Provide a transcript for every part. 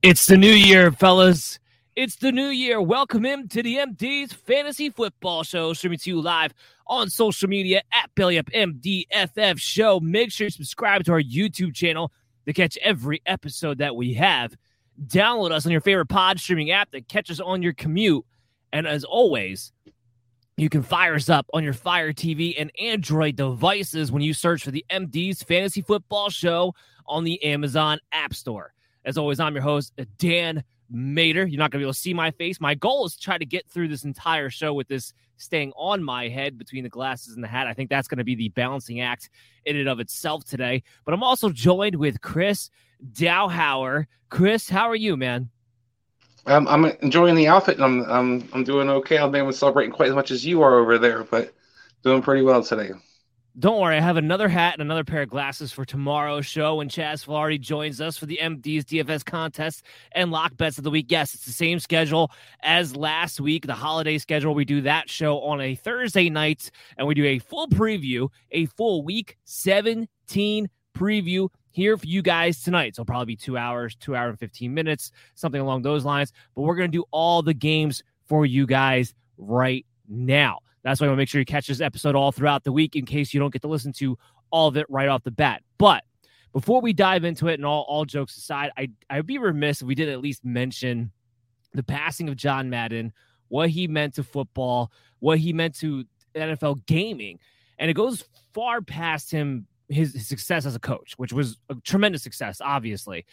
It's the new year, fellas. It's the new year. Welcome him to the MD's Fantasy Football Show, streaming to you live on social media at Belly Up MDFF Show. Make sure you subscribe to our YouTube channel to catch every episode that we have. Download us on your favorite pod streaming app that catches on your commute. And as always, you can fire us up on your Fire TV and Android devices when you search for the MD's Fantasy Football Show on the Amazon App Store. As always, I'm your host, Dan Mater. You're not going to be able to see my face. My goal is to try to get through this entire show with this staying on my head between the glasses and the hat. I think that's going to be the balancing act in and of itself today. But I'm also joined with Chris Dowhauer. Chris, how are you, man? Um, I'm enjoying the outfit. And I'm I'm I'm doing okay. I'm not celebrating quite as much as you are over there, but doing pretty well today. Don't worry, I have another hat and another pair of glasses for tomorrow's show when Chaz Flaherty joins us for the MD's DFS contest and lock bets of the week. Yes, it's the same schedule as last week, the holiday schedule. We do that show on a Thursday night and we do a full preview, a full week 17 preview here for you guys tonight. So probably be two hours, two hour and 15 minutes, something along those lines. But we're going to do all the games for you guys right now. That's why I want to make sure you catch this episode all throughout the week in case you don't get to listen to all of it right off the bat. But before we dive into it and all, all jokes aside, I, I'd be remiss if we didn't at least mention the passing of John Madden, what he meant to football, what he meant to NFL gaming. And it goes far past him, his, his success as a coach, which was a tremendous success, obviously.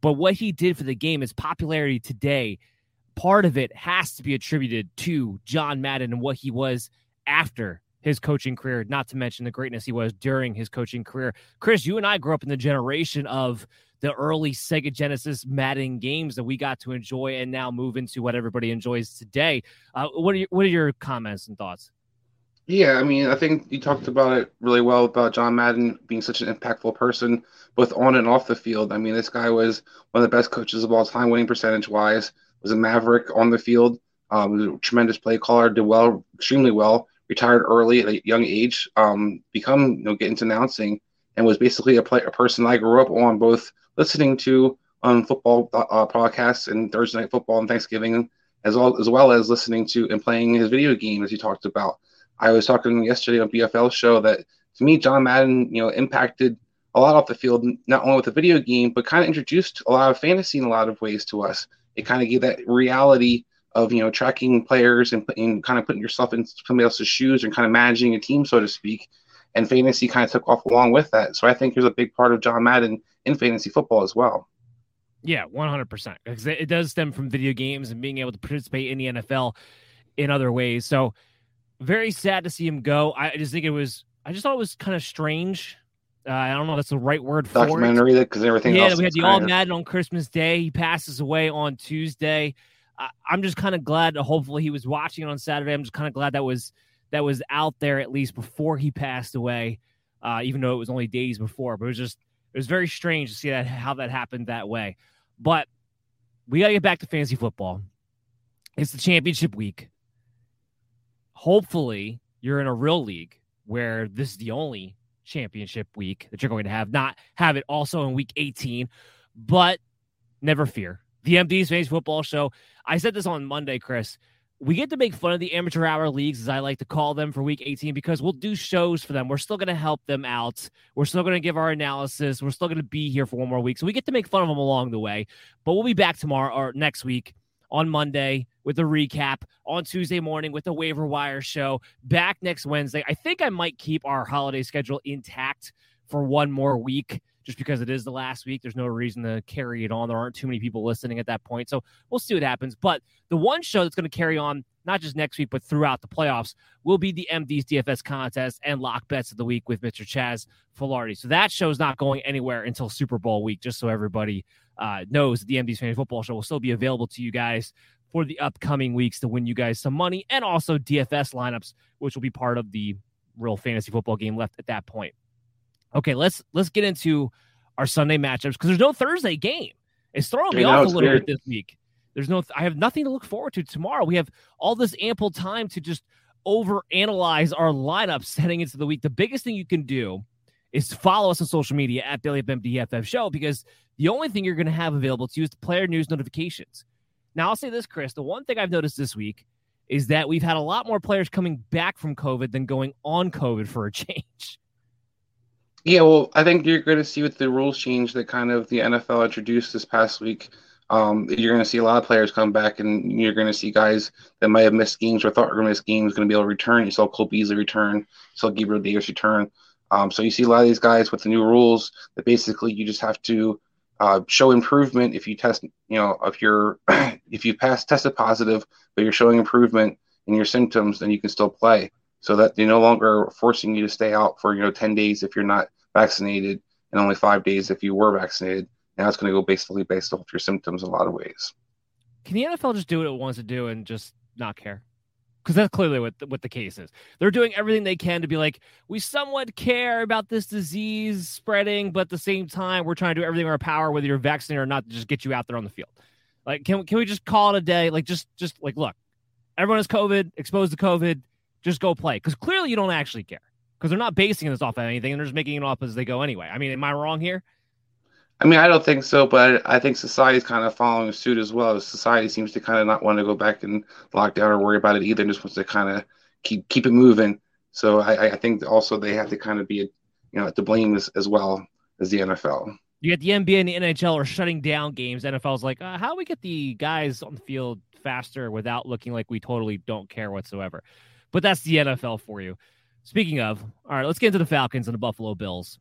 But what he did for the game, his popularity today, part of it has to be attributed to John Madden and what he was after his coaching career, not to mention the greatness he was during his coaching career. Chris, you and I grew up in the generation of the early Sega Genesis Madden games that we got to enjoy and now move into what everybody enjoys today. Uh, what, are your, what are your comments and thoughts? Yeah, I mean, I think you talked about it really well about John Madden being such an impactful person, both on and off the field. I mean, this guy was one of the best coaches of all time, winning percentage wise was a maverick on the field. Um, tremendous play caller, did well, extremely well, retired early at a young age, um, become you know get into announcing, and was basically a, play, a person I grew up on both listening to on football uh, podcasts and Thursday night football and Thanksgiving, as well as well as listening to and playing his video game as he talked about. I was talking yesterday on BFL show that to me, John Madden, you know, impacted a lot off the field, not only with the video game, but kind of introduced a lot of fantasy in a lot of ways to us. It kind of gave that reality of you know tracking players and, and kind of putting yourself in somebody else's shoes and kind of managing a team, so to speak. And fantasy kind of took off along with that. So I think there's a big part of John Madden in fantasy football as well. Yeah, 100%. Because it does stem from video games and being able to participate in the NFL in other ways. So very sad to see him go. I just think it was, I just thought it was kind of strange. Uh, I don't know if that's the right word for it. documentary because everything else yeah, we had the All Madden on Christmas Day. He passes away on Tuesday. I, I'm just kind of glad. Hopefully, he was watching it on Saturday. I'm just kind of glad that was that was out there at least before he passed away. Uh, even though it was only days before, but it was just it was very strange to see that how that happened that way. But we got to get back to fantasy football. It's the championship week. Hopefully, you're in a real league where this is the only championship week that you're going to have, not have it also in week 18. But never fear. The MD's Fantasy Football Show. I said this on Monday, Chris we get to make fun of the amateur hour leagues, as I like to call them, for week 18 because we'll do shows for them. We're still going to help them out. We're still going to give our analysis. We're still going to be here for one more week. So we get to make fun of them along the way. But we'll be back tomorrow or next week on Monday with a recap, on Tuesday morning with the waiver wire show, back next Wednesday. I think I might keep our holiday schedule intact for one more week just because it is the last week. There's no reason to carry it on. There aren't too many people listening at that point. So we'll see what happens. But the one show that's going to carry on, not just next week, but throughout the playoffs, will be the MD's DFS contest and lock bets of the week with Mr. Chaz Filardi. So that show's not going anywhere until Super Bowl week, just so everybody uh, knows that the MD's Fantasy Football Show will still be available to you guys for the upcoming weeks to win you guys some money and also DFS lineups, which will be part of the real fantasy football game left at that point. Okay, let's let's get into our Sunday matchups because there's no Thursday game. It's throwing me off a little weird. bit this week. There's no I have nothing to look forward to tomorrow. We have all this ample time to just over analyze our lineups heading into the week. The biggest thing you can do is follow us on social media at Billy MDFF Show because the only thing you're going to have available to you is the player news notifications. Now, I'll say this, Chris. The one thing I've noticed this week is that we've had a lot more players coming back from COVID than going on COVID for a change. Yeah, well, I think you're going to see with the rules change that kind of the NFL introduced this past week. Um, you're going to see a lot of players come back, and you're going to see guys that might have missed games or thought were going to miss games going to be able to return. You saw Cole Beasley return, you saw Gabriel Davis return. Um, so you see a lot of these guys with the new rules that basically you just have to uh, show improvement if you test, you know, if you're if you pass tested positive, but you're showing improvement in your symptoms, then you can still play. So that they're no longer forcing you to stay out for you know 10 days if you're not vaccinated and only five days if you were vaccinated. Now it's going to go basically based off your symptoms in a lot of ways. Can the nfl just do what it wants to do and just not care because that's clearly what the, what the case is. They're doing everything they can to be like, we somewhat care about this disease spreading, but at the same time, we're trying to do everything in our power, whether you're vaccinated or not, to just get you out there on the field. Like, can can we just call it a day? Like, just just like, look, everyone has COVID, exposed to COVID just go play because clearly you don't actually care because they're not basing this off of anything and they're just making it up as they go anyway. I mean, am I wrong here? I mean, I don't think so, but I think society's kind of following suit as well. Society seems to kind of not want to go back and lockdown or worry about it either. Just wants to kind of keep keep it moving. So I, I think also they have to kind of be, you know, to blame as, as well as the NFL. You get the NBA and the NHL are shutting down games. NFL's like, uh, how do we get the guys on the field faster without looking like we totally don't care whatsoever? But that's the NFL for you. Speaking of, all right, let's get into the Falcons and the Buffalo Bills.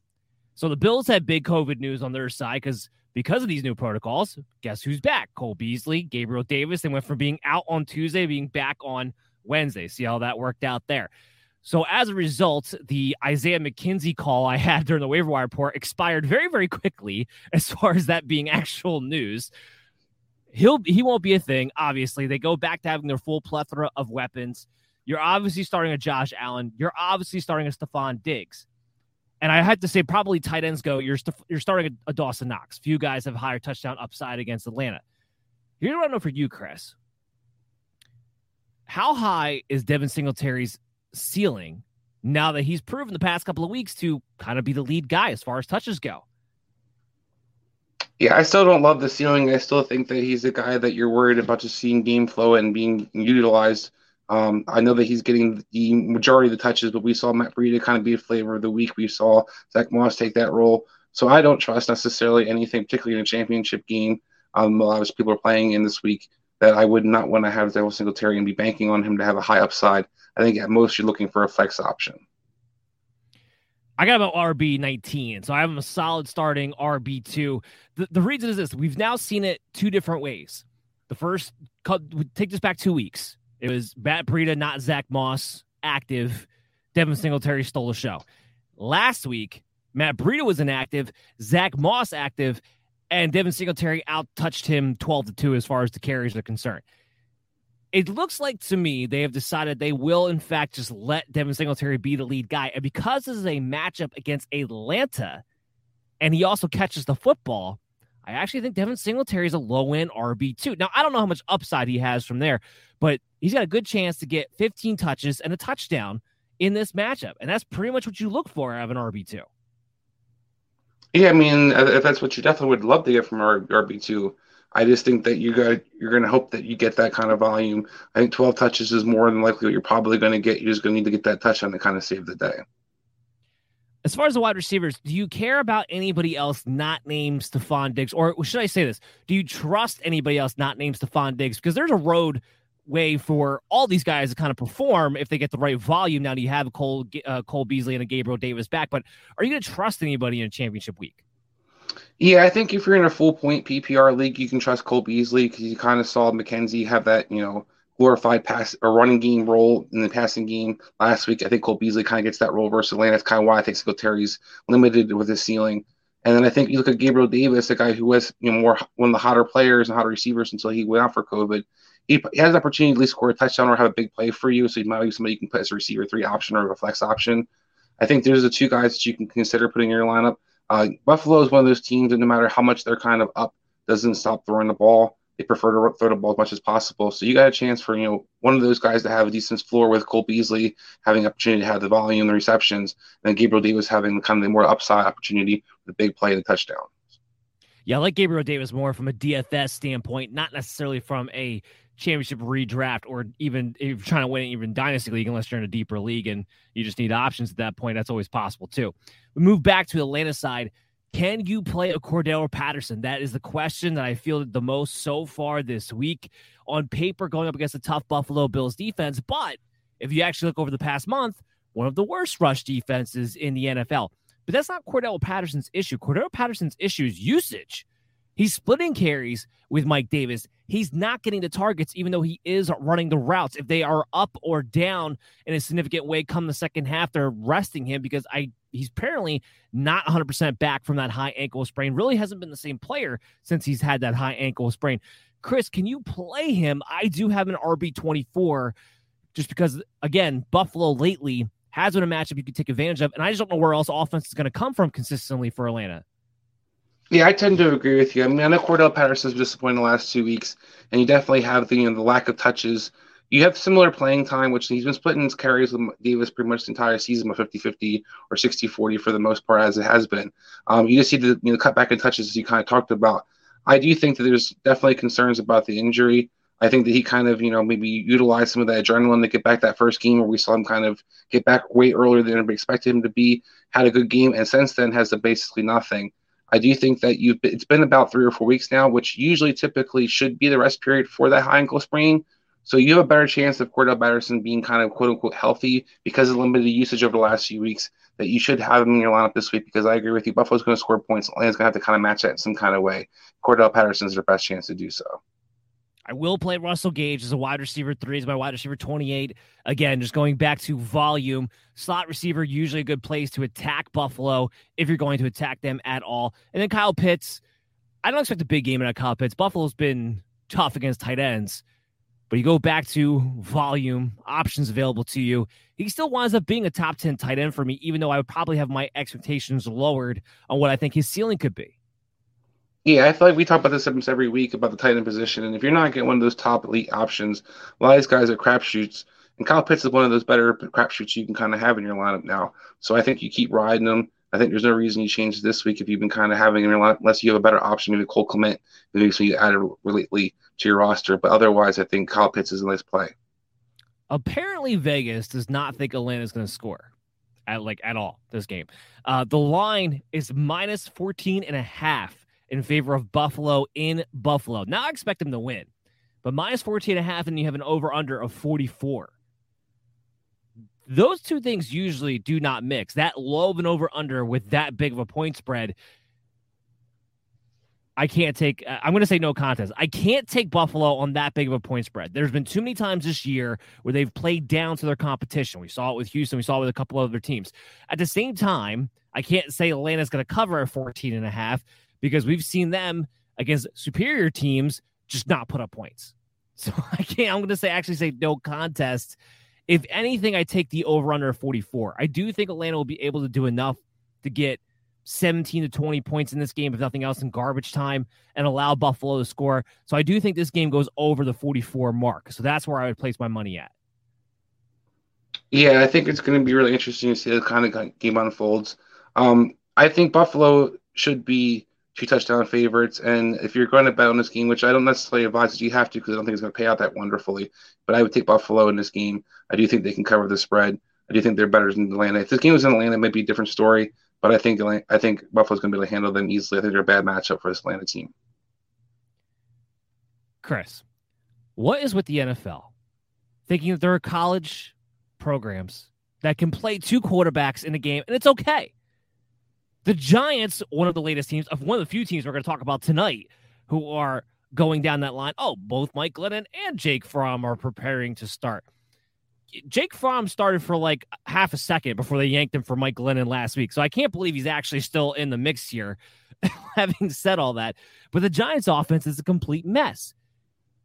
So the Bills had big COVID news on their side because because of these new protocols, guess who's back? Cole Beasley, Gabriel Davis. They went from being out on Tuesday being back on Wednesday. See how that worked out there. So as a result, the Isaiah McKenzie call I had during the waiver wire report expired very, very quickly as far as that being actual news. He'll he won't be a thing. Obviously, they go back to having their full plethora of weapons. You're obviously starting a Josh Allen. You're obviously starting a Stefon Diggs. And I had to say, probably tight ends go. You're you you're starting a, a, Dawson Knox. Few guys have higher touchdown upside against Atlanta. Here's what I know for you, Chris. How high is Devin Singletary's ceiling now that he's proven the past couple of weeks to kind of be the lead guy as far as touches go? Yeah, I still don't love the ceiling. I still think that he's a guy that you're worried about just seeing game flow and being utilized. Um, I know that he's getting the majority of the touches, but we saw Matt Breida kind of be a flavor of the week. We saw Zach Moss take that role. So I don't trust necessarily anything, particularly in a championship game. Um, a lot of people are playing in this week that I would not want to have Devin Singletary and be banking on him to have a high upside. I think at most you're looking for a flex option. I got about RB 19, so I have a solid starting RB two. The, the reason is this: we've now seen it two different ways. The first, take this back two weeks. It was Matt Breida, not Zach Moss, active. Devin Singletary stole the show. Last week, Matt Breida was inactive, Zach Moss active, and Devin Singletary out touched him 12 to 2 as far as the carries are concerned. It looks like to me they have decided they will, in fact, just let Devin Singletary be the lead guy. And because this is a matchup against Atlanta, and he also catches the football, I actually think Devin Singletary is a low end RB2. Now, I don't know how much upside he has from there, but he's got a good chance to get 15 touches and a touchdown in this matchup. And that's pretty much what you look for out of an RB2. Yeah, I mean, uh, if that's what you definitely would love to get from RB two, I just think that you got you're going to hope that you get that kind of volume. I think 12 touches is more than likely what you're probably going to get. You're just going to need to get that touchdown to kind of save the day. As far as the wide receivers, do you care about anybody else not named Stefon Diggs, or should I say this? Do you trust anybody else not named Stefon Diggs? Because there's a road way for all these guys to kind of perform if they get the right volume. Now, do you have Cole uh, Cole Beasley and a Gabriel Davis back? But are you going to trust anybody in a championship week? Yeah, I think if you're in a full point PPR league, you can trust Cole Beasley because you kind of saw McKenzie have that, you know, glorified pass or running game role in the passing game last week. I think Cole Beasley kind of gets that role versus Atlanta. That's kind of why I think Singletary's limited with his ceiling. And then I think you look at Gabriel Davis, a guy who was you know more one of the hotter players and hotter receivers until he went out for COVID he, he has an opportunity to at least score a touchdown or have a big play for you. So he might be somebody you can put as a receiver three option or a flex option. I think there's the two guys that you can consider putting in your lineup. Uh, Buffalo is one of those teams that no matter how much they're kind of up, doesn't stop throwing the ball. They prefer to throw the ball as much as possible. So you got a chance for you know one of those guys to have a decent floor with Cole Beasley having opportunity to have the volume, the receptions, and Gabriel Davis having kind of the more upside opportunity, the big play, the touchdown. Yeah, I like Gabriel Davis more from a DFS standpoint, not necessarily from a championship redraft or even if you're trying to win even dynasty league unless you're in a deeper league and you just need options at that point that's always possible too we move back to the atlanta side can you play a Cordarrelle Patterson? That is the question that I feel the most so far this week. On paper, going up against a tough Buffalo Bills defense, but if you actually look over the past month, one of the worst rush defenses in the NFL. But that's not Cordarrelle Patterson's issue. Cordarrelle Patterson's issue is usage. He's splitting carries with Mike Davis. He's not getting the targets, even though he is running the routes. If they are up or down in a significant way come the second half, they're resting him because I he's apparently not 100% back from that high ankle sprain. Really hasn't been the same player since he's had that high ankle sprain. Chris, can you play him? I do have an RB24 just because, again, Buffalo lately has been a matchup you can take advantage of. And I just don't know where else offense is going to come from consistently for Atlanta. Yeah, I tend to agree with you. I mean, I know Cordarrelle Patterson's disappointed the last two weeks, and you definitely have the you know the lack of touches. You have similar playing time, which he's been splitting his carries with Davis pretty much the entire season, of 50-50 or 60-40 for the most part, as it has been. Um, you just see the you know cut back in touches as you kind of talked about. I do think that there's definitely concerns about the injury. I think that he kind of, you know, maybe utilized some of that adrenaline to get back that first game where we saw him kind of get back way earlier than anybody expected him to be. Had a good game, and since then has basically nothing. I do think that you've it's been about three or four weeks now, which usually typically should be the rest period for that high ankle sprain. So you have a better chance of Cordarrelle Patterson being kind of quote unquote healthy because of limited usage over the last few weeks. That you should have him in your lineup this week because I agree with you. Buffalo's going to score points. Atlanta's going to have to kind of match that in some kind of way. Cordarrelle Patterson's their best chance to do so. I will play Russell Gage as a wide receiver three, as my wide receiver 28. Again, just going back to volume, slot receiver, usually a good place to attack Buffalo if you're going to attack them at all. And then Kyle Pitts, I don't expect a big game out of Kyle Pitts. Buffalo's been tough against tight ends, but you go back to volume, options available to you. He still winds up being a top 10 tight end for me, even though I would probably have my expectations lowered on what I think his ceiling could be. Yeah, I feel like we talk about this every week about the tight end position, and if you're not getting one of those top elite options, a lot of these guys are crapshoots. And Kyle Pitts is one of those better crapshoots you can kind of have in your lineup now. So I think you keep riding them. I think there's no reason you change this week if you've been kind of having lineup, unless you have a better option, maybe Cole Kmet, maybe so you added lately to your roster. But otherwise, I think Kyle Pitts is a nice play. Apparently, Vegas does not think Atlanta's going to score at like at all this game. Uh, the line is minus 14 and a half in favor of Buffalo in Buffalo. Now I expect them to win, but minus 14 and a half, and you have an over under of 44. Those two things usually do not mix. That low of an over under with that big of a point spread I can't take. Uh, I'm going to say no contest. I can't take Buffalo on that big of a point spread. There's been too many times this year where they've played down to their competition. We saw it with Houston. We saw it with a couple other teams. At the same time, I can't say Atlanta's going to cover a 14 and a half because we've seen them against superior teams just not put up points. So I can't. I'm going to say actually say no contest. If anything, I take the over under 44. I do think Atlanta will be able to do enough to get 17 to 20 points in this game, if nothing else, in garbage time and allow Buffalo to score. So I do think this game goes over the 44 mark. So that's where I would place my money at. Yeah, I think it's going to be really interesting to see the kind of game unfolds. Um, I think Buffalo should be two touchdown favorites. And if you're going to bet on this game, which I don't necessarily advise that you have to because I don't think it's going to pay out that wonderfully, but I would take Buffalo in this game. I do think they can cover the spread. I do think they're better than Atlanta. If this game was in Atlanta, it might be a different story. But I think I think Buffalo's going to be able to handle them easily. I think they're a bad matchup for this Atlanta team. Chris, what is with the NFL thinking that there are college programs that can play two quarterbacks in a game and it's okay? The Giants, one of the latest teams, of one of the few teams we're going to talk about tonight, who are going down that line. Oh, both Mike Glennon and Jake Fromm are preparing to start. Jake Fromm started for like half a second before they yanked him for Mike Glennon last week. So I can't believe he's actually still in the mix here, having said all that. But the Giants offense is a complete mess.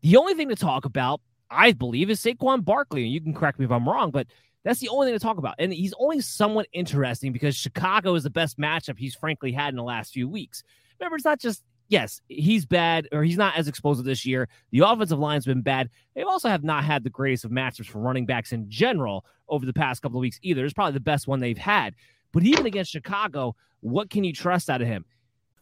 The only thing to talk about, I believe, is Saquon Barkley. And you can correct me if I'm wrong, but that's the only thing to talk about. And he's only somewhat interesting because Chicago is the best matchup he's frankly had in the last few weeks. Remember, it's not just yes, he's bad or he's not as explosive this year. The offensive line's been bad. They also have not had the greatest of matchups for running backs in general over the past couple of weeks either. It's probably the best one they've had. But even against Chicago, what can you trust out of him?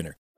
winner.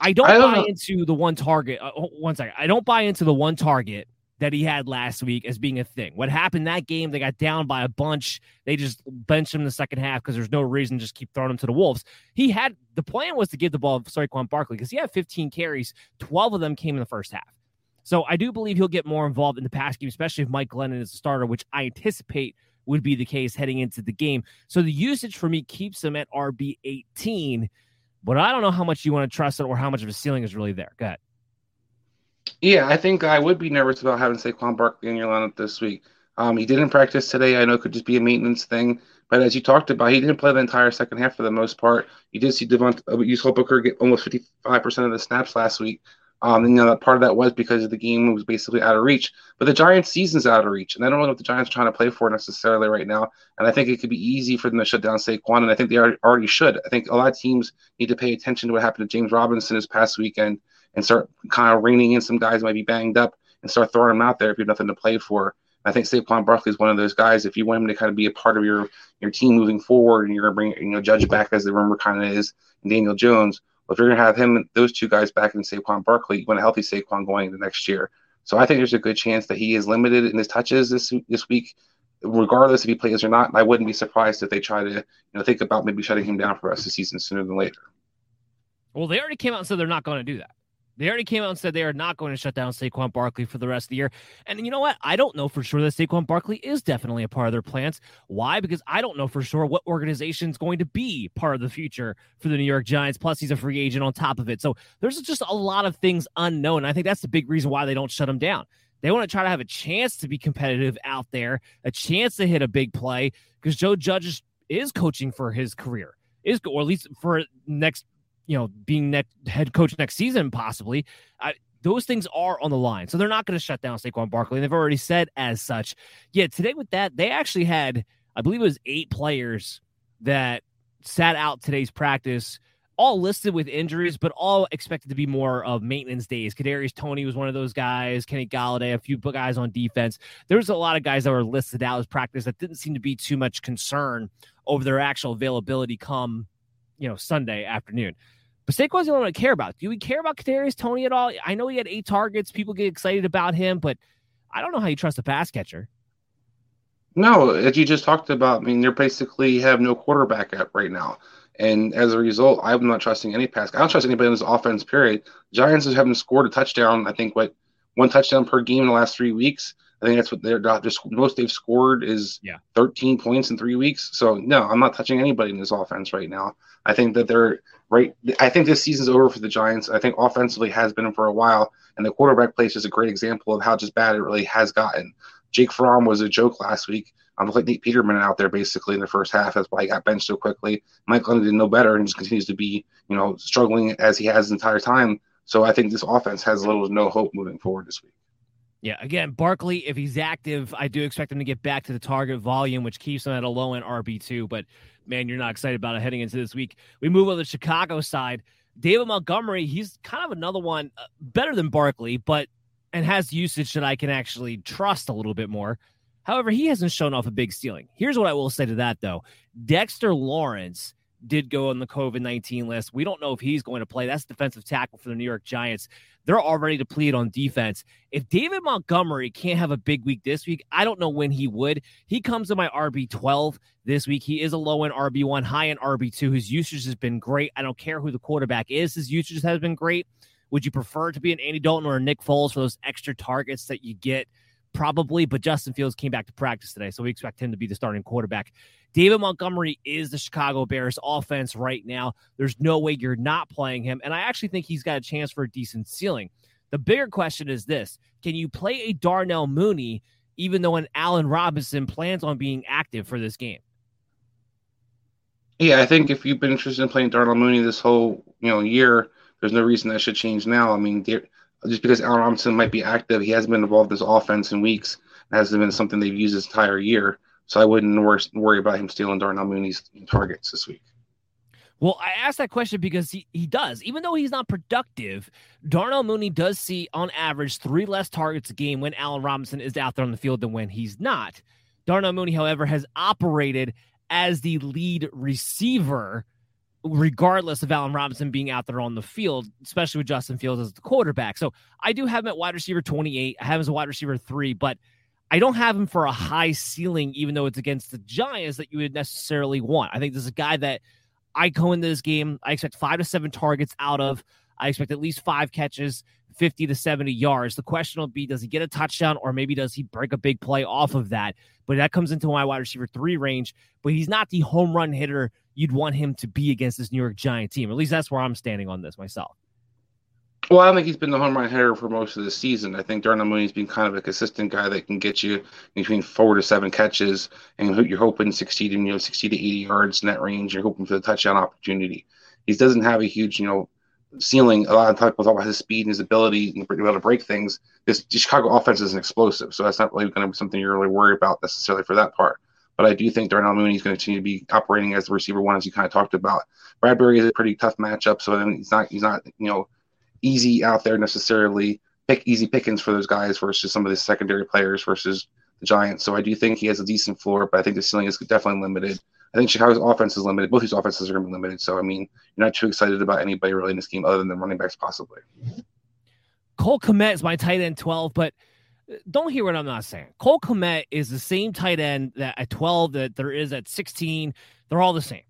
I don't, I don't buy know. into the one target. Uh, one second. I don't buy into the one target that he had last week as being a thing. What happened that game? They got down by a bunch. They just benched him in the second half because there's no reason to just keep throwing him to the wolves. He had the plan was to give the ball to Saquon Barkley because he had 15 carries. 12 of them came in the first half. So I do believe he'll get more involved in the pass game, especially if Mike Glennon is a starter, which I anticipate would be the case heading into the game. So the usage for me keeps him at RB 18 but I don't know how much you want to trust it or how much of a ceiling is really there. Go ahead. Yeah, I think I would be nervous about having Saquon Barkley in your lineup this week. Um, he didn't practice today. I know it could just be a maintenance thing, but as you talked about, he didn't play the entire second half for the most part. You did see Devont, uh, Yusuf Booker get almost 55% of the snaps last week. Um, and, you know, part of that was because the game was basically out of reach. But the Giants' season's out of reach, and I don't know what the Giants are trying to play for necessarily right now. And I think it could be easy for them to shut down Saquon, and I think they already should. I think a lot of teams need to pay attention to what happened to James Robinson this past weekend and start kind of reining in some guys might be banged up and start throwing them out there if you have nothing to play for. I think Saquon Barkley is one of those guys. If you want him to kind of be a part of your your team moving forward, and you're going to bring you know Judge back as the rumor kind of is, Daniel Jones, if you're going to have him, those two guys back in Saquon Barkley, you want a healthy Saquon going into next year. So I think there's a good chance that he is limited in his touches this this week. regardless if he plays or not, I wouldn't be surprised if they try to, you know, think about maybe shutting him down for the rest of the season sooner than later. Well, they already came out and said they're not going to do that. They already came out and said they are not going to shut down Saquon Barkley for the rest of the year. And you know what? I don't know for sure that Saquon Barkley is definitely a part of their plans. Why? Because I don't know for sure what organization is going to be part of the future for the New York Giants. Plus, he's a free agent on top of it. So there's just a lot of things unknown. I think that's the big reason why they don't shut him down. They want to try to have a chance to be competitive out there, a chance to hit a big play because Joe Judge is, coaching for his career, is or at least for next you know, being next head coach next season, possibly. I, those things are on the line. So they're not going to shut down Saquon Barkley. They've already said as such. Yeah, today with that, they actually had, I believe it was eight players that sat out today's practice, all listed with injuries, but all expected to be more of maintenance days. Kadarius Toney was one of those guys, Kenny Golladay, a few guys on defense. There was a lot of guys that were listed out as practice that didn't seem to be too much concern over their actual availability come, you know, Sunday afternoon. But Saquon's the only one I care about. Do we care about Kadarius Toney at all? I know he had eight targets. People get excited about him, but I don't know how you trust a pass catcher. No, as you just talked about, I mean, you basically have no quarterback at right now. And as a result, I'm not trusting any pass. I don't trust anybody in this offense, period. Giants haven't scored a touchdown, I think, what, one touchdown per game in the last three weeks. I think that's what they're just most they've scored is yeah. 13 points in three weeks. So no, I'm not touching anybody in this offense right now. I think that they're right. I think this season's over for the Giants. I think offensively has been for a while, and the quarterback place is a great example of how just bad it really has gotten. Jake Fromm was a joke last week. I'm like Nate Peterman out there basically in the first half. That's why he got benched so quickly. Mike Glennon did no better and just continues to be, you know, struggling as he has the entire time. So I think this offense has little to no hope moving forward this week. Yeah, again, Barkley, if he's active, I do expect him to get back to the target volume, which keeps him at a low end RB2. But man, you're not excited about it heading into this week. We move on the Chicago side. David Montgomery, he's kind of another one uh, better than Barkley, but and has usage that I can actually trust a little bit more. However, he hasn't shown off a big ceiling. Here's what I will say to that, though Dexter Lawrence did go on the COVID 19 list. We don't know if he's going to play. That's defensive tackle for the New York Giants. They're already depleted on defense. If David Montgomery can't have a big week this week, I don't know when he would. He comes to my RB 12 this week. He is a low end RB 1, high end RB 2. His usage has been great. I don't care who the quarterback is, his usage has been great. Would you prefer to be an Andy Dalton or a Nick Foles for those extra targets that you get? Probably, but Justin Fields came back to practice today, so we expect him to be the starting quarterback. David Montgomery is the Chicago Bears offense right now. There's no way you're not playing him. And I actually think he's got a chance for a decent ceiling. The bigger question is this can you play a Darnell Mooney even though an Allen Robinson plans on being active for this game? Yeah, I think if you've been interested in playing Darnell Mooney this whole you know year, there's no reason that should change now. I mean, just because Allen Robinson might be active, he hasn't been involved in this offense in weeks. It hasn't been something they've used this entire year. So I wouldn't worry about him stealing Darnell Mooney's targets this week. Well, I asked that question because he, he does. Even though he's not productive, Darnell Mooney does see on average three less targets a game when Allen Robinson is out there on the field than when he's not. Darnell Mooney, however, has operated as the lead receiver, regardless of Allen Robinson being out there on the field, especially with Justin Fields as the quarterback. So I do have him at wide receiver 28. I have him as a wide receiver three, but – I don't have him for a high ceiling, even though it's against the Giants that you would necessarily want. I think this is a guy that I go into this game. I expect five to seven targets out of. I expect at least five catches, 50 to 70 yards. The question will be does he get a touchdown or maybe does he break a big play off of that? But that comes into my wide receiver three range. But he's not the home run hitter you'd want him to be against this New York Giant team. At least that's where I'm standing on this myself. Well, I don't think he's been the home run hitter for most of the season. I think Darnell Mooney's been kind of a consistent guy that can get you between four to seven catches, and you're hoping 60 to you know 60 to 80 yards in that range. You're hoping for the touchdown opportunity. He doesn't have a huge you know ceiling. A lot of people talk about his speed and his ability and be able to break things. This Chicago offense is an explosive, so that's not really going to be something you're really worried about necessarily for that part. But I do think Darnell Mooney is going to continue to be operating as the receiver one, as you kind of talked about. Bradberry is a pretty tough matchup, so he's not he's not you know easy out there necessarily pick easy pickings for those guys versus some of the secondary players versus the Giants. So I do think he has a decent floor, but I think the ceiling is definitely limited. I think Chicago's offense is limited. Both these offenses are going to be limited. So I mean, you're not too excited about anybody really in this game other than the running backs, possibly. Cole Kmet is my tight end 12, but don't hear what I'm not saying. Cole Kmet is the same tight end that at 12 that there is at 16. They're all the same.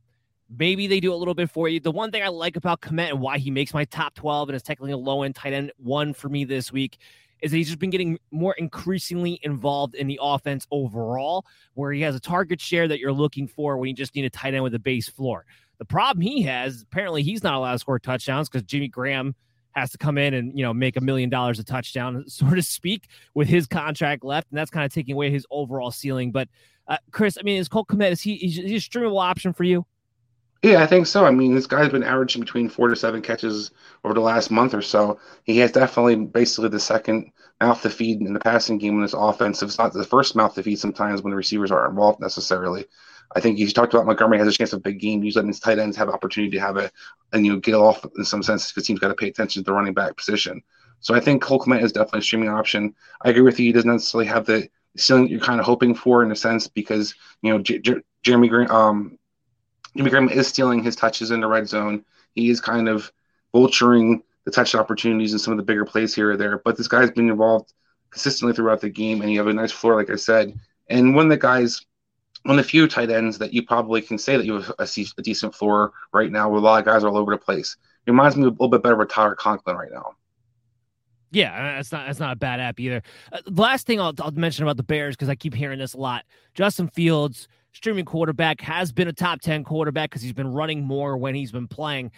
Maybe they do a little bit for you. The one thing I like about Kmet and why he makes my top 12 and is technically a low end tight end one for me this week is that he's just been getting more increasingly involved in the offense overall, where he has a target share that you're looking for when you just need a tight end with a base floor. The problem he has, apparently, he's not allowed to score touchdowns because Jimmy Graham has to come in and you know make a million dollars a touchdown, so to speak, with his contract left, and that's kind of taking away his overall ceiling. But uh, Chris, I mean, is Cole Kmet is he is he a streamable option for you? Yeah, I think so. I mean, this guy's been averaging between four to seven catches over the last month or so. He has definitely basically the second mouth to feed in the passing game in this offense. It's not the first mouth to feed sometimes when the receivers aren't involved necessarily. I think you talked about Montgomery has a chance of a big game. Usually, his tight ends have opportunity to have it and you know, get off in some sense because teams got to pay attention to the running back position. So I think Cole is definitely a streaming option. I agree with you. He doesn't necessarily have the ceiling you're kind of hoping for in a sense because you know J- J- Jeremy Green, um, Jimmy Graham is stealing his touches in the red zone. He is kind of vulturing the touch opportunities and some of the bigger plays here or there. But this guy's been involved consistently throughout the game, and you have a nice floor, like I said. And one of the guys, one of the few tight ends that you probably can say that you have a, a decent floor right now, where a lot of guys are all over the place. It reminds me a little bit better of Tyler Conklin right now. Yeah, that's not that's not a bad app either. Uh, last thing I'll, I'll mention about the Bears because I keep hearing this a lot. Justin Fields streaming quarterback, has been a top 10 quarterback because he's been running more when he's been playing.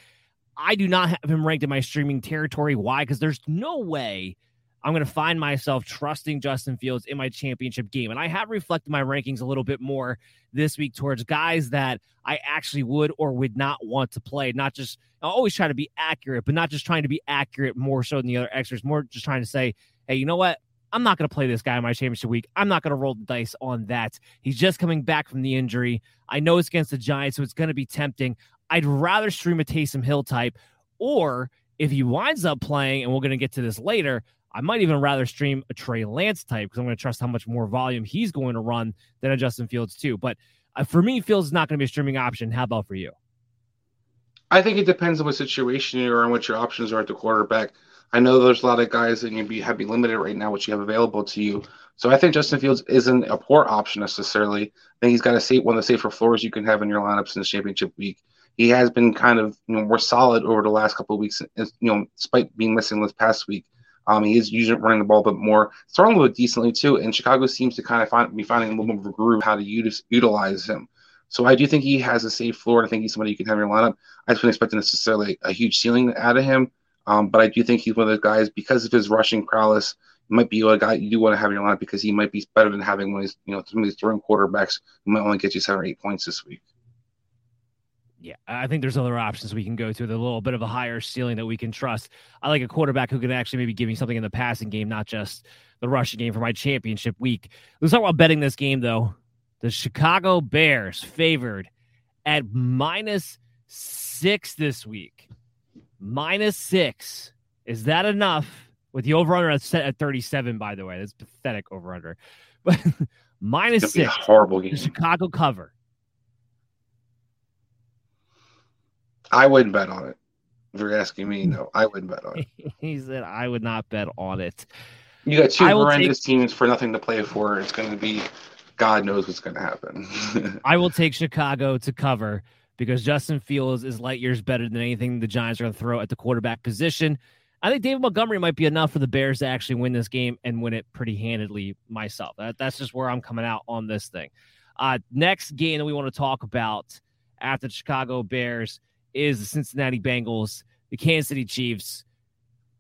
I do not have him ranked in my streaming territory. Why? Because there's no way I'm going to find myself trusting Justin Fields in my championship game. And I have reflected my rankings a little bit more this week towards guys that I actually would or would not want to play. Not just, I always try to be accurate, but not just trying to be accurate more so than the other extras, more just trying to say, hey, you know what? I'm not going to play this guy in my championship week. I'm not going to roll the dice on that. He's just coming back from the injury. I know it's against the Giants, so it's going to be tempting. I'd rather stream a Taysom Hill type, or if he winds up playing, and we're going to get to this later, I might even rather stream a Trey Lance type because I'm going to trust how much more volume he's going to run than a Justin Fields too. But uh, for me, Fields is not going to be a streaming option. How about for you? I think it depends on what situation you're in, what your options are at the quarterback. I know there's a lot of guys that you'd be have limited right now, which you have available to you. So I think Justin Fields isn't a poor option necessarily. I think he's got a safe one of the safer floors you can have in your lineups in the championship week. He has been kind of you know more solid over the last couple of weeks, you know, despite being missing this past week. Um, he is usually running the ball a bit more, throwing a little bit decently too. And Chicago seems to kind of find, be finding a little more of a groove how to use, utilize him. So I do think he has a safe floor. I think he's somebody you can have in your lineup. I just wouldn't expect necessarily a huge ceiling out of him. Um, but I do think he's one of those guys because of his rushing prowess. Might be a guy you do want to have in your lineup because he might be better than having one of these, you know, some of these throwing quarterbacks who might only get you seven or eight points this week. Yeah, I think there's other options we can go to. The little bit of a higher ceiling that we can trust. I like a quarterback who can actually maybe give me something in the passing game, not just the rushing game for my championship week. Let's talk about betting this game though. The Chicago Bears favored at minus six this week minus six. Is that enough? With the over under set at 37, by the way. That's pathetic over under. But minus six. horrible game. Chicago cover. I wouldn't bet on it. If you're asking me, no, I wouldn't bet on it. he said I would not bet on it. You got two horrendous take... teams for nothing to play for. It's going to be, God knows what's going to happen. I will take Chicago to cover because Justin Fields is light years better than anything the Giants are going to throw at the quarterback position. I think David Montgomery might be enough for the Bears to actually win this game and win it pretty handedly myself. That, that's just where I'm coming out on this thing. Uh, next game that we want to talk about after the Chicago Bears is the Cincinnati Bengals, the Kansas City Chiefs.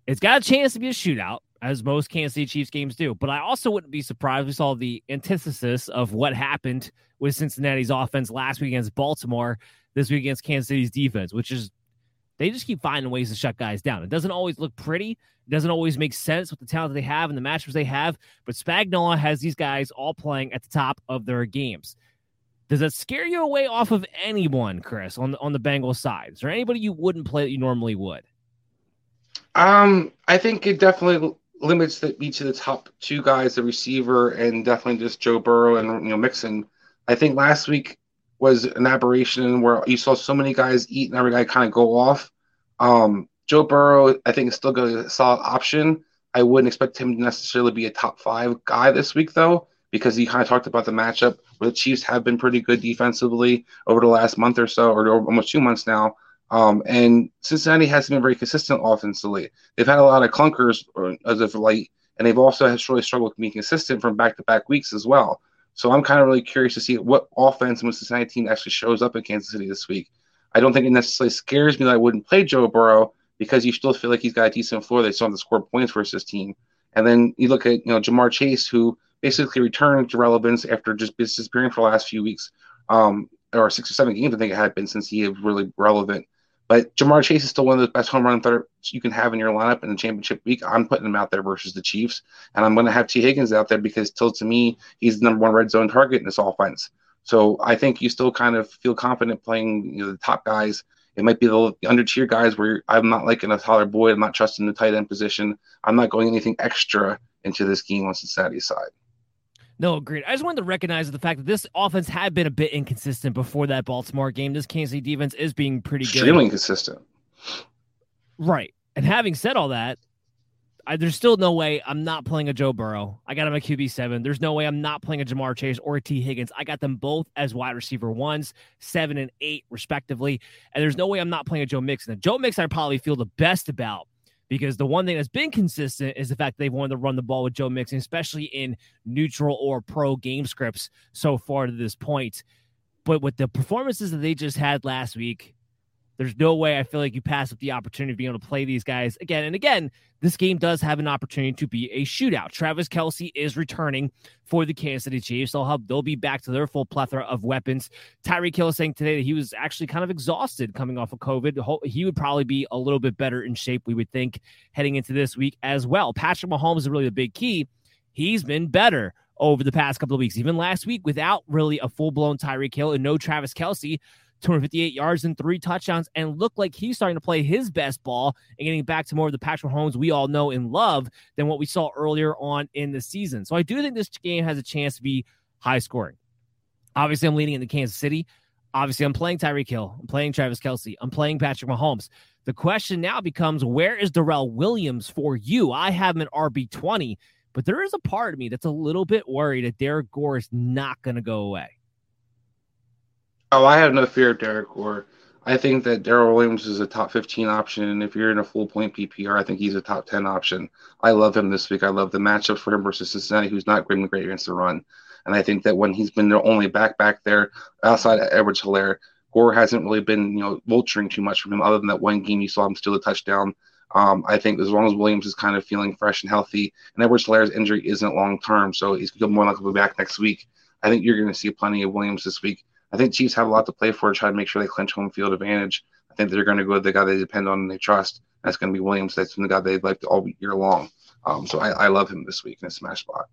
It's got a chance to be a shootout, as most Kansas City Chiefs games do. But I also wouldn't be surprised. We saw the antithesis of what happened with Cincinnati's offense last week against Baltimore this week against Kansas City's defense, which is they just keep finding ways to shut guys down. It doesn't always look pretty. It doesn't always make sense with the talent they have and the matchups they have. But Spagnuolo has these guys all playing at the top of their games. Does that scare you away off of anyone, Chris, on the, on the Bengals side? Is there anybody you wouldn't play that you normally would? Um, I think it definitely limits the, each of the top two guys, the receiver, and definitely just Joe Burrow and you know Mixon. I think last week was an aberration where you saw so many guys eat and every guy kind of go off. Um, Joe Burrow, I think, is still a solid option, I wouldn't expect him to necessarily be a top five guy this week, though, because he kind of talked about the matchup where the Chiefs have been pretty good defensively over the last month or so, or almost two months now. Um, and Cincinnati hasn't been very consistent offensively. They've had a lot of clunkers as of late, and they've also really struggled being consistent from back to back weeks as well. So I'm kind of really curious to see what offense the Cincinnati team actually shows up in Kansas City this week. I don't think it necessarily scares me that I wouldn't play Joe Burrow because you still feel like he's got a decent floor. They still have to score points versus his team. And then you look at you know Ja'Marr Chase, who basically returned to relevance after just disappearing for the last few weeks, um, or six or seven games I think it had been since he was really relevant. But Ja'Marr Chase is still one of the best home run threats you can have in your lineup in the championship week. I'm putting him out there versus the Chiefs, and I'm going to have T. Higgins out there because, still to me, he's the number one red zone target in this offense. So I think you still kind of feel confident playing you know, the top guys. It might be the under tier guys where I'm not liking a Tyler Boyd. I'm not trusting the tight end position. I'm not going anything extra into this game on Cincinnati's side. No, agreed. I just wanted to recognize the fact that this offense had been a bit inconsistent before that Baltimore game. This Kansas City defense is being pretty good. Extremely inconsistent. Right. And having said all that, I, there's still no way I'm not playing a Joe Burrow. I got him a QB seven. There's no way I'm not playing a Ja'Marr Chase or a Tee Higgins. I got them both as wide receiver ones, seven and eight respectively. And there's no way I'm not playing a Joe Mixon. And Joe Mixon, I probably feel the best about because the one thing that's been consistent is the fact they've wanted to run the ball with Joe Mixon, especially in neutral or pro game scripts so far to this point. But with the performances that they just had last week, there's no way I feel like you pass up the opportunity of being able to play these guys again and again. This game does have an opportunity to be a shootout. Travis Kelce is returning for the Kansas City Chiefs. They'll have they'll be back to their full plethora of weapons. Tyreek Hill saying today that he was actually kind of exhausted coming off of COVID. He would probably be a little bit better in shape, we would think, heading into this week as well. Patrick Mahomes is really the big key. He's been better over the past couple of weeks, even last week without really a full blown Tyreek Hill and no Travis Kelce. 258 yards and three touchdowns, and looked like he's starting to play his best ball and getting back to more of the Patrick Mahomes we all know and love than what we saw earlier on in the season. So I do think this game has a chance to be high scoring. Obviously, I'm leaning into Kansas City. Obviously, I'm playing Tyreek Hill. I'm playing Travis Kelce. I'm playing Patrick Mahomes. The question now becomes where is Darrel Williams for you? I have him at RB20, but there is a part of me that's a little bit worried that Derrick Gore is not going to go away. Oh, I have no fear of Derrick Gore. I think that Darrel Williams is a top 15 option. And if you're in a full point PPR, I think he's a top 10 option. I love him this week. I love the matchup for him versus Cincinnati, who's not great great against the run. And I think that when he's been the only back back there outside of Edwards Helaire, Gore hasn't really been, you know, vulturing too much from him other than that one game you saw him steal a touchdown. Um, I think as long as Williams is kind of feeling fresh and healthy, and Edwards Helaire's injury isn't long term, so he's more likely to be back next week. I think you're going to see plenty of Williams this week. I think Chiefs have a lot to play for to try to make sure they clinch home field advantage. I think they're going to go with the guy they depend on and they trust. That's going to be Williams. That's the guy they've liked all year long. Um, so I, I, love him this week in a smash spot.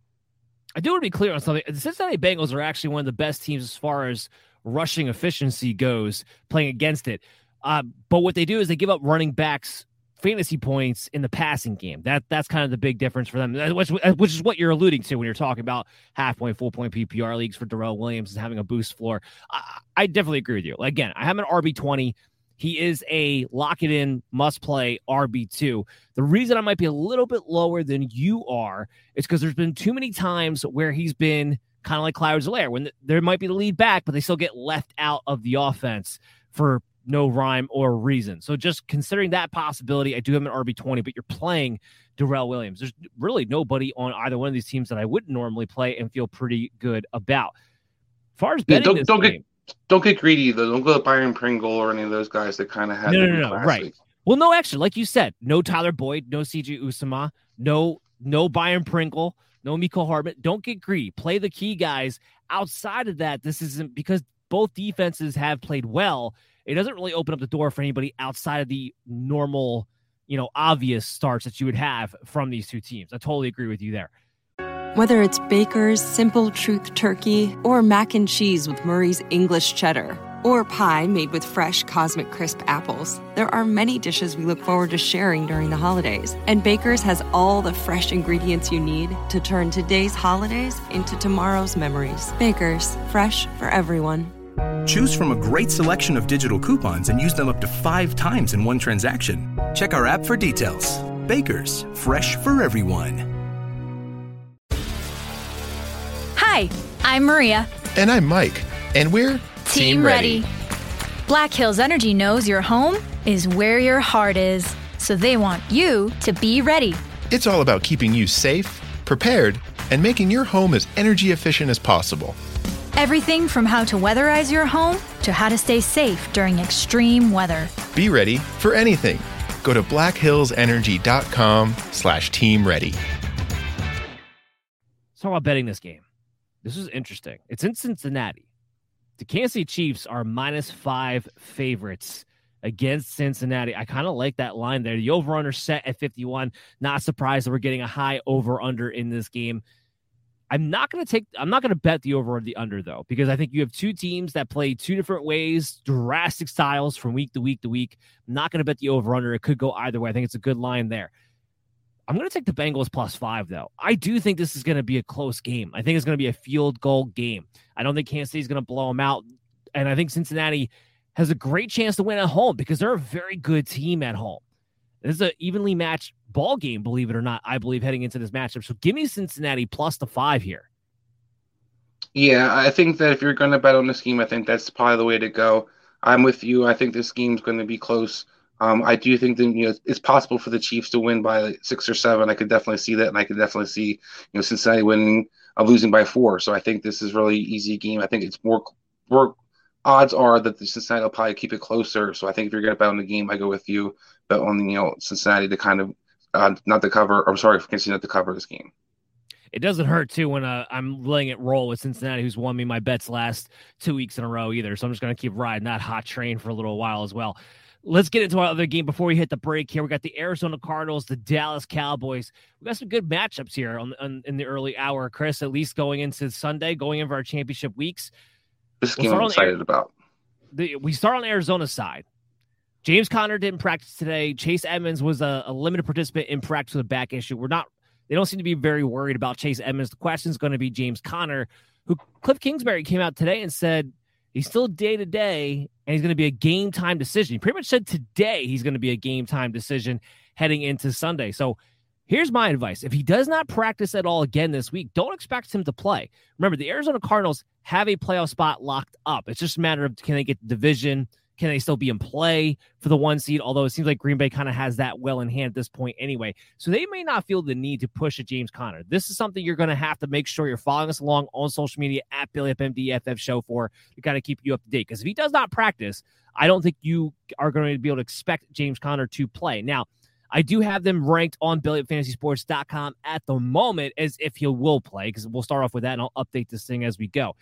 I do want to be clear on something. The Cincinnati Bengals are actually one of the best teams as far as rushing efficiency goes, playing against it. Uh, but what they do is they give up running backs fantasy points in the passing game. That that's kind of the big difference for them, uh, which, uh, which is what you're alluding to when you're talking about half point, full point PPR leagues for Darrel Williams and having a boost floor. I, I definitely agree with you. Again, I have an RB twenty. He is a lock it in, must play RB2. The reason I might be a little bit lower than you are is because there's been too many times where he's been kind of like Clyde Zelaire, when there might be the lead back, but they still get left out of the offense for no rhyme or reason. So just considering that possibility, I do have an RB20, but you're playing Darrel Williams. There's really nobody on either one of these teams that I wouldn't normally play and feel pretty good about. As far as betting yeah, don't, don't game, get don't get greedy though. Don't go to Byron Pringle or any of those guys that kind of had no, no, no, no right. Week. Well, no, actually, like you said, no Tyler Boyd, no CJ Uzomah, no no Byron Pringle, no Mecole Hardman. Don't get greedy. Play the key guys. Outside of that, this isn't because both defenses have played well it doesn't really open up the door for anybody outside of the normal, you know, obvious starts that you would have from these two teams. I totally agree with you there. Whether it's Baker's Simple Truth Turkey or mac and cheese with Murray's English Cheddar or pie made with fresh Cosmic Crisp apples, there are many dishes we look forward to sharing during the holidays. And Baker's has all the fresh ingredients you need to turn today's holidays into tomorrow's memories. Baker's, fresh for everyone. Choose from a great selection of digital coupons and use them up to five times in one transaction. Check our app for details. Baker's, fresh for everyone. Hi, I'm Maria. And I'm Mike. And we're Team, ready. ready. Black Hills Energy knows your home is where your heart is, so they want you to be ready. It's all about keeping you safe, prepared, and making your home as energy efficient as possible. Everything from how to weatherize your home to how to stay safe during extreme weather. Be ready for anything. Go to blackhillsenergy.com slash team ready. Let's talk about betting this game. This is interesting. It's in Cincinnati. The Kansas City Chiefs are minus five favorites against Cincinnati. I kind of like that line there. The over under set at 51. Not surprised that we're getting a high over under in this game. I'm not going to take, I'm not going to bet the over or the under though, because I think you have two teams that play two different ways, drastic styles from week to week to week. I'm not going to bet the over under. It could go either way. I think it's a good line there. I'm going to take the Bengals plus five though. I do think this is going to be a close game. I think it's going to be a field goal game. I don't think Kansas is going to blow them out. And I think Cincinnati has a great chance to win at home because they're a very good team at home. This is an evenly matched ball game, believe it or not, I believe, heading into this matchup. So give me Cincinnati plus the five here. Yeah, I think that if you're going to bet on the scheme, I think that's probably the way to go. I'm with you. I think this game's going to be close. Um, I do think that you know it's possible for the Chiefs to win by six or seven. I could definitely see that, and I could definitely see you know Cincinnati winning, uh, losing by four. So I think this is really easy game. I think it's more more odds are that the Cincinnati will probably keep it closer. So I think if you're going to bet on the game, I go with you. Bet on you know Cincinnati to kind of uh, not to cover. I'm sorry for Kansas not to cover of this game. It doesn't hurt too when uh, I'm letting it roll with Cincinnati, who's won me my bets last two weeks in a row either. So I'm just going to keep riding that hot train for a little while as well. Let's get into our other game before we hit the break here. We got the Arizona Cardinals, the Dallas Cowboys. We got some good matchups here on, on in the early hour, Chris. At least going into Sunday, going into our championship weeks. This game we'll I'm excited about. The, we start on Arizona's side. James Conner didn't practice today. Chase Edmonds was a, a, limited participant in practice with a back issue. We're not, they don't seem to be very worried about Chase Edmonds. The question is going to be James Conner, who Cliff Kingsbury came out today and said he's still day to day and he's going to be a game time decision. He pretty much said today he's going to be a game time decision heading into Sunday. So here's my advice if he does not practice at all again this week, don't expect him to play. Remember, the Arizona Cardinals have a playoff spot locked up. It's just a matter of can they get the division? Can they still be in play for the one seed? Although it seems like Green Bay kind of has that well in hand at this point anyway. So they may not feel the need to push a James Conner. This is something you're going to have to make sure you're following us along on social media at Belly Up MDFF show for to kind of keep you up to date. Because if he does not practice, I don't think you are going to be able to expect James Conner to play. Now, I do have them ranked on BellyUpFantasySports.com at the moment as if he will play, because we'll start off with that and I'll update this thing as we go.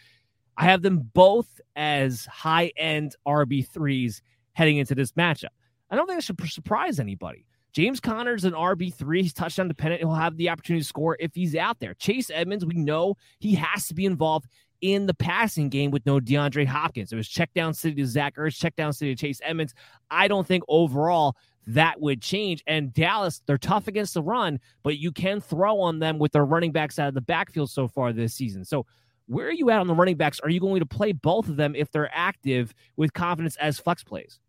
I have them both as high end RB3s heading into this matchup. I don't think that should surprise anybody. James Conner's an RB3. He's touchdown dependent. He'll have the opportunity to score if he's out there. Chase Edmonds, we know he has to be involved in the passing game with no DeAndre Hopkins. It was check down city to Zach Ertz, check down city to Chase Edmonds. I don't think overall that would change. And Dallas, they're tough against the run, but you can throw on them with their running backs out of the backfield so far this season. So where are you at on the running backs? Are you going to play both of them if they're active with confidence as flex plays?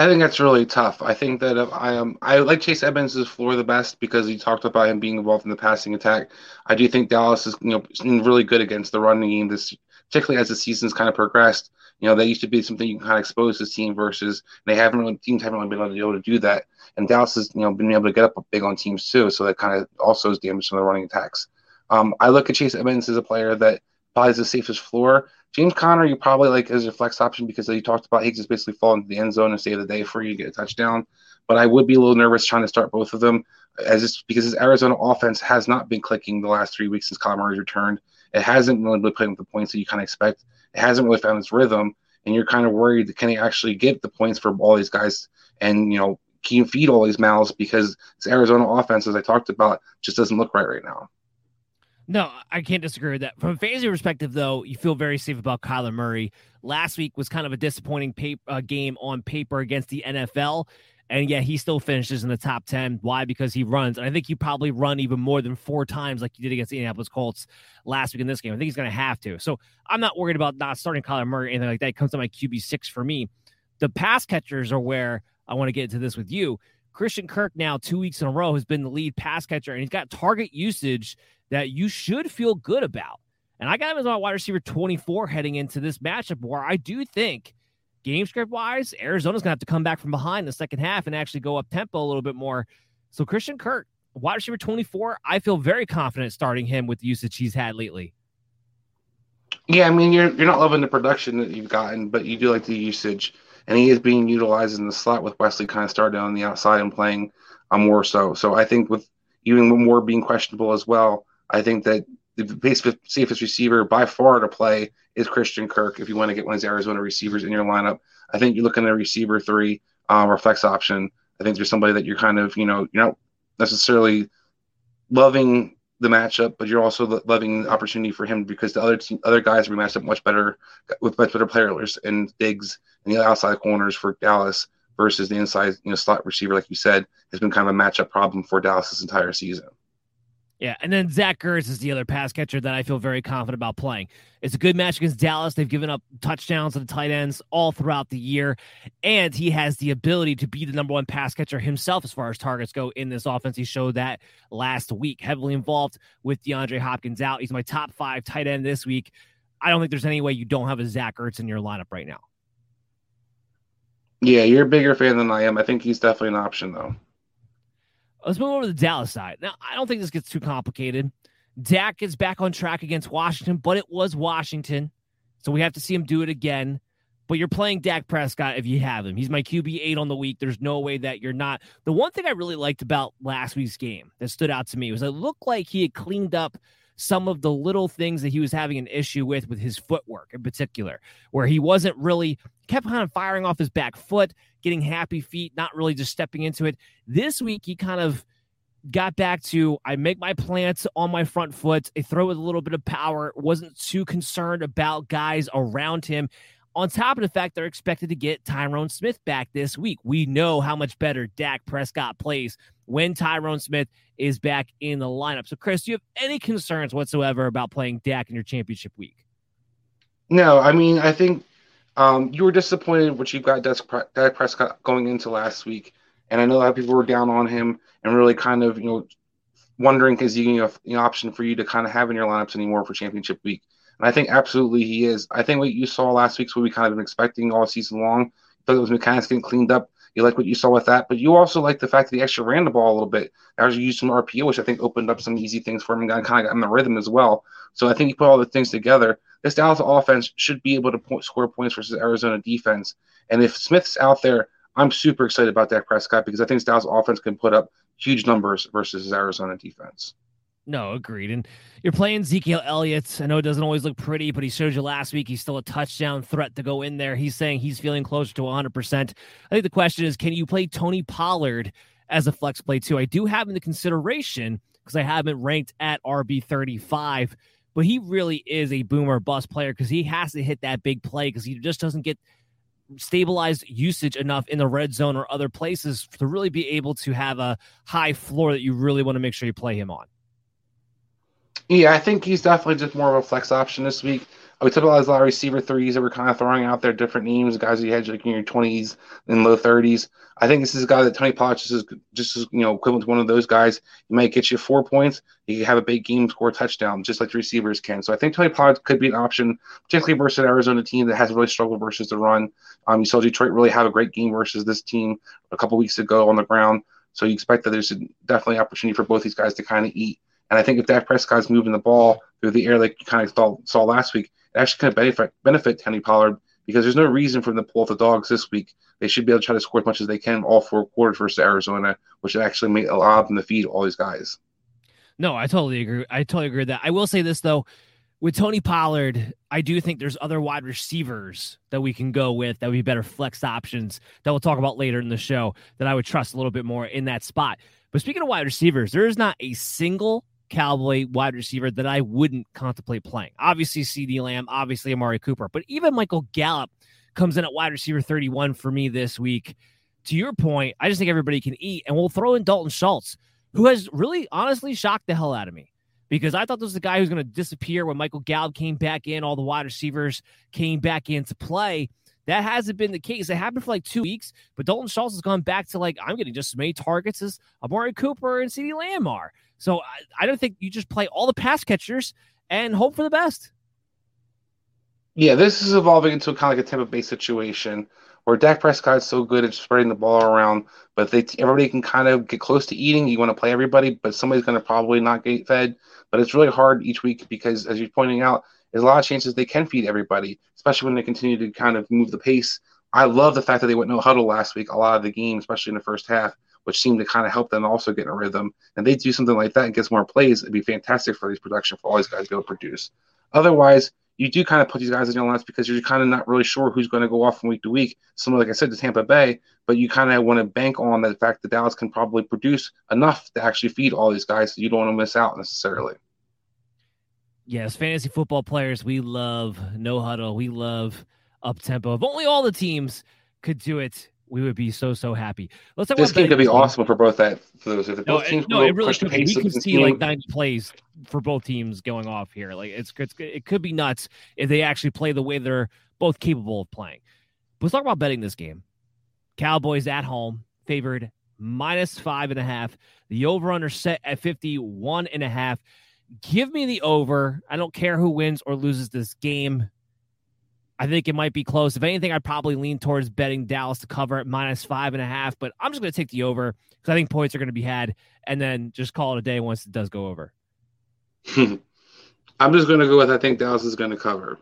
I think that's really tough. I think that I am, um, I like Chase Edmonds' floor the best because he talked about him being involved in the passing attack. I do think Dallas is, you know, really good against the running game this, particularly as the season's kind of progressed. You know, that used to be something you can kind of expose this team versus they haven't really teams haven't really been able to be able to do that. And Dallas has, you know, been able to get up big on teams too. So that kind of also is damage from the running attacks. Um, I look at Chase Edmonds as a player that probably has the safest floor. James Conner, you probably like as a flex option because you talked about Higgs is basically falling into the end zone and save the day for you to get a touchdown. But I would be a little nervous trying to start both of them as it's because his Arizona offense has not been clicking the last three weeks since Kyler Murray's returned. It hasn't really been playing with the points that you kind of expect. It hasn't really found its rhythm, and you're kind of worried that can he actually get the points for all these guys and you know can you feed all these mouths because this Arizona offense, as I talked about, just doesn't look right right now. No, I can't disagree with that. From a fantasy perspective, though, you feel very safe about Kyler Murray. Last week was kind of a disappointing pay, uh, game on paper against the NFL. And yet he still finishes in the top 10. Why? Because he runs. And I think he probably run even more than four times like he did against the Indianapolis Colts last week in this game. I think he's going to have to. So I'm not worried about not starting Kyler Murray or anything like that. It comes to my QB6 for me. The pass catchers are where I want to get into this with you. Christian Kirk now two weeks in a row has been the lead pass catcher, and he's got target usage that you should feel good about. And I got him as my wide receiver 24 heading into this matchup where I do think game script wise, Arizona's gonna have to come back from behind the second half and actually go up tempo a little bit more. So Christian Kirk, wide receiver 24, I feel very confident starting him with the usage he's had lately. Yeah, I mean you're you're not loving the production that you've gotten, but you do like the usage, and he is being utilized in the slot with Wesley kind of starting on the outside and playing um, more so. So I think with even more being questionable as well, I think that the safest receiver by far to play is Christian Kirk. If you want to get one of these Arizona receivers in your lineup, I think you're looking at a receiver three um, or flex option. I think there's somebody that you're kind of, you know, you're not necessarily loving the matchup, but you're also loving the opportunity for him because the other team, other guys are matched up much better with much better players and Diggs and the outside corners for Dallas versus the inside, you know, slot receiver, like you said, has been kind of a matchup problem for Dallas this entire season. Yeah, and then Zach Ertz is the other pass catcher that I feel very confident about playing. It's a good match against Dallas. They've given up touchdowns to the tight ends all throughout the year, and he has the ability to be the number one pass catcher himself as far as targets go in this offense. He showed that last week, heavily involved with DeAndre Hopkins out. He's my top five tight end this week. I don't think there's any way you don't have a Zach Ertz in your lineup right now. Yeah, you're a bigger fan than I am. I think he's definitely an option, though. Let's move over to the Dallas side. Now, I don't think this gets too complicated. Dak is back on track against Washington, but it was Washington. So we have to see him do it again. But you're playing Dak Prescott if you have him. He's my QB eight on the week. There's no way that you're not. The one thing I really liked about last week's game that stood out to me was it looked like he had cleaned up some of the little things that he was having an issue with with his footwork in particular, where he wasn't really kept kind of firing off his back foot, getting happy feet, not really just stepping into it. This week he kind of got back to I make my plants on my front foot, I throw with a little bit of power, wasn't too concerned about guys around him. On top of the fact they're expected to get Tyron Smith back this week. We know how much better Dak Prescott plays when Tyron Smith is back in the lineup. So, Chris, do you have any concerns whatsoever about playing Dak in your championship week? No, I mean, I think um, you were disappointed what you've got Dak Prescott going into last week. And I know a lot of people were down on him and really kind of, you know, wondering is he you an option for you to kind of have in your lineups anymore for championship week. And I think absolutely he is. I think what you saw last week's what we kind of been expecting all season long. I it was mechanics getting cleaned up. You like what you saw with that, but you also like the fact that he actually ran the ball a little bit. Actually used some RPO, which I think opened up some easy things for him and kind of got in the rhythm as well. So I think you put all the things together. This Dallas offense should be able to score points versus Arizona defense. And if Smith's out there, I'm super excited about Dak Prescott because I think Dallas offense can put up huge numbers versus Arizona defense. No, agreed. And you're playing Ezekiel Elliott. I know it doesn't always look pretty, but he showed you last week he's still a touchdown threat to go in there. He's saying he's feeling closer to 100%. I think the question is can you play Tony Pollard as a flex play too? I do have him in the consideration because I have him ranked at RB35, but he really is a boomer bust player because he has to hit that big play because he just doesn't get stabilized usage enough in the red zone or other places to really be able to have a high floor that you really want to make sure you play him on. Yeah, I think he's definitely just more of a flex option this week. We about a lot of receiver threes that were kind of throwing out there different names, guys you had like in your twenties and low thirties. I think this is a guy that Tony Pollard just is just you know equivalent to one of those guys. He might get you four points. He have a big game, score a touchdown, just like the receivers can. So I think Tony Pollard could be an option, particularly versus an Arizona team that has really struggled versus the run. Um, you saw Detroit really have a great game versus this team a couple weeks ago on the ground. So you expect that there's definitely opportunity for both these guys to kind of eat and I think if Dak Prescott's moving the ball through the air like you kind of saw, saw last week, it actually kind of benefit benefit Tony Pollard because there's no reason for them to pull off the dogs this week. They should be able to try to score as much as they can all four quarters versus Arizona, which actually make a lot of them to feed all these guys. No, I totally agree. I totally agree with that. I will say this though, with Tony Pollard, I do think there's other wide receivers that we can go with that would be better flex options that we'll talk about later in the show that I would trust a little bit more in that spot. But speaking of wide receivers, there is not a single Cowboy wide receiver that I wouldn't contemplate playing. Obviously, CeeDee Lamb, obviously, Amari Cooper, but even Michael Gallup comes in at wide receiver 31 for me this week. To your point, I just think everybody can eat, and we'll throw in Dalton Schultz, who has really honestly shocked the hell out of me because I thought this was the guy who's going to disappear when Michael Gallup came back in, all the wide receivers came back into play. That hasn't been the case. It happened for like two weeks, but Dalton Schultz has gone back to like, I'm getting just as many targets as Amari Cooper and CeeDee Lamb are. So I, I don't think you just play all the pass catchers and hope for the best. Yeah, this is evolving into kind of like a Tampa Bay situation where Dak Prescott is so good at spreading the ball around, but they everybody can kind of get close to eating. You want to play everybody, but somebody's going to probably not get fed. But it's really hard each week because, as you're pointing out, there's a lot of chances they can feed everybody, especially when they continue to kind of move the pace. I love the fact that they went no huddle last week, a lot of the game, especially in the first half, which seemed to kind of help them also get in a rhythm. And they do something like that and gets more plays, it'd be fantastic for these production for all these guys to be able to produce. Otherwise, you do kind of put these guys in your lineups because you're kind of not really sure who's going to go off from week to week. Similar, like I said, to Tampa Bay, but you kind of want to bank on the fact that Dallas can probably produce enough to actually feed all these guys, so you don't want to miss out necessarily. Yes, fantasy football players, we love no huddle. We love up tempo. If only all the teams could do it, we would be so so happy. Let's talk this game could be teams. awesome for both that for those. If no, both teams no, it really could. We could see team. like ninety plays for both teams going off here. Like it's, it's it could be nuts if they actually play the way they're both capable of playing. But let's talk about betting this game. Cowboys at home favored minus five and a half. The over under set at 51 and a half. Give me the over. I don't care who wins or loses this game. I think it might be close. If anything, I'd probably lean towards betting Dallas to cover at minus five and a half, but I'm just going to take the over because I think points are going to be had and then just call it a day once it does go over. I'm just going to go with I think Dallas is going to cover.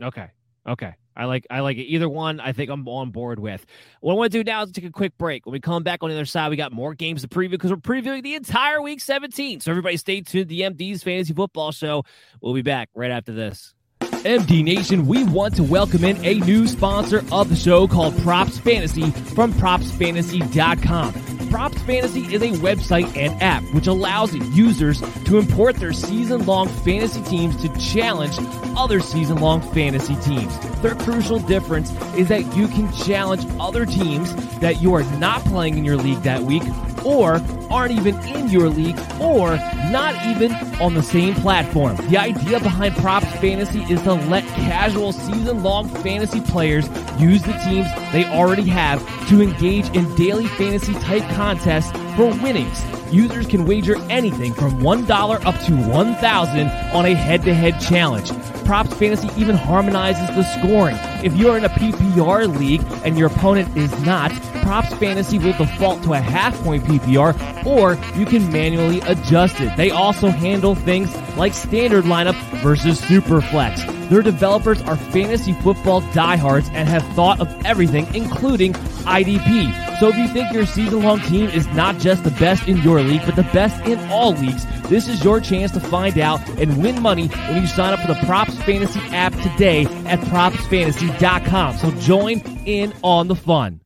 Okay. Okay. I like I like it. Either one, I think I'm on board with. What I want to do now is take a quick break. When we come back on the other side, we got more games to preview because we're previewing the entire week 17. So everybody stay tuned to the MD's Fantasy Football Show. We'll be back right after this. MD Nation, we want to welcome in a new sponsor of the show called Props Fantasy from PropsFantasy.com. Props Fantasy is a website and app which allows users to import their season long fantasy teams to challenge other season long fantasy teams. Their crucial difference is that you can challenge other teams that you are not playing in your league that week or aren't even in your league or not even on the same platform. The idea behind Props Fantasy is to let casual season long fantasy players use the teams they already have to engage in daily fantasy type contests for winnings. Users can wager anything from $1 up to 1000 on a head to head challenge. Props Fantasy even harmonizes the scoring. If you're in a PPR league and your opponent is not, Props Fantasy will default to a half point PPR or you can manually adjust it. They also handle things like standard lineup versus super flex. Their developers are fantasy football diehards and have thought of everything, including IDP. So if you think your season long team is not just the best in your league, but the best in all leagues, this is your chance to find out and win money when you sign up for the Props Fantasy app today at propsfantasy.com. So join in on the fun.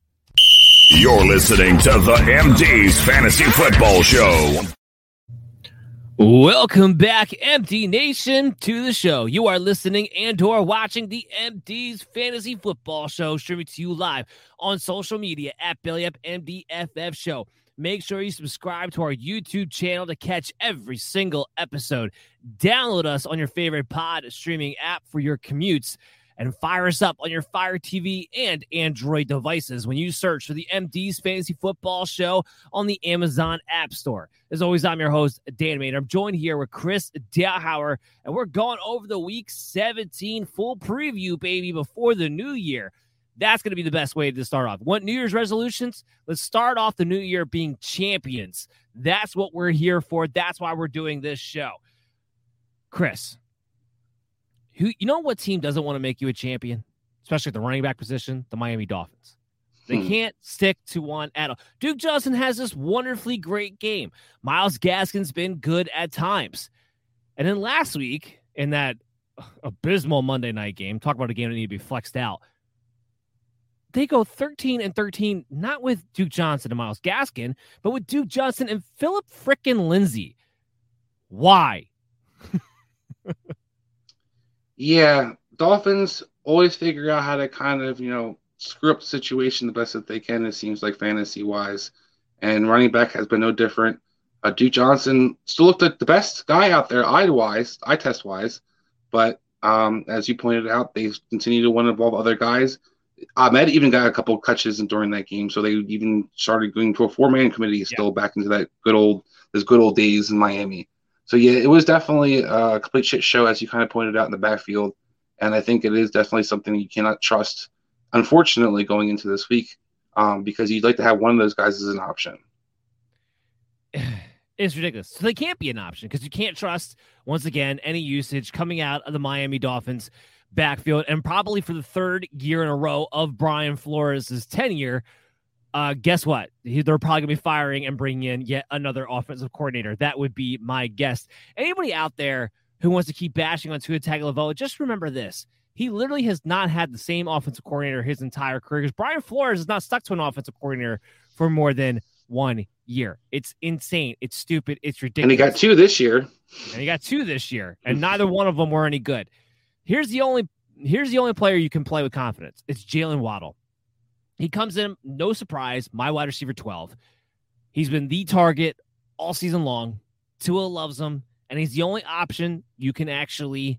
You're listening to the MD's Fantasy Football Show. Welcome back, MD Nation, to the show. You are listening and or watching the MD's Fantasy Football Show, streaming to you live on social media at Belly Up MDFF Show. Make sure you subscribe to our YouTube channel to catch every single episode. Download us on your favorite pod streaming app for your commutes and fire us up on your Fire TV and Android devices when you search for the MD's Fantasy Football Show on the Amazon App Store. As always, I'm your host, Dan Maynard. I'm joined here with Chris Dowhauer, and we're going over the Week 17 full preview, baby, before the new year. That's going to be the best way to start off. What New Year's resolutions? Let's start off the new year being champions. That's what we're here for. That's why we're doing this show. Chris, who you know what team doesn't want to make you a champion, especially at the running back position? The Miami Dolphins. They hmm. can't stick to one at all. Duke Johnson has this wonderfully great game. Myles Gaskin's been good at times. And then last week in that abysmal Monday night game, talk about a game that needed to be flexed out. They go 13 and 13, not with Duke Johnson and Myles Gaskin, but with Duke Johnson and Phillip frickin' Lindsay. Why? Yeah, Dolphins always figure out how to kind of, you know, screw up the situation the best that they can, it seems like fantasy wise. And running back has been no different. Uh, Duke Johnson still looked like the best guy out there, eye wise, eye test wise, but Um, as you pointed out, they continue to want to involve other guys. Ahmed even got a couple of catches during that game, so they even started going to a four man committee still yeah. back into that good old those good old days in Miami. So yeah, it was definitely a complete shit show, as you kind of pointed out in the backfield, and I think it is definitely something you cannot trust. Unfortunately, going into this week, um, because you'd like to have one of those guys as an option. It's ridiculous. So they can't be an option because you can't trust once again any usage coming out of the Miami Dolphins backfield, and probably for the third year in a row of Brian Flores' tenure. Uh, guess what? They're probably gonna be firing and bringing in yet another offensive coordinator. That would be my guess. Anybody out there who wants to keep bashing on Tua Tagovailoa, just remember this: he literally has not had the same offensive coordinator his entire career. Because Brian Flores is not stuck to an offensive coordinator for more than one year. It's insane. It's stupid. It's ridiculous. And he got two this year. And he got two this year, and neither one of them were any good. Here's the only here's the only player you can play with confidence. It's Jaylen Waddle. He comes in, no surprise, my wide receiver 12. He's been the target all season long. Tua loves him, and he's the only option you can actually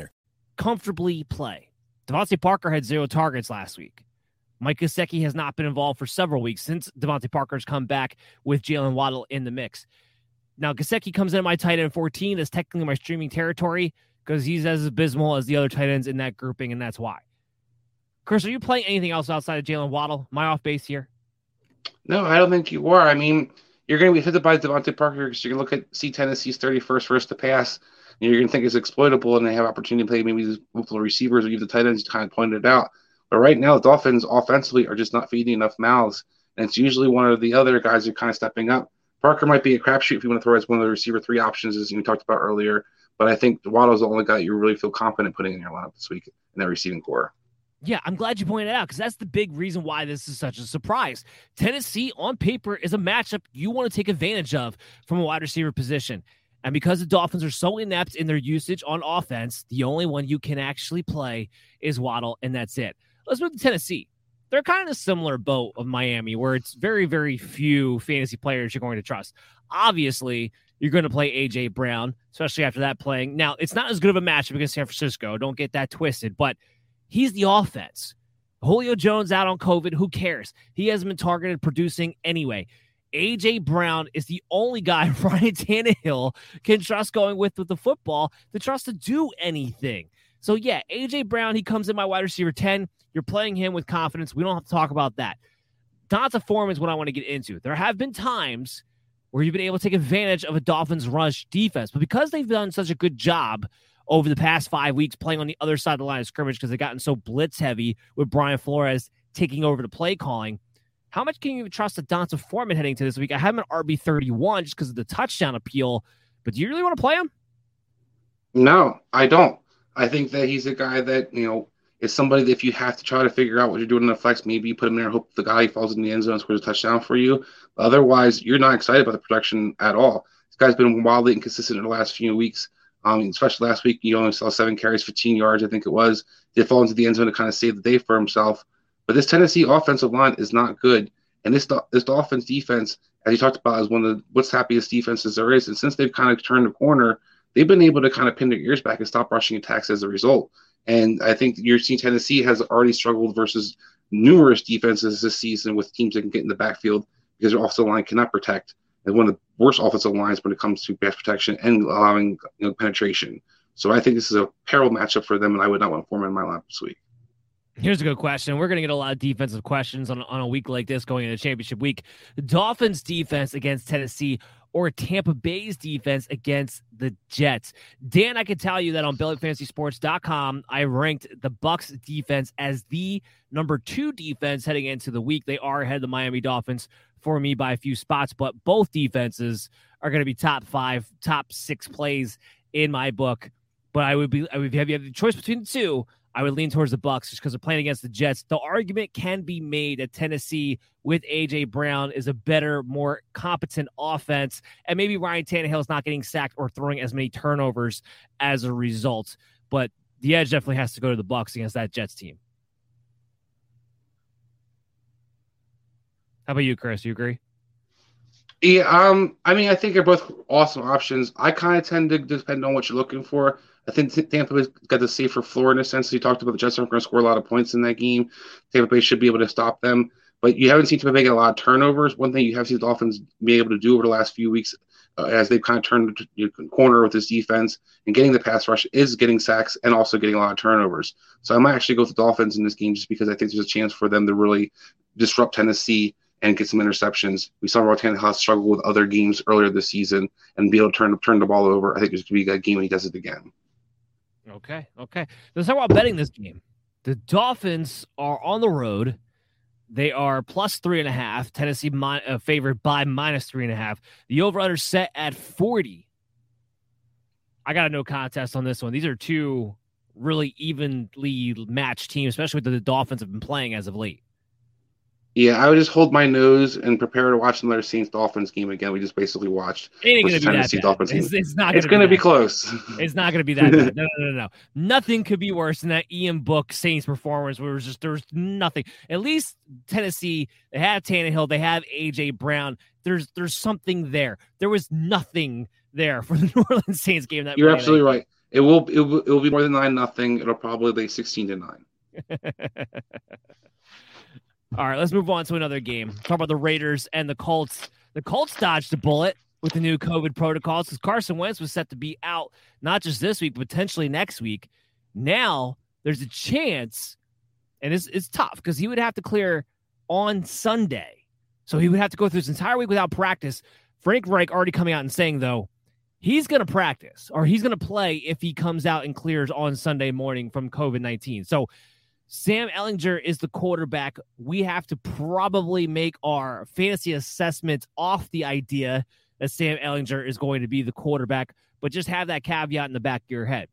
comfortably play. DeVante Parker had zero targets last week. Mike Gesicki has not been involved for several weeks since DeVante Parker's come back with Jaylen Waddle in the mix. Now, Gesicki comes in my tight end 14. That's technically my streaming territory because he's as abysmal as the other tight ends in that grouping, and that's why. Chris, are you playing anything else outside of Jalen Waddle? Am I off base here? No, I don't think you are. I mean, you're going to be hit by DeVante Parker because you're going to look at see Tennessee's 31st versus the pass you're going to think it's exploitable and they have opportunity to play maybe these multiple receivers or even the tight ends you kind of pointed it out. But right now, the Dolphins offensively are just not feeding enough mouths. And it's usually one of the other guys who kind of stepping up. Parker might be a crapshoot if you want to throw as one of the receiver three options, as you talked about earlier. But I think Waddle's the only guy you really feel confident putting in your lineup this week in that receiving corps. Yeah, I'm glad you pointed it out because that's the big reason why this is such a surprise. Tennessee on paper is a matchup you want to take advantage of from a wide receiver position. And because the Dolphins are so inept in their usage on offense, the only one you can actually play is Waddle, and that's it. Let's move to Tennessee. They're kind of a similar boat of Miami, where it's very, very few fantasy players you're going to trust. Obviously, you're going to play AJ Brown, especially after that playing. Now, it's not as good of a matchup against San Francisco. Don't get that twisted, but he's the offense. Julio Jones out on COVID. Who cares? He hasn't been targeted producing anyway. AJ Brown is the only guy Ryan Tannehill can trust going with with the football to trust to do anything. So yeah, AJ Brown, he comes in my wide receiver 10. You're playing him with confidence. We don't have to talk about that. D'Onta Foreman is what I want to get into. There have been times where you've been able to take advantage of a Dolphins rush defense, but because they've done such a good job over the past five weeks playing on the other side of the line of scrimmage because they've gotten so blitz heavy with Brian Flores taking over the play calling – how much can you trust a D'Onta Foreman heading to this week? I have him at RB thirty one just because of the touchdown appeal, but do you really want to play him? No, I don't. I think that he's a guy that you know is somebody that if you have to try to figure out what you're doing in the flex, maybe you put him there, and hope the guy falls in the end zone and scores a touchdown for you. Otherwise, you're not excited about the production at all. This guy's been wildly inconsistent in the last few weeks. Um, especially last week, you only saw seven carries, 15 yards, I think it was. Did fall into the end zone to kind of save the day for himself. But this Tennessee offensive line is not good, and this this Dolphins defense, as you talked about, is one of the what's happiest defenses there is. And since they've kind of turned the corner, they've been able to kind of pin their ears back and stop rushing attacks as a result. And I think you're seeing Tennessee has already struggled versus numerous defenses this season with teams that can get in the backfield because their offensive line cannot protect. And one of the worst offensive lines when it comes to pass protection and allowing you know, penetration. So I think this is a peril matchup for them, and I would not want Foreman in my lap this week. Here's a good question. We're going to get a lot of defensive questions on, on a week like this going into championship week. The Dolphins defense against Tennessee or Tampa Bay's defense against the Jets. Dan, I can tell you that on BillickFantasySports.com, I ranked the Bucs defense as the number two defense heading into the week. They are ahead of the Miami Dolphins for me by a few spots, but both defenses are going to be top five, top six plays in my book but I would be I would have you have the choice between the two. I would lean towards the Bucs just because they're playing against the Jets. The argument can be made that Tennessee with AJ Brown is a better, more competent offense, and maybe Ryan Tannehill is not getting sacked or throwing as many turnovers as a result. But the edge definitely has to go to the Bucs against that Jets team. How about you, Chris? You agree? Yeah, um, I mean, I think they're both awesome options. I kind of tend to depend on what you're looking for. I think Tampa Bay's got the safer floor in a sense. You talked about the Jets aren't going to score a lot of points in that game. Tampa Bay should be able to stop them, but you haven't seen Tampa Bay get a lot of turnovers. One thing you have seen the Dolphins be able to do over the last few weeks, uh, as they've kind of turned the corner with this defense and getting the pass rush, is getting sacks and also getting a lot of turnovers. So I might actually go with the Dolphins in this game just because I think there's a chance for them to really disrupt Tennessee and get some interceptions. We saw Ryan Tannehill struggle with other games earlier this season and be able to turn turn the ball over. I think it's going to be a game when he does it again. Okay, okay. Let's talk about betting this game. The Dolphins are on the road. They are plus three and a half. Tennessee mi- uh, favored by minus three and a half. The over under set at 40. I got a no contest on this one. These are two really evenly matched teams, especially with the Dolphins have been playing as of late. Yeah, I would just hold my nose and prepare to watch another Saints Dolphins game again. We just basically watched. It ain't gonna be that bad. It's, it's, not. Gonna it's going to be, be close. It's not going to be that bad. No, no, no, no. Nothing could be worse than that Ian Book Saints performance, where it was just there was nothing. At least Tennessee, they have Tannehill, they have AJ Brown. There's there's something there. There was nothing there for the New Orleans Saints game. That you're absolutely right. It will, it will it will be more than nine nothing. It'll probably be sixteen to nine. All right, let's move on to another game. Talk about the Raiders and the Colts. The Colts dodged a bullet with the new COVID protocols because Carson Wentz was set to be out not just this week, potentially next week. Now there's a chance, and it's, it's tough because he would have to clear on Sunday. So he would have to go through this entire week without practice. Frank Reich already coming out and saying, though, he's going to practice or he's going to play if he comes out and clears on Sunday morning from COVID 19. So Sam Ehlinger is the quarterback. We have to probably make our fantasy assessments off the idea that Sam Ehlinger is going to be the quarterback, but just have that caveat in the back of your head.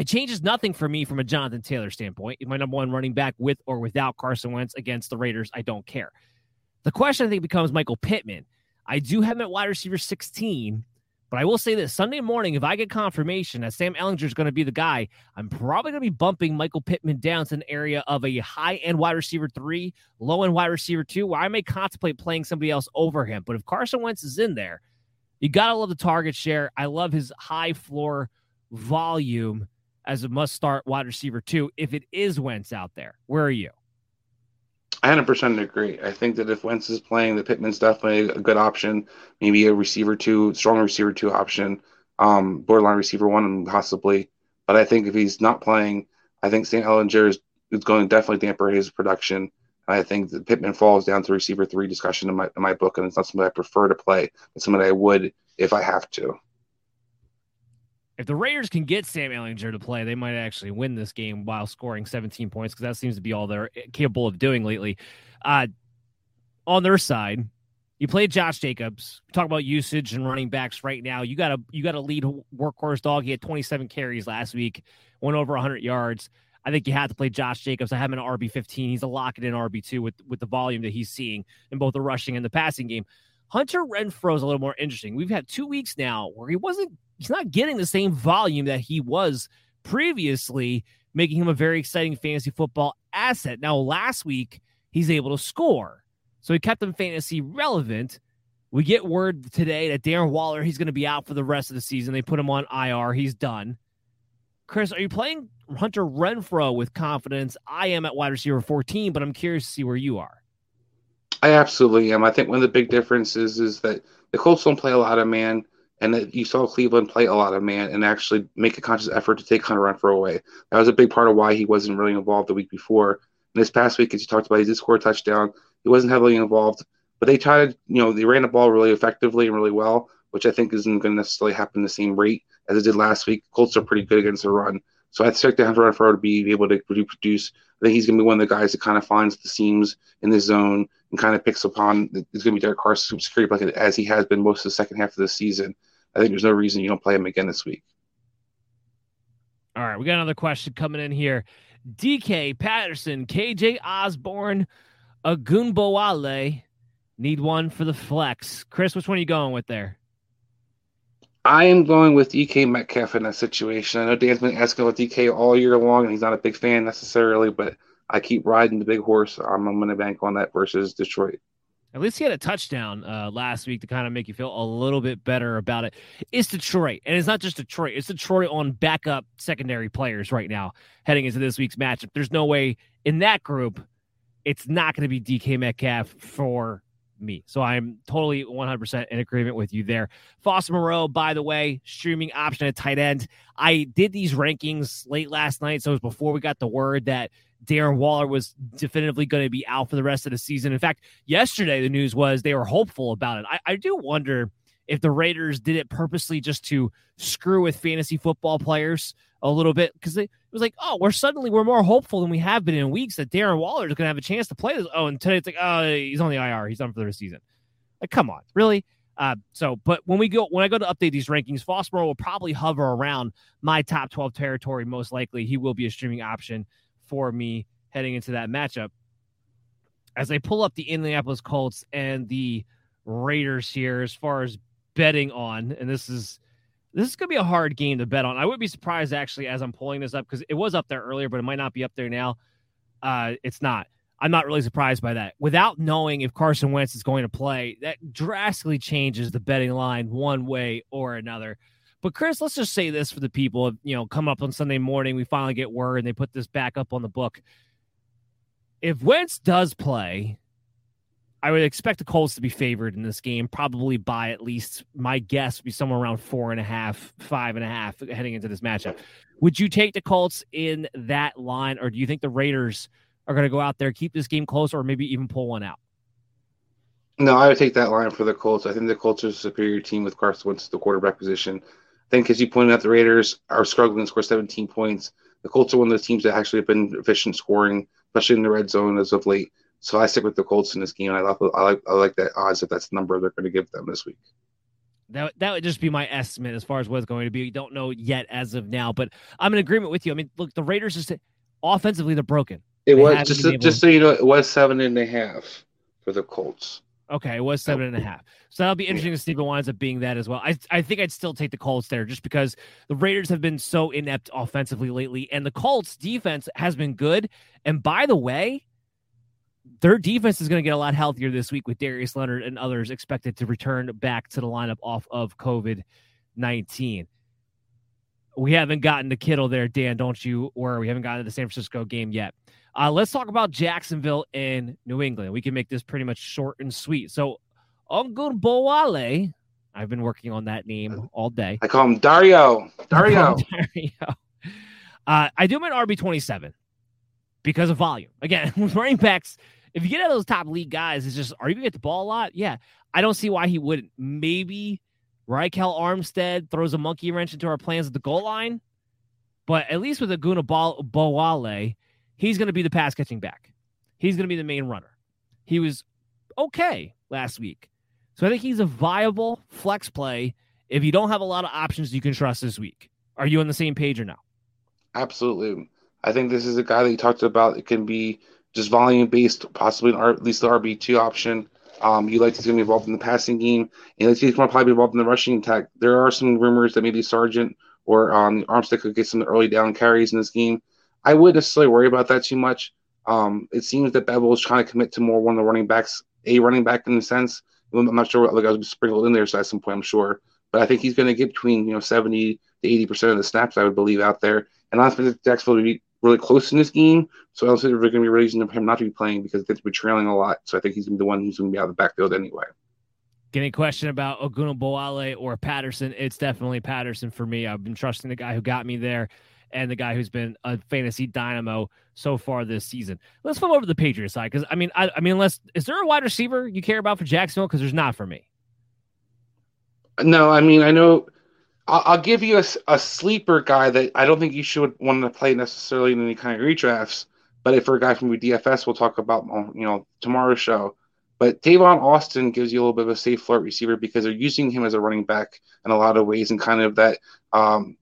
It changes nothing for me from a Jonathan Taylor standpoint. My number one running back with or without Carson Wentz against the Raiders, I don't care. The question I think becomes Michael Pittman. I do have him at wide receiver 16, but I will say this Sunday morning, if I get confirmation that Sam Ehlinger is going to be the guy, I'm probably going to be bumping Michael Pittman down to an area of a high end wide receiver three, low end wide receiver two, where I may contemplate playing somebody else over him. But if Carson Wentz is in there, you got to love the target share. I love his high floor volume as a must start wide receiver two if it is Wentz out there. Where are you? I 100% agree. I think that if Wentz is playing, the Pittman's definitely a good option. Maybe a receiver two, strong receiver two option, um, borderline receiver one, possibly. But I think if he's not playing, I think St. Ehlinger is, is going to definitely damper his production. I think that Pittman falls down to receiver three discussion in my in my book, and it's not something I prefer to play. It's something I would if I have to if the Raiders can get Sam Ehlinger to play, they might actually win this game while scoring 17 points because that seems to be all they're capable of doing lately. Uh, on their side, you play Josh Jacobs. Talk about usage and running backs right now. You got a you got a lead workhorse dog. He had 27 carries last week, went over 100 yards. I think you have to play Josh Jacobs. I have him in RB 15. He's a lock it in RB two with with the volume that he's seeing in both the rushing and the passing game. Hunter Renfrow is a little more interesting. We've had two weeks now where he wasn't he's not getting the same volume that he was previously, making him a very exciting fantasy football asset. Now, last week, he's able to score. So he kept him fantasy relevant. We get word today that Darren Waller, he's going to be out for the rest of the season. They put him on IR. He's done. Chris, are you playing Hunter Renfrow with confidence? I am at wide receiver 14, but I'm curious to see where you are. I absolutely am. I think one of the big differences is that the Colts don't play a lot of man and you saw Cleveland play a lot of man and actually make a conscious effort to take Hunter Renfrow away. That was a big part of why he wasn't really involved the week before. And this past week, as you talked about, he did score a touchdown. He wasn't heavily involved, but they tried, you know, they ran the ball really effectively and really well, which I think isn't going to necessarily happen the same rate as it did last week. Colts are pretty good against the run. So I expect Hunter Renfrow to be able to reproduce. I think he's going to be one of the guys that kind of finds the seams in the zone and kind of picks upon. It's going to be Derek Carr's security blanket as he has been most of the second half of the season. I think there's no reason you don't play him again this week. All right, we got another question coming in here. DK Patterson, KJ Osborn, Ogunbowale need one for the flex. Chris, which one are you going with there? I am going with DK Metcalf in that situation. I know Dan's been asking about DK all year long, and he's not a big fan necessarily, but I keep riding the big horse. I'm, I'm going to bank on that versus Detroit. At least he had a touchdown uh, last week to kind of make you feel a little bit better about it. It's Detroit, and it's not just Detroit. It's Detroit on backup secondary players right now heading into this week's matchup. There's no way in that group it's not going to be DK Metcalf for me. So I'm totally 100% in agreement with you there. Foster Moreau, by the way, streaming option at tight end. I did these rankings late last night. So it was before we got the word that Darren Waller was definitively going to be out for the rest of the season. In fact, yesterday the news was they were hopeful about it. I, I do wonder if the Raiders did it purposely just to screw with fantasy football players a little bit because it was like, oh, we're suddenly we're more hopeful than we have been in weeks that Darren Waller is going to have a chance to play this. Oh, and today it's like, oh, he's on the IR. He's done for the season. Like, come on, really? Uh, so, but when we go, when I go to update these rankings, Foster Moreau will probably hover around my top 12 territory. Most likely, he will be a streaming option for me heading into that matchup. As I pull up the Indianapolis Colts and the Raiders here, as far as betting on, and this is this is going to be a hard game to bet on. I would be surprised actually as I'm pulling this up because it was up there earlier, but it might not be up there now. Uh, it's not. I'm not really surprised by that. Without knowing if Carson Wentz is going to play, that drastically changes the betting line one way or another. But Chris, let's just say this for the people, you know, come up on Sunday morning, we finally get word and they put this back up on the book. If Wentz does play, I would expect the Colts to be favored in this game, probably by at least my guess would be somewhere around four and a half, five and a half heading into this matchup. Would you take the Colts in that line, or do you think the Raiders are going to go out there, keep this game close, or maybe even pull one out? No, I would take that line for the Colts. I think the Colts are a superior team with Carson Wentz at the quarterback position. I think, as you pointed out, the Raiders are struggling to score 17 points. The Colts are one of those teams that actually have been efficient scoring, especially in the red zone as of late. So I stick with the Colts in this game. I like I like I like that odds if that's the number they're going to give them this week. That that would just be my estimate as far as what's going to be. We don't know yet as of now, but I'm in agreement with you. I mean, look, the Raiders just offensively they're broken. It they was just just so you know, it was seven and a half for the Colts. Okay, it was seven and a half. So that'll be interesting to see if it winds up being that as well. I I think I'd still take the Colts there just because the Raiders have been so inept offensively lately, and the Colts defense has been good. And by the way, their defense is going to get a lot healthier this week with Darius Leonard and others expected to return back to the lineup off of COVID 19. We haven't gotten to Kittle there, Dan, don't you worry. We haven't gotten to the San Francisco game yet. Uh, let's talk about Jacksonville and New England. We can make this pretty much short and sweet. So, Ogunbowale, I've been working on that name all day. I call him Dario. Dario. Dario. Uh, I do him at RB27 because of volume. Again, with running backs, if you get out of those top league guys, it's just are you gonna get the ball a lot? Yeah. I don't see why he wouldn't. Maybe Ryquell Armstead throws a monkey wrench into our plans at the goal line. But at least with Ogunbowale, he's going to be the pass catching back. He's going to be the main runner. He was okay last week. So I think he's a viable flex play if you don't have a lot of options you can trust this week. Are you on the same page or no? Absolutely. I think this is a guy that you talked about. It can be just volume based, possibly at least the RB two option. Um, you like to see him involved in the passing game, and like he's going to probably be involved in the rushing attack. There are some rumors that maybe Sargent or um, Armstead could get some early down carries in this game. I wouldn't necessarily worry about that too much. Um, it seems that Bevell is trying to commit to more one of the running backs, a running back in a sense. I'm not sure what like I was sprinkled in there, so at some point I'm sure, but I think he's going to get between you know 70 to 80 percent of the snaps I would believe out there, and I think Jacksonville will be really close in this game. So I don't think they're going to be reason for him not to be playing because they're trailing a lot. So I think he's going to be the one who's going to be out of the backfield anyway. Get a question about Ogunbowale or Patterson? It's definitely Patterson for me. I've been trusting the guy who got me there and the guy who's been a fantasy dynamo so far this season. Let's flip over to the Patriots side because I mean, I, I mean, unless is there a wide receiver you care about for Jacksonville? Because there's not for me. No, I mean, I know I'll, I'll give you a, a, sleeper guy that I don't think you should want to play necessarily in any kind of redrafts. But if for a guy from DFS, we'll talk about you know tomorrow's show. But Tavon Austin gives you a little bit of a safe flirt receiver because they're using him as a running back in a lot of ways and kind of that um,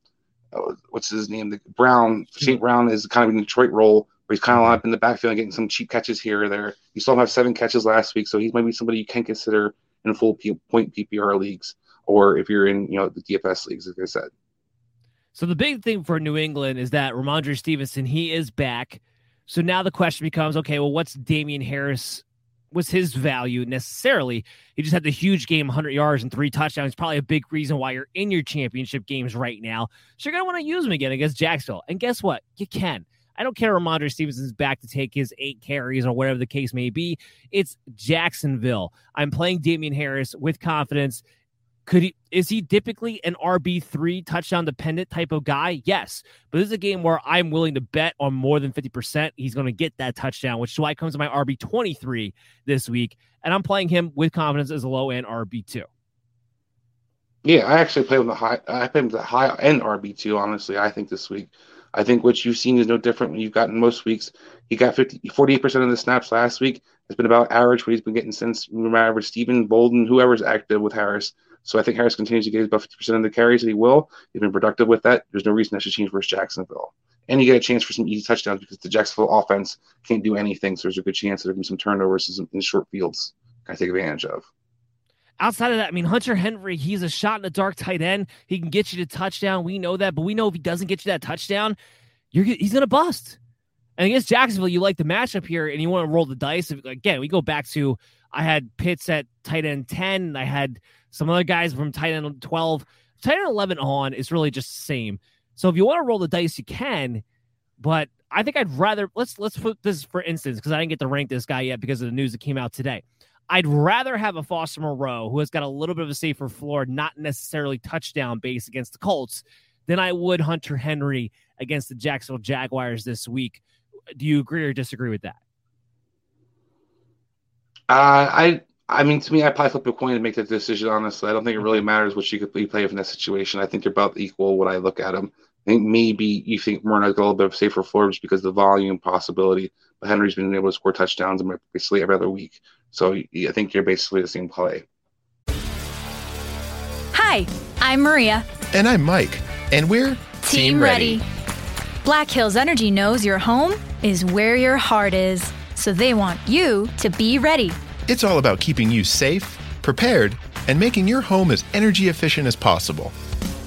what's his name? The Brown, St. Brown is kind of in Detroit role where he's kind of up in the backfield and getting some cheap catches here or there. You saw him have seven catches last week, so he's maybe somebody you can consider in full P- point PPR leagues, or if you're in you know the DFS leagues, like I said. So the big thing for New England is that Rhamondre Stevenson he is back. So now the question becomes, okay, well, what's Damien Harris? Was his value necessarily? He just had the huge game, 100 yards and three touchdowns. Probably a big reason why you're in your championship games right now. So you're gonna want to use him again against Jacksonville. And guess what? You can. I don't care. Rhamondre Stevenson's back to take his eight carries or whatever the case may be. It's Jacksonville. I'm playing Damien Harris with confidence. Could he is he typically an RB three touchdown dependent type of guy? Yes, but this is a game where I'm willing to bet on more than fifty percent he's going to get that touchdown, which is why it comes to my RB twenty three this week, and I'm playing him with confidence as a low end RB two. Yeah, I actually played with the high. I played with the high end RB two. Honestly, I think this week, I think what you've seen is no different when you've gotten most weeks. He got 48 percent of the snaps last week. It's been about average what he's been getting since average. Stephen Bolden, whoever's active with Harris. So I think Harris continues to get about 50% of the carries that he will. He's been productive with that. There's no reason that should change versus Jacksonville. And you get a chance for some easy touchdowns because the Jacksonville offense can't do anything. So there's a good chance that there'll be some turnovers in short fields. I take advantage of? Outside of that, I mean, Hunter Henry, he's a shot in the dark tight end. He can get you to touchdown. We know that, but we know if he doesn't get you that touchdown, he's gonna bust. And against Jacksonville, you like the matchup here, and you want to roll the dice. Again, we go back to I had Pitts at tight end ten. I had some other guys from tight end 12, tight end 11 on is really just the same. So if you want to roll the dice, you can. But I think I'd rather let's let's put this for instance because I didn't get to rank this guy yet because of the news that came out today. I'd rather have a Foster Moreau who has got a little bit of a safer floor, not necessarily touchdown base against the Colts, than I would Hunter Henry against the Jacksonville Jaguars this week. Do you agree or disagree with that? Uh, I I mean, to me, I probably flip a coin to make that decision. Honestly, I don't think it really matters what you could play in that situation. I think they're about equal when I look at them. I think maybe you think Moreau's got a little bit of safer floor just because the volume possibility, but Henry's been able to score touchdowns basically every other week. So I think you're basically the same play. Hi, I'm Maria. And I'm Mike. And we're Team, Team ready. ready. Black Hills Energy knows your home is where your heart is. So they want you to be ready it's all about keeping you safe, prepared, and making your home as energy efficient as possible.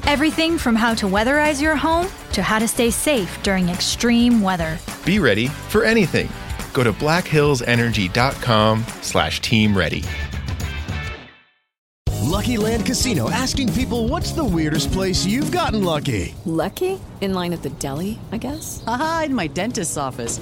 Everything from how to weatherize your home to how to stay safe during extreme weather. Be ready for anything. Go to blackhillsenergy.com slash team ready. Lucky Land Casino asking people what's the weirdest place you've gotten lucky? Lucky? In line at the deli, I guess? Aha, in my dentist's office.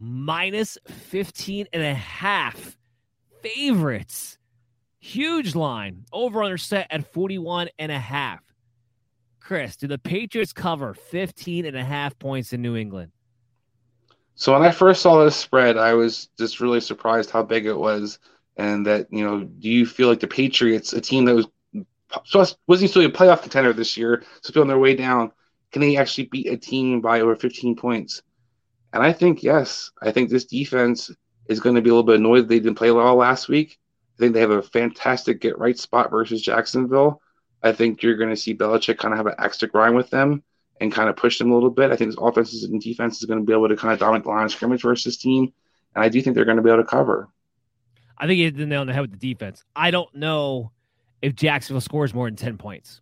minus 15 and a half favorites. Huge line. Over under set at 41 and a half. Chris, do the Patriots cover 15 and a half points in New England? So when I first saw this spread, I was just really surprised how big it was. And that, you know, do you feel like the Patriots, a team that was wasn't still a playoff contender this year, so on their way down, can they actually beat a team by over 15 points? And I think yes. I think this defense is going to be a little bit annoyed they didn't play well last week. I think they have a fantastic get right spot versus Jacksonville. I think you're going to see Belichick kind of have an to grind with them and kind of push them a little bit. I think his offenses and defense is going to be able to kind of dominate the line of scrimmage versus this team. And I do think they're going to be able to cover. I think you hit the nail on the head with the defense. I don't know if Jacksonville scores more than 10 points.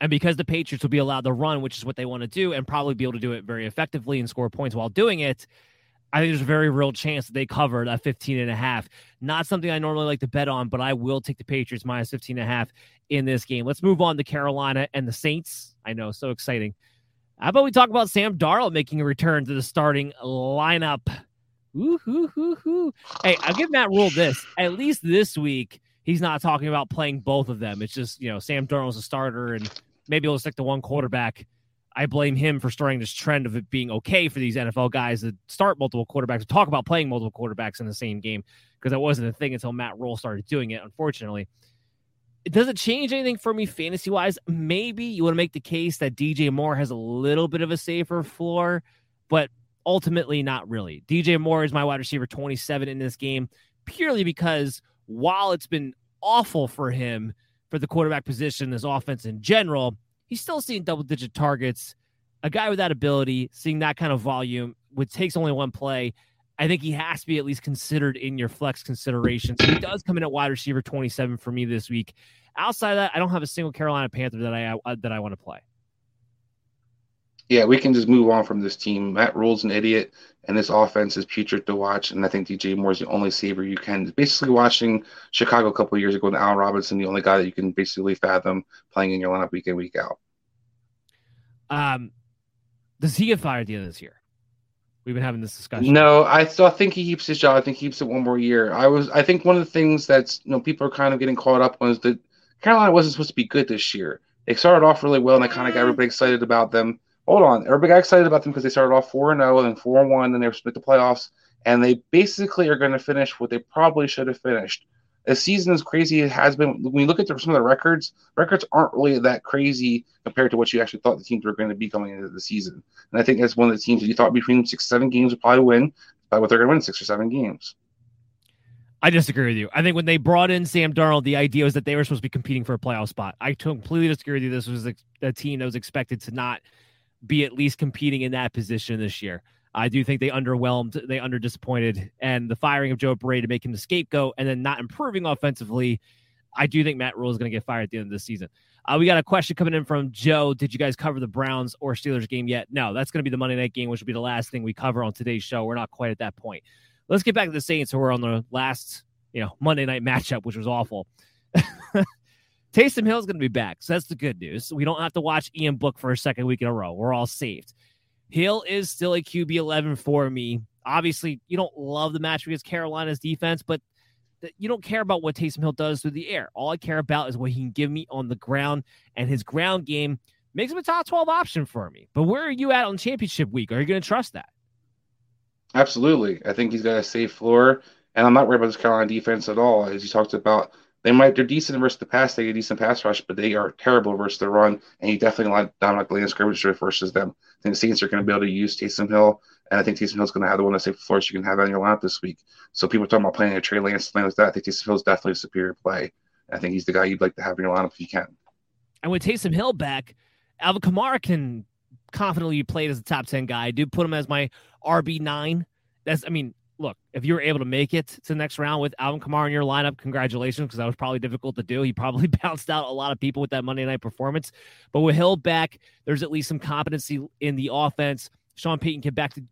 And because the Patriots will be allowed to run, which is what they want to do, and probably be able to do it very effectively and score points while doing it, I think there's a very real chance that they cover that 15 and a half. Not something I normally like to bet on, but I will take the Patriots minus 15 and a half in this game. Let's move on to Carolina and the Saints. I know, so exciting. How about we talk about Sam Darnold making a return to the starting lineup? Ooh, hoo, hoo, hoo. Hey, I'll give Matt Rhule this. At least this week, he's not talking about playing both of them. It's just, you know, Sam Darnold's a starter and maybe he'll stick to one quarterback I blame him for starting this trend of it being okay for these NFL guys to start multiple quarterbacks, to talk about playing multiple quarterbacks in the same game, because that wasn't a thing until Matt Rhule started doing it, unfortunately. It doesn't change anything for me fantasy wise. Maybe you want to make the case that DJ Moore has a little bit of a safer floor, but ultimately not really. DJ Moore is my wide receiver 27 in this game, purely because while it's been awful for him for the quarterback position, this offense in general, he's still seeing double digit targets. A guy with that ability, seeing that kind of volume, which takes only one play, I think he has to be at least considered in your flex consideration. So he does come in at wide receiver 27 for me this week. Outside of that, I don't have a single Carolina Panther that I uh, that I want to play. Yeah, we can just move on from this team. Matt Rhule's an idiot, and this offense is putrid to watch. And I think DJ Moore is the only saver you can. Basically, watching Chicago a couple years ago with Allen Robinson, the only guy that you can basically fathom playing in your lineup week in week out. Um, does he get fired at the end of this year? We've been having this discussion. No, I still think he keeps his job. I think he keeps it one more year. I was, I think one of the things that's you know people are kind of getting caught up on is that Carolina wasn't supposed to be good this year. They started off really well, and I kind of got everybody excited about them. Hold on, everybody got excited about them because they started off four and zero, and four and one, and they were split the playoffs, and they basically are going to finish what they probably should have finished a season as crazy it has been, when you look at the, some of the records, records aren't really that crazy compared to what you actually thought the teams were going to be coming into the season. And I think that's one of the teams that you thought between six, seven games would probably win, by what they're going to win six or seven games. I disagree with you. I think when they brought in Sam Darnold, the idea was that they were supposed to be competing for a playoff spot. I completely disagree with you. This was a, a team that was expected to not be at least competing in that position this year. I do think they underwhelmed, they under disappointed, and the firing of Joe Brady to make him the scapegoat and then not improving offensively. I do think Matt Rhule is going to get fired at the end of the season. Uh, we got a question coming in from Joe. Did you guys cover the Browns or Steelers game yet? No, that's going to be the Monday night game, which will be the last thing we cover on today's show. We're not quite at that point. Let's get back to the Saints, who were on the last, you know, Monday night matchup, which was awful. Taysom Hill is going to be back, so that's the good news. We don't have to watch Ian Book for a second week in a row. We're all saved. Hill is still a QB 11 for me. Obviously, you don't love the match against Carolina's defense, but you don't care about what Taysom Hill does through the air. All I care about is what he can give me on the ground, and his ground game makes him a top 12 option for me. But where are you at on championship week? Are you going to trust that? Absolutely. I think he's got a safe floor, and I'm not worried about this Carolina defense at all. As you talked about, they might they're decent versus the pass, they get decent pass rush, but they are terrible versus the run, and you definitely like Dominic Lane scrimmage versus them. I think the Saints are going to be able to use Taysom Hill, and I think Taysom Hill's going to have the one that's safe floor you can have on your lineup this week. So people are talking about playing a Trey Lance, something like that. I think Taysom is definitely a superior play. I think he's the guy you'd like to have in your lineup if you can. And with Taysom Hill back, Alvin Kamara can confidently be played as a top ten guy. I do put him as my RB nine. That's I mean look, if you were able to make it to the next round with Alvin Kamara in your lineup, congratulations, because that was probably difficult to do. He probably bounced out a lot of people with that Monday night performance. But with Hill back, there's at least some competency in the offense. Sean Payton get back to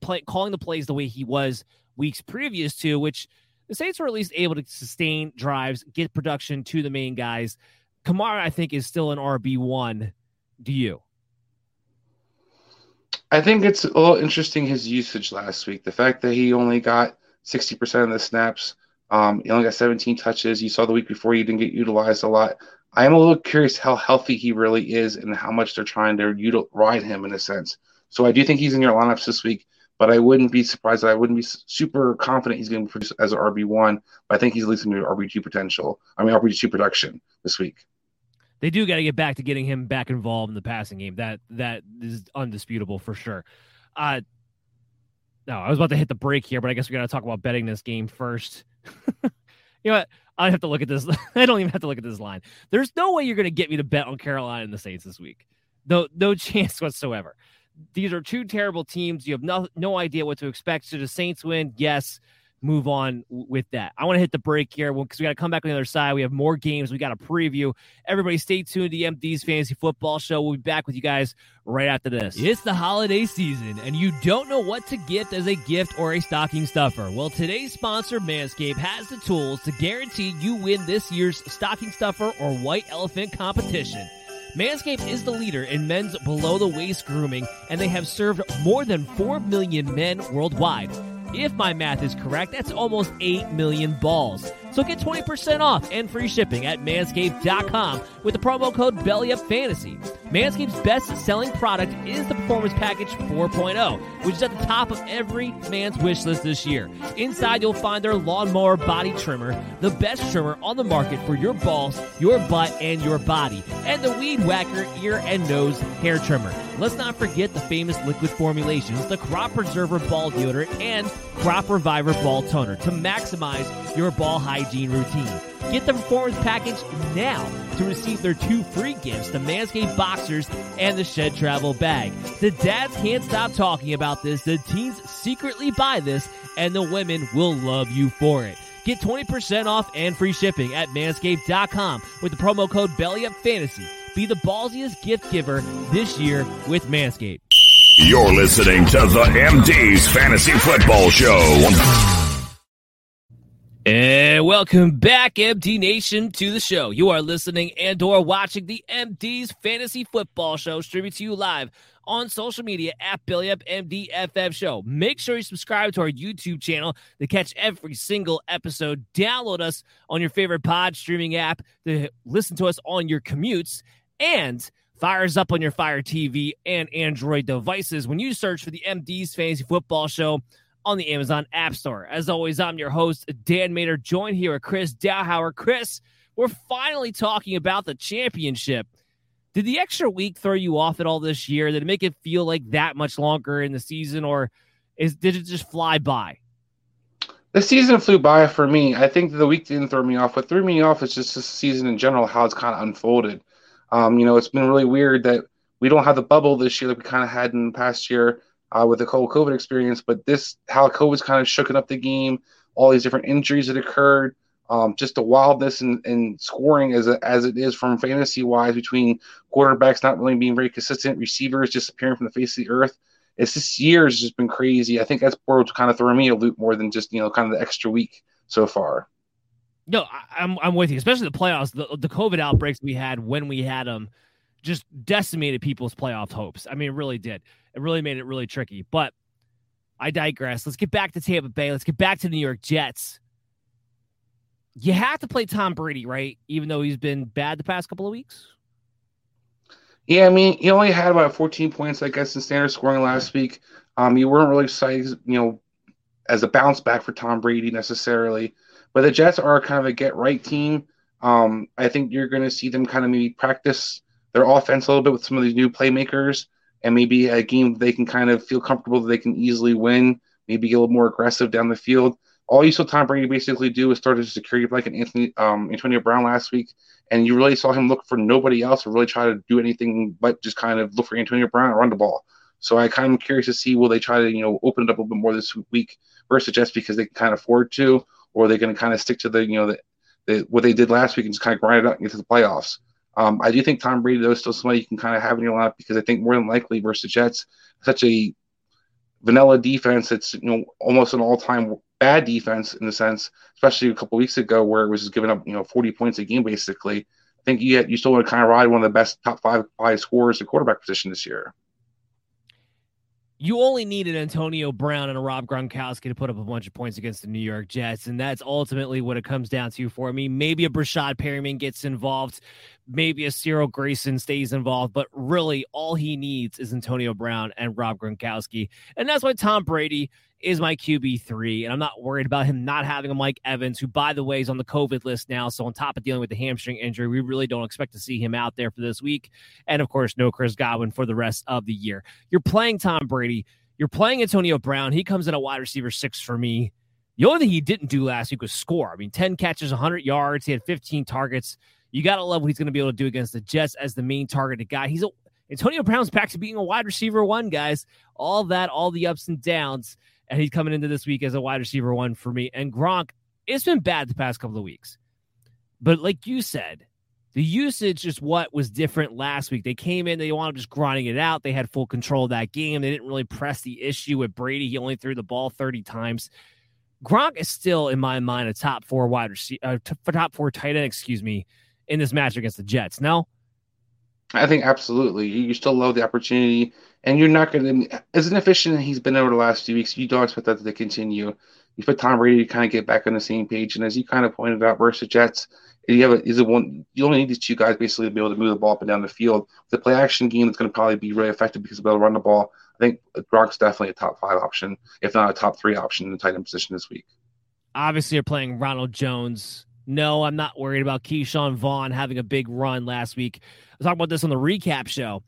play, calling the plays the way he was weeks previous to, which the Saints were at least able to sustain drives, get production to the main guys. Kamara, I think, is still an RB1. Do you? I think it's a little interesting his usage last week. The fact that he only got 60% of the snaps, um, he only got 17 touches. You saw the week before he didn't get utilized a lot. I am a little curious how healthy he really is and how much they're trying to util- ride him in a sense. So I do think he's in your lineups this week, but I wouldn't be surprised. I wouldn't be super confident he's going to produce as an RB one. But I think he's at least your RB two potential. I mean RB two production this week they do got to get back to getting him back involved in the passing game. That that is undisputable for sure. Uh, no, I was about to hit the break here, but I guess we got to talk about betting this game first. you know what? I have to look at this. I don't even have to look at this line. There's no way you're going to get me to bet on Carolina and the Saints this week. No, no chance whatsoever. These are two terrible teams. You have no no idea what to expect. Should the Saints win? Yes move on with that. I want to hit the break here because we got to come back on the other side. We have more games. We got a preview. Everybody, stay tuned to the MD's Fantasy Football Show. We'll be back with you guys right after this. It's the holiday season, and you don't know what to gift as a gift or a stocking stuffer. Well, today's sponsor, Manscaped, has the tools to guarantee you win this year's stocking stuffer or white elephant competition. Manscaped is the leader in men's below the waist grooming, and they have served more than 4 million men worldwide. If my math is correct, that's almost 8 million balls. So get 20% off and free shipping at manscaped.com with the promo code BELLYUPFANTASY. Manscaped's best selling product is the Performance Package 4.0, which is at the top of every man's wish list this year. Inside, you'll find their lawnmower body trimmer, the best trimmer on the market for your balls, your butt, and your body, and the Weed Whacker ear and nose hair trimmer. Let's not forget the famous liquid formulations, the Crop Preserver Ball Deodorant and Crop Reviver Ball Toner to maximize your ball hygiene routine. Get the Performance Package now to receive their two free gifts the Manscaped Boxers and the Shed Travel Bag. The dads can't stop talking about this, the teens secretly buy this, and the women will love you for it. Get 20% off and free shipping at manscaped.com with the promo code BELLYUPFANTASY. Be the ballsiest gift giver this year with Manscaped. You're listening to the MD's Fantasy Football Show. And welcome back, MD Nation, to the show. You are listening and or watching the MD's Fantasy Football Show, streaming to you live on social media at Belly Up MDFF Show. Make sure you subscribe to our YouTube channel to catch every single episode. Download us on your favorite pod streaming app to listen to us on your commutes. And fires up on your Fire TV and Android devices when you search for the MD's Fantasy Football Show on the Amazon App Store. As always, I'm your host, Dan Mater, joined here with Chris Dowhauer. Chris, we're finally talking about the championship. Did the extra week throw you off at all this year? Did it make it feel like that much longer in the season, or is did it just fly by? The season flew by for me. I think the week didn't throw me off. What threw me off is just the season in general, how it's kind of unfolded. Um, you know, it's been really weird that we don't have the bubble this year that we kind of had in the past year uh, with the whole COVID experience, but this how COVID's kind of shooken up the game, all these different injuries that occurred, um, just the wildness and, and scoring as a, as it is from fantasy wise between quarterbacks not really being very consistent, receivers disappearing from the face of the earth. It's this year has just been crazy. I think that's what's kind of throwing me a loop more than just you know kind of the extra week so far. No, I, I'm I'm with you, especially the playoffs. The, the COVID outbreaks we had when we had them just decimated people's playoff hopes. I mean, it really did. It really made it really tricky. But I digress. Let's get back to Tampa Bay. Let's get back to the New York Jets. You have to play Tom Brady, right? Even though he's been bad the past couple of weeks. Yeah, I mean, he only had about 14 points, I guess, in standard scoring last week. Um, you weren't really excited, you know, as a bounce back for Tom Brady necessarily. But the Jets are kind of a get right team. Um, I think you're going to see them kind of maybe practice their offense a little bit with some of these new playmakers and maybe a game they can kind of feel comfortable that they can easily win, maybe get a little more aggressive down the field. All you saw Tom Brady basically do is start a security blanket Anthony um, Antonio Brown last week, and you really saw him look for nobody else or really try to do anything but just kind of look for Antonio Brown and run the ball. So I kind of curious to see will they try to you know open it up a little bit more this week versus just because they can kind of afford to, or are they going to kind of stick to the you know the, the what they did last week and just kind of grind it out and get to the playoffs. Um, I do think Tom Brady, though, is still somebody you can kind of have in your lineup because I think more than likely versus Jets, such a vanilla defense, it's you know almost an all-time bad defense in the sense, especially a couple weeks ago where it was just giving up you know 40 points a game basically. I think you had, you still want to kind of ride one of the best top five five scorers at quarterback position this year you only need an Antonio Brown and a Rob Gronkowski to put up a bunch of points against the New York Jets, and that's ultimately what it comes down to for me. Maybe a Breshad Perriman gets involved, maybe a Cyril Grayson stays involved, but really all he needs is Antonio Brown and Rob Gronkowski, and that's why Tom Brady is my QB3, and I'm not worried about him not having a Mike Evans, who, by the way, is on the COVID list now. So, on top of dealing with the hamstring injury, we really don't expect to see him out there for this week. And of course, no Chris Godwin for the rest of the year. You're playing Tom Brady, you're playing Antonio Brown. He comes in a wide receiver six for me. The only thing he didn't do last week was score. I mean, 10 catches, 100 yards. He had 15 targets. You got to love what he's going to be able to do against the Jets as the main targeted guy. He's a Antonio Brown's back to being a wide receiver one, guys. All that, all the ups and downs and he's coming into this week as a wide receiver one for me. And Gronk, it's been bad the past couple of weeks. But like you said, the usage is what was different last week. They came in, they wanted just grinding it out. They had full control of that game. They didn't really press the issue with Brady. He only threw the ball 30 times. Gronk is still, in my mind, a top four wide receiver, uh, top four tight end, excuse me, in this match against the Jets. No, I think absolutely. You still love the opportunity, and you're not going to, as inefficient as he's been over the last few weeks, you don't expect that to continue. you put Tom Brady to kind of get back on the same page. And as you kind of pointed out, versus Jets, you have a, is a one. You only need these two guys basically to be able to move the ball up and down the field. The play action game is going to probably be really effective because they'll run the ball. I think Gronk's definitely a top five option, if not a top three option in the tight end position this week. Obviously, you're playing Ronald Jones. No, I'm not worried about Ke'Shawn Vaughn having a big run last week. I talked about this on the recap show.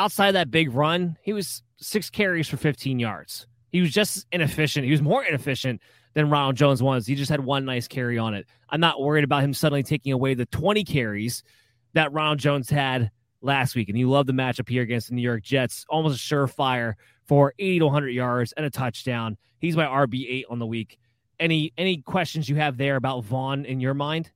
Outside that big run, he was six carries for 15 yards. He was just inefficient. He was more inefficient than Ronald Jones was. He just had one nice carry on it. I'm not worried about him suddenly taking away the 20 carries that Ronald Jones had last week. And you love the matchup here against the New York Jets. Almost a surefire for 80 to 100 yards and a touchdown. He's my RB8 on the week. Any any questions you have there about Vaughn in your mind?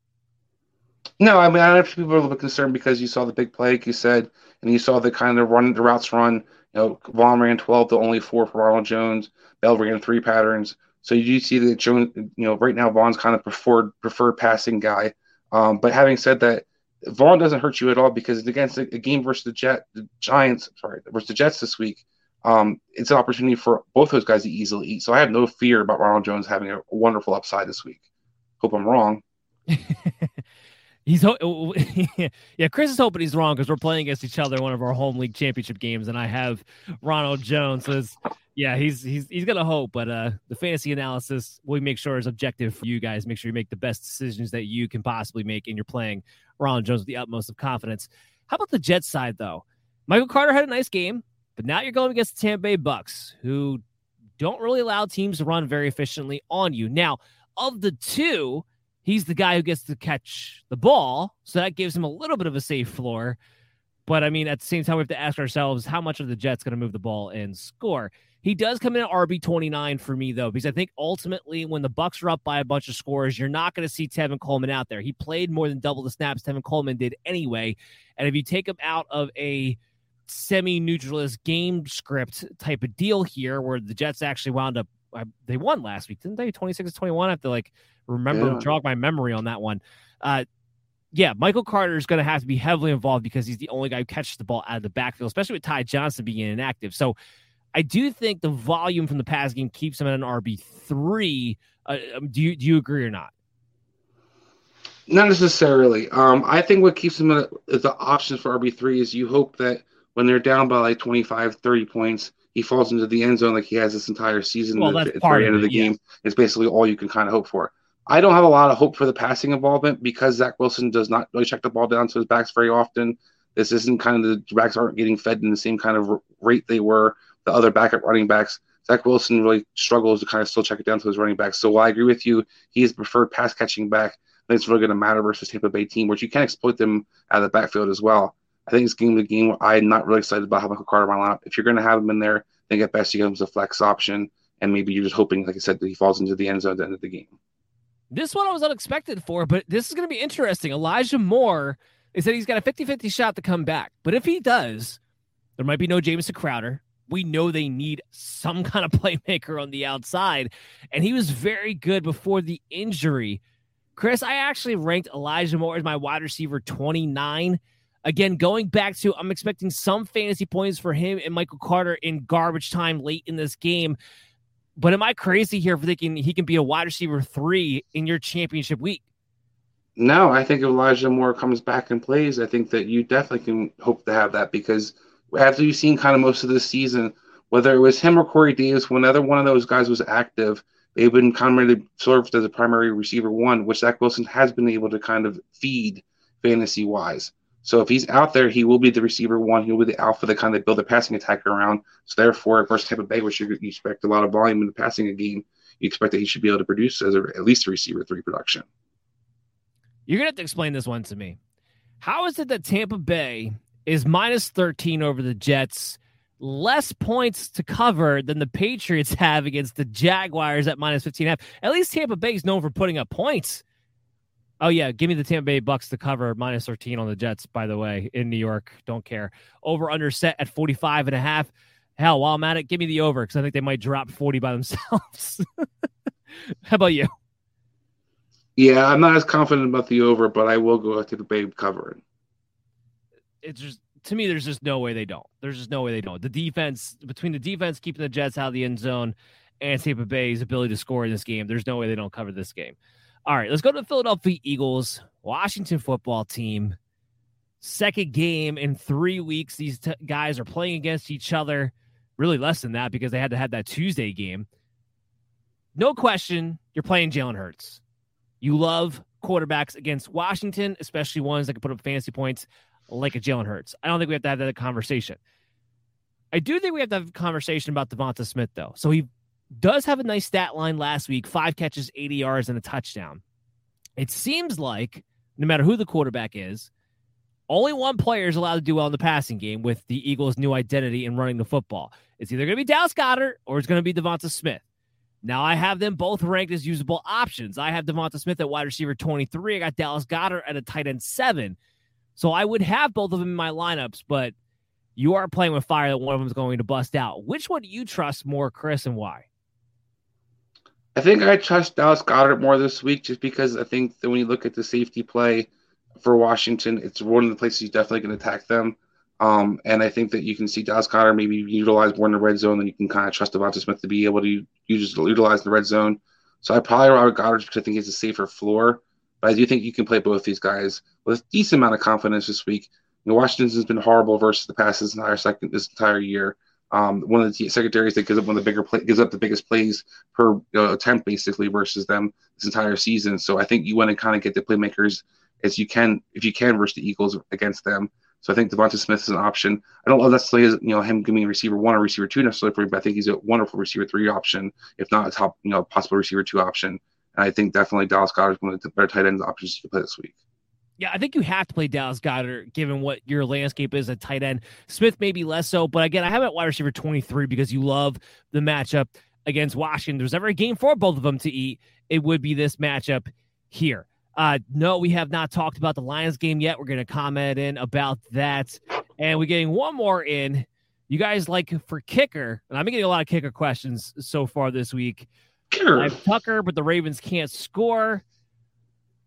No, I mean I know people are a little bit concerned because you saw the big play, like you said, and you saw the kind of run the routes run. You know, Vaughn ran 12 to only four for Ronald Jones. Bell ran three patterns. So you see that Jones, you know, right now Vaughn's kind of preferred preferred passing guy. Um, but having said that, Vaughn doesn't hurt you at all because it's against a game versus the Jet, the Giants, sorry, versus the Jets this week, um, it's an opportunity for both those guys to easily eat. So I have no fear about Ronald Jones having a wonderful upside this week. Hope I'm wrong. He's ho- yeah. Chris is hoping he's wrong because we're playing against each other in one of our home league championship games, and I have Ronald Jones. So yeah, he's he's he's gonna hope, but uh, the fantasy analysis we make sure is objective for you guys. Make sure you make the best decisions that you can possibly make, and you're playing Ronald Jones with the utmost of confidence. How about the Jets side though? Michael Carter had a nice game, but now you're going against the Tampa Bay Bucks, who don't really allow teams to run very efficiently on you. Now, of the two he's the guy who gets to catch the ball. So that gives him a little bit of a safe floor. But I mean, at the same time, we have to ask ourselves how much of the Jets going to move the ball and score. He does come in at RB twenty nine for me though, because I think ultimately when the Bucks are up by a bunch of scores, you're not going to see Tevin Coleman out there. He played more than double the snaps Tevin Coleman did anyway, and if you take him out of a semi-neutralist game script type of deal here, where the Jets actually wound up, uh, they won last week, didn't they? Twenty six to twenty one. To like remember yeah. jog my memory on that one. Uh, yeah, Michael Carter is going to have to be heavily involved because he's the only guy who catches the ball out of the backfield, especially with Ty Johnson being inactive. So I do think the volume from the pass game keeps him at an RB three. Uh, um, do you do you agree or not? Not necessarily. Um, I think what keeps him as the options for RB three is you hope that when they're down by like 25, 30 points, he falls into the end zone like he has this entire season well, at the end of the game. Yeah. It's basically all you can kind of hope for. I don't have a lot of hope for the passing involvement because Zach Wilson does not really check the ball down to his backs very often. This isn't kind of the backs aren't getting fed in the same kind of rate they were the other backup running backs. Zach Wilson really struggles to kind of still check it down to his running backs. So while I agree with you, he is preferred pass catching back. Then it's really going to matter versus Tampa Bay team, which you can exploit them out of the backfield as well. I think it's game to game. I'm not really excited about having Michael Carter my lineup. If you're going to have him in there, then at best him as a flex option, and maybe you're just hoping, like I said, that he falls into the end zone at the end of the game. This one I was unexpected for, but this is going to be interesting. Elijah Moore is that he's got a 50 50 shot to come back. But if he does, there might be no Jamison Crowder. We know they need some kind of playmaker on the outside. And he was very good before the injury. Chris, I actually ranked Elijah Moore as my wide receiver 29. Again, going back to, I'm expecting some fantasy points for him and Michael Carter in garbage time late in this game. But am I crazy here for thinking he can be a wide receiver three in your championship week? No, I think if Elijah Moore comes back and plays, I think that you definitely can hope to have that because after you've seen kind of most of this season, whether it was him or Corey Davis, whenever one of those guys was active, they've been really served as a primary receiver one, which Zach Wilson has been able to kind of feed fantasy wise. So if he's out there, he will be the receiver one. He'll be the alpha the kind that build a passing attack around. So therefore, versus Tampa Bay, which you, expect a lot of volume in the passing game, you expect that he should be able to produce as a, at least a receiver three production. You're gonna have to explain this one to me. How is it that Tampa Bay is minus 13 over the Jets, less points to cover than the Patriots have against the Jaguars at minus 15 half? At least Tampa Bay is known for putting up points. Oh yeah, give me the Tampa Bay Bucks to cover minus 13 on the Jets, by the way, in New York. Don't care. Over under set at 45 and a half. Hell, while I'm at it, give me the over because I think they might drop 40 by themselves. How about you? Yeah, I'm not as confident about the over, but I will go to the Bay covering. It's just to me, there's just no way they don't. There's just no way they don't. The defense between the defense keeping the Jets out of the end zone and Tampa Bay's ability to score in this game. There's no way they don't cover this game. All right, let's go to the Philadelphia Eagles, Washington football team. Second game in three weeks. These t- guys are playing against each other. Really less than that because they had to have that Tuesday game. No question, you're playing Jalen Hurts. You love quarterbacks against Washington, especially ones that can put up fantasy points like a Jalen Hurts. I don't think we have to have that conversation. I do think we have to have a conversation about Devonta Smith, though. So he does have a nice stat line last week five catches, 80 yards, and a touchdown. It seems like no matter who the quarterback is, only one player is allowed to do well in the passing game with the Eagles' new identity in running the football. It's either going to be Dallas Goedert or it's going to be Devonta Smith. Now I have them both ranked as usable options. I have Devonta Smith at wide receiver 23. I got Dallas Goedert at a tight end seven. So I would have both of them in my lineups, but you are playing with fire that one of them is going to bust out. Which one do you trust more, Chris, and why? I think I trust Dallas Goedert more this week just because I think that when you look at the safety play for Washington, it's one of the places you definitely can attack them. Um, and I think that you can see Dallas Goedert maybe utilize more in the red zone than you can kind of trust Devonta Smith to be able to use, utilize the red zone. So I probably rather Goedert because I think he's a safer floor. But I do think you can play both these guys with a decent amount of confidence this week. You know, Washington's has been horrible versus the past this entire second this entire year. Um, one of the secondaries that gives up one of the bigger play, gives up the biggest plays per know, attempt basically versus them this entire season. So I think you want to kind of get the playmakers as you can if you can versus the Eagles against them. So I think Devonta Smith is an option. I don't love necessarily you know him giving receiver one or receiver two necessarily you, but I think he's a wonderful receiver three option, if not a top you know possible receiver two option. And I think definitely Dallas Goedert is one of the better tight end options can play this week. Yeah, I think you have to play Dallas Goedert given what your landscape is at tight end. Smith maybe less so, but again, I have at wide receiver 23 because you love the matchup against Washington. There's ever a game for both of them to eat, it would be this matchup here. Uh, no, we have not talked about the Lions game yet. We're going to comment in about that. And we're getting one more in. You guys like for kicker, and I've been getting a lot of kicker questions so far this week. Sure. I have Tucker, but the Ravens can't score.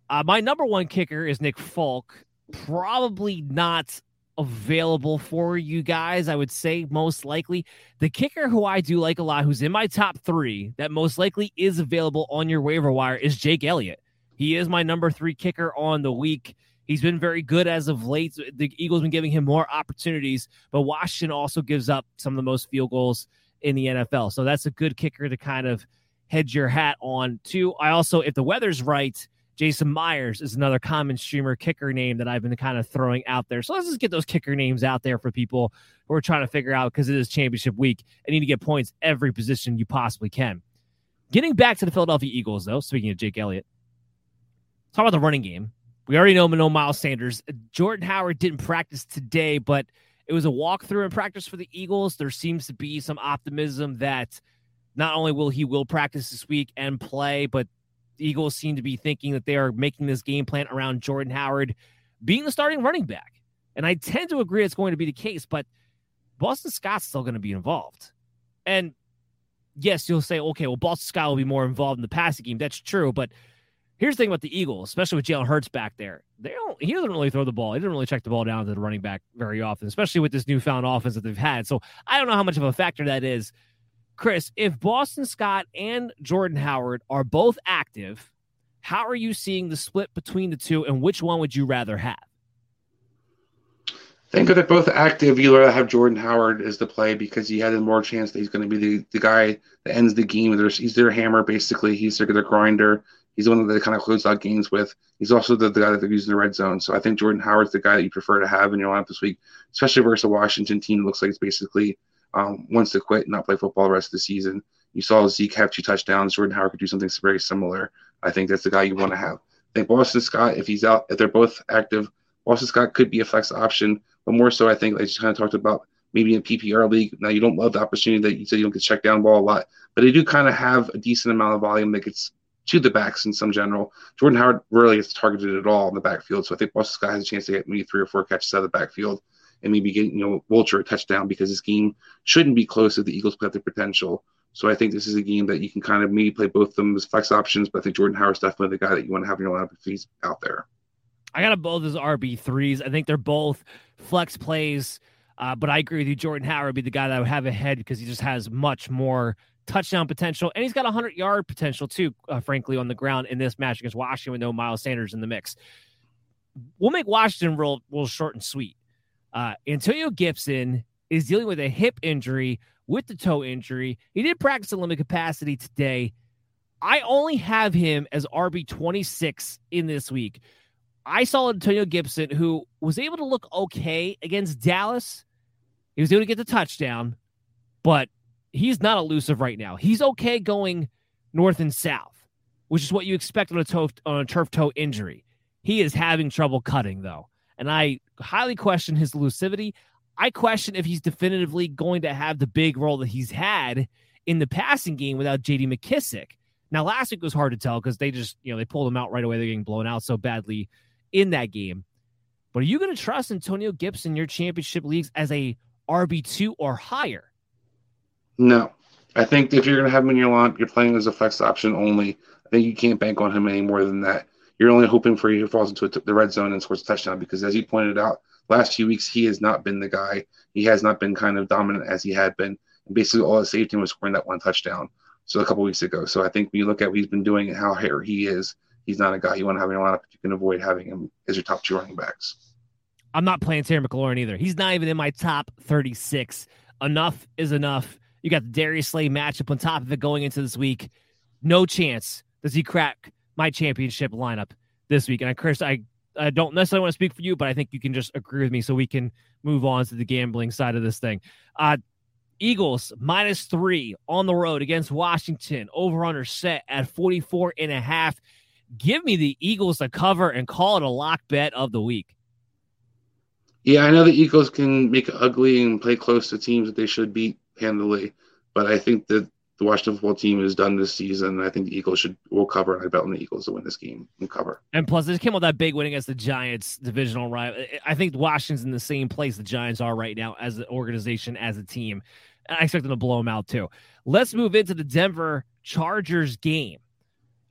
Uh, my number one kicker is Nick Folk. Probably not available for you guys. I would say most likely the kicker who I do like a lot, who's in my top three, that most likely is available on your waiver wire is Jake Elliott. He is my number three kicker on the week. He's been very good as of late. The Eagles been giving him more opportunities, but Washington also gives up some of the most field goals in the NFL. So that's a good kicker to kind of hedge your hat on. Too, I also, if the weather's right, Jason Myers is another common streamer kicker name that I've been kind of throwing out there. So let's just get those kicker names out there for people who are trying to figure out because it is championship week and need to get points every position you possibly can. Getting back to the Philadelphia Eagles, though, speaking of Jake Elliott, talk about the running game. We already know no Miles Sanders. Jordan Howard didn't practice today, but it was a walkthrough in practice for the Eagles. There seems to be some optimism that not only will he will practice this week and play, but Eagles seem to be thinking that they are making this game plan around Jordan Howard being the starting running back. And I tend to agree it's going to be the case, but Boston Scott's still going to be involved. And yes, you'll say, okay, well, Boston Scott will be more involved in the passing game. That's true. But here's the thing about the Eagles, especially with Jalen Hurts back there. They don't he doesn't really throw the ball. He doesn't really check the ball down to the running back very often, especially with this newfound offense that they've had. So I don't know how much of a factor that is. Chris, if Boston Scott and Jordan Howard are both active, how are you seeing the split between the two, and which one would you rather have? Think if they're both active, you rather have Jordan Howard as the play because he has a more chance that he's going to be the, the guy that ends the game. He's their hammer, basically. He's their, their grinder. He's the one that they kind of close out games with. He's also the, the guy that they're using the red zone. So I think Jordan Howard's the guy that you prefer to have in your lineup this week, especially versus a Washington team that looks like it's basically um, wants to quit not play football the rest of the season. You saw Zeke have two touchdowns. Jordan Howard could do something very similar. I think that's the guy you want to have. I think Boston Scott, if he's out, if they're both active, Boston Scott could be a flex option. But more so, I think, like you kind of talked about, maybe in PPR league. Now, you don't love the opportunity that you said you don't get checked down ball a lot, but they do kind of have a decent amount of volume that gets to the backs in some general. Jordan Howard rarely gets targeted at all in the backfield. So I think Boston Scott has a chance to get maybe three or four catches out of the backfield and maybe get you know Vulture a touchdown because this game shouldn't be close if the Eagles play their potential. So I think this is a game that you can kind of maybe play both of them as flex options, but I think Jordan Howard's definitely the guy that you want to have in your lineup if he's out there. I got them both as RB threes. I think they're both flex plays. Uh, but I agree with you. Jordan Howard would be the guy that I would have ahead because he just has much more touchdown potential, and he's got a hundred yard potential too. Uh, frankly, on the ground in this match against Washington with no Miles Sanders in the mix, we'll make Washington real real short and sweet. Uh, Antonio Gibson is dealing with a hip injury with the toe injury. He did practice in limited capacity today. I only have him as RB twenty six in this week. I saw Antonio Gibson, who was able to look okay against Dallas. He was able to get the touchdown, but he's not elusive right now. He's okay going north and south, which is what you expect on a, toe, on a turf toe injury. He is having trouble cutting, though. And I highly question his elusivity. I question if he's definitively going to have the big role that he's had in the passing game without JD McKissic. Now, last week was hard to tell because they just, you know, they pulled him out right away. They're getting blown out so badly in that game. But are you going to trust Antonio Gibson your championship leagues as a RB2 or higher? No. I think if you're going to have him in your lineup, you're playing as a flex option only. I think you can't bank on him any more than that. You're only hoping for he falls into the red zone and scores a touchdown because, as you pointed out, last few weeks he has not been the guy. He has not been kind of dominant as he had been. And basically, all his safety was scoring that one touchdown. So a couple weeks ago. So I think when you look at what he's been doing and how hair he is, he's not a guy you want to have in your lineup. You can avoid having him as your top two running backs. I'm not playing Terry McLaurin either. He's not even in my top 36. Enough is enough. You got the Darius Slay matchup on top of it going into this week. No chance does he crack my championship lineup this week. And I, Chris, I, I don't necessarily want to speak for you, but I think you can just agree with me so we can move on to the gambling side of this thing. Uh, Eagles minus three on the road against Washington. Over under set at 44 and a half. Give me the Eagles to cover and call it a lock bet of the week. Yeah, I know the Eagles can make it ugly and play close to teams that they should beat handily, but I think that the Washington football team is done this season. I think the Eagles should will cover, and I bet on the Eagles to win this game and cover. And plus, they came with that big win against the Giants divisional rival. I think Washington's in the same place the Giants are right now as an organization, as a team. I expect them to blow them out too. Let's move into the Denver Chargers game.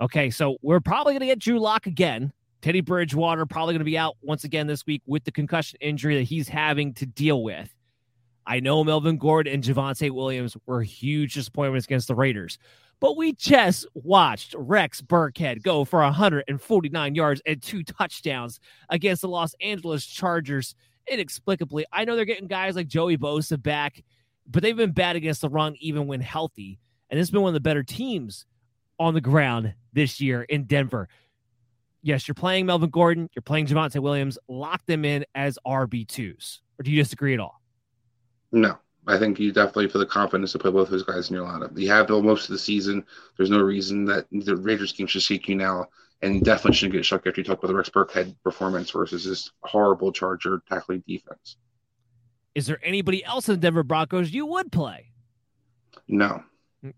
Okay, so we're probably going to get Drew Lock again. Teddy Bridgewater probably going to be out once again this week with the concussion injury that he's having to deal with. I know Melvin Gordon and Javonte Williams were huge disappointments against the Raiders, but we just watched Rex Burkhead go for 149 yards and two touchdowns against the Los Angeles Chargers inexplicably. I know they're getting guys like Joey Bosa back, but they've been bad against the run even when healthy. And has been one of the better teams on the ground this year in Denver. Yes, you're playing Melvin Gordon, you're playing Javonte Williams. Lock them in as RB2s. Or do you disagree at all? No. I think you definitely feel the confidence to put both those guys in your lineup. You have most of the season. There's no reason that the Raiders game should seek you now, and you definitely shouldn't get shook after you talk about the Rex Burkhead performance versus this horrible Charger tackling defense. Is there anybody else in the Denver Broncos you would play? No.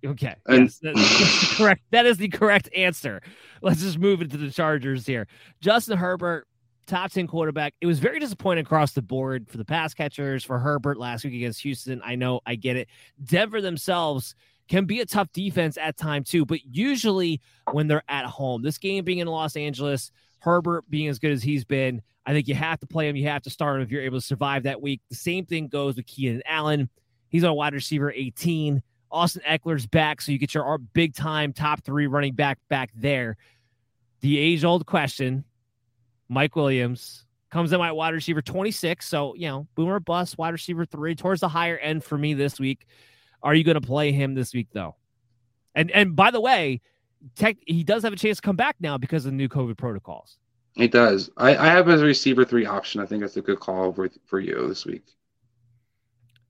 Okay. And, yes, that's correct. That is the correct answer. Let's just move into the Chargers here. Justin Herbert, top 10 quarterback. It was very disappointing across the board for the pass catchers, for Herbert last week against Houston. I know, I get it. Denver themselves can be a tough defense at time too, but usually when they're at home, this game being in Los Angeles, Herbert being as good as he's been, I think you have to play him. You have to start him if you're able to survive that week. The same thing goes with Keenan Allen. He's on wide receiver 18. Austin Ekeler's back, so you get your uh, big time top three running back back there. The age old question Mike Williams comes in my wide receiver 26. So, you know, boomer bust, wide receiver three, towards the higher end for me this week. Are you going to play him this week, though? And and by the way, tech, he does have a chance to come back now because of the new COVID protocols. He does. I, I have a receiver three option. I think that's a good call for, for you this week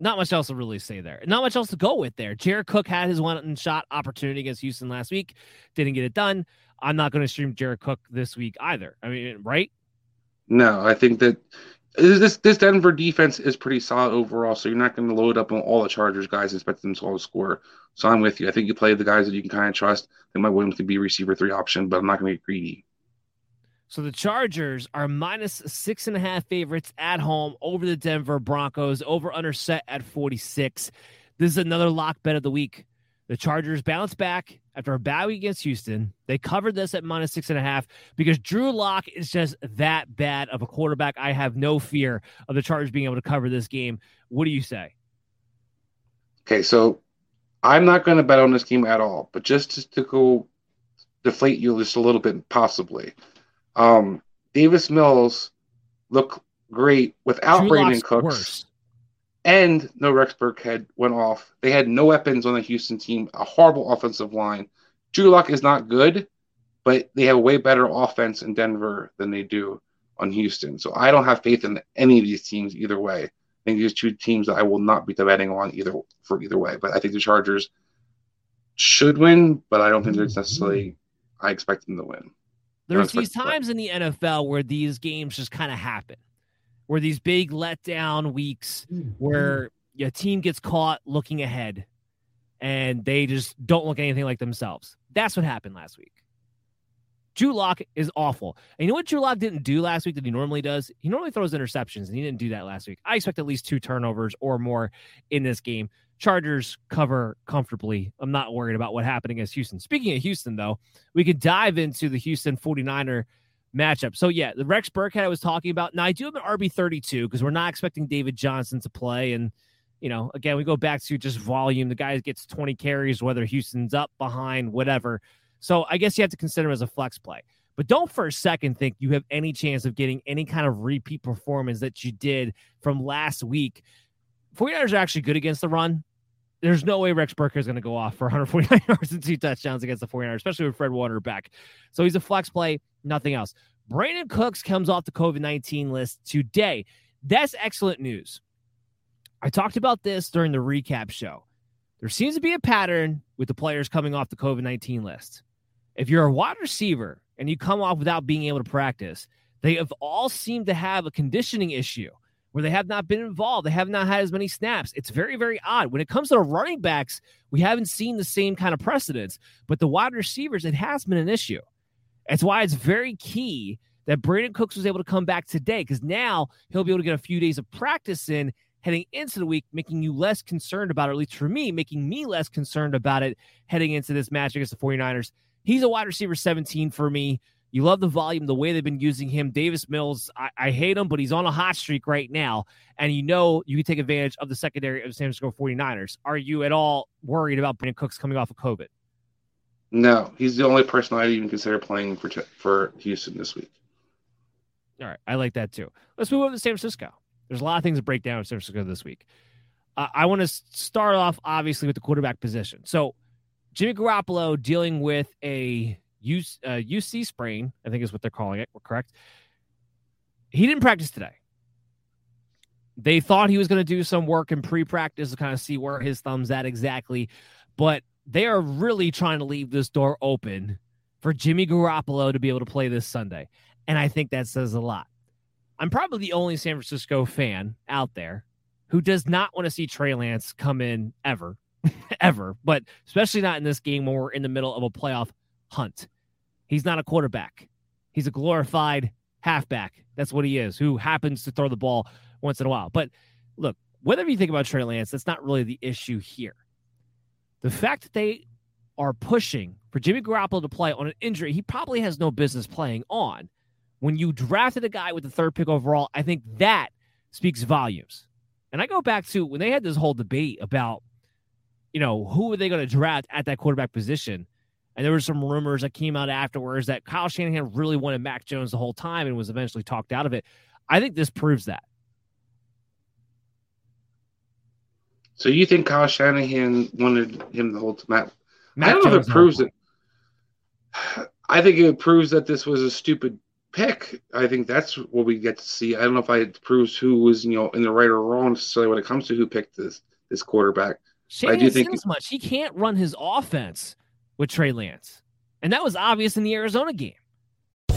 not much else to really say there. Not much else to go with there. Jared Cook had his one shot opportunity against Houston last week, didn't get it done. I'm not going to stream Jared Cook this week either. I mean, right? No, I think that this this Denver defense is pretty solid overall. So you're not going to load up on all the Chargers guys and expect them to all score. So I'm with you. I think you play the guys that you can kind of trust. They might want to be receiver three option, but I'm not going to get greedy. So the Chargers are minus six and a half favorites at home over the Denver Broncos, over under set at 46. This is another lock bet of the week. The Chargers bounce back after a bad week against Houston. They covered this at minus six and a half because Drew Lock is just that bad of a quarterback. I have no fear of the Chargers being able to cover this game. What do you say? Okay, so I'm not going to bet on this game at all, but just to, go deflate you just a little bit, possibly. Um, Davis Mills look great without Drew Brandon Lock's Cooks. worse. And no Rex Burkhead went off. They had no weapons on the Houston team, a horrible offensive line. Drew Lock is not good, but they have a way better offense in Denver than they do on Houston. So I don't have faith in any of these teams either way. I think these two teams that I will not be betting on either for either way. But I think the Chargers should win, but I don't think it's necessarily I expect them to win. There's these times in the NFL where these games just kind of happen, where these big letdown weeks where mm-hmm. your team gets caught looking ahead and they just don't look anything like themselves. That's what happened last week. Drew Lock is awful. And you know what Drew Lock didn't do last week that he normally does? He normally throws interceptions, and he didn't do that last week. I expect at least two turnovers or more in this game. Chargers cover comfortably. I'm not worried about what happened against Houston. Speaking of Houston, though, we could dive into the Houston 49er matchup. So, yeah, the Rex Burkhead I was talking about. Now, I do have an RB32 because we're not expecting David Johnson to play. And, you know, again, we go back to just volume. The guy gets 20 carries, whether Houston's up, behind, whatever. So, I guess you have to consider him as a flex play. But don't for a second think you have any chance of getting any kind of repeat performance that you did from last week. 49ers are actually good against the run. There's no way Rex Burkhead is going to go off for 149 yards and two touchdowns against the 49ers, especially with Fred Warner back. So he's a flex play, nothing else. Brandin Cooks comes off the COVID 19 list today. That's excellent news. I talked about this during the recap show. There seems to be a pattern with the players coming off the COVID 19 list. If you're a wide receiver and you come off without being able to practice, they have all seemed to have a conditioning issue where they have not been involved. They have not had as many snaps. It's very, very odd. When it comes to the running backs, we haven't seen the same kind of precedence, but the wide receivers, it has been an issue. That's why it's very key that Brandin Cooks was able to come back today because now he'll be able to get a few days of practice in heading into the week, making you less concerned about it, at least for me, making me less concerned about it heading into this match against the 49ers. He's a wide receiver 17 for me. You love the volume, the way they've been using him. Davis Mills, I, I hate him, but he's on a hot streak right now. And you know you can take advantage of the secondary of the San Francisco 49ers. Are you at all worried about Brandin Cooks coming off of COVID? No, he's the only person I'd even consider playing for for Houston this week. All right, I like that too. Let's move over to San Francisco. There's a lot of things to break down in San Francisco this week. Uh, I want to start off obviously with the quarterback position. So Jimmy Garoppolo dealing with a UC, uh, UC sprain, I think is what they're calling it. We're correct. He didn't practice today. They thought he was going to do some work in pre-practice to kind of see where his thumb's at exactly, but they are really trying to leave this door open for Jimmy Garoppolo to be able to play this Sunday. And I think that says a lot. I'm probably the only San Francisco fan out there who does not want to see Trey Lance come in ever, ever, but especially not in this game when we're in the middle of a playoff hunt. He's not a quarterback. He's a glorified halfback. That's what he is, who happens to throw the ball once in a while. But look, whatever you think about Trey Lance, that's not really the issue here. The fact that they are pushing for Jimmy Garoppolo to play on an injury he probably has no business playing on. When you drafted a guy with the third pick overall, I think that speaks volumes. And I go back to when they had this whole debate about, you know, who were they going to draft at that quarterback position. And there were some rumors that came out afterwards that Kyle Shanahan really wanted Mac Jones the whole time and was eventually talked out of it. I think this proves that. So you think Kyle Shanahan wanted him the whole time? Mac I don't know if it proves it. I think it proves that this was a stupid pick. I think that's what we get to see. I don't know if I, it proves who was you know in the right or wrong necessarily when it comes to who picked this this quarterback. But I do think as much. He can't run his offense with Trey Lance. And that was obvious in the Arizona game.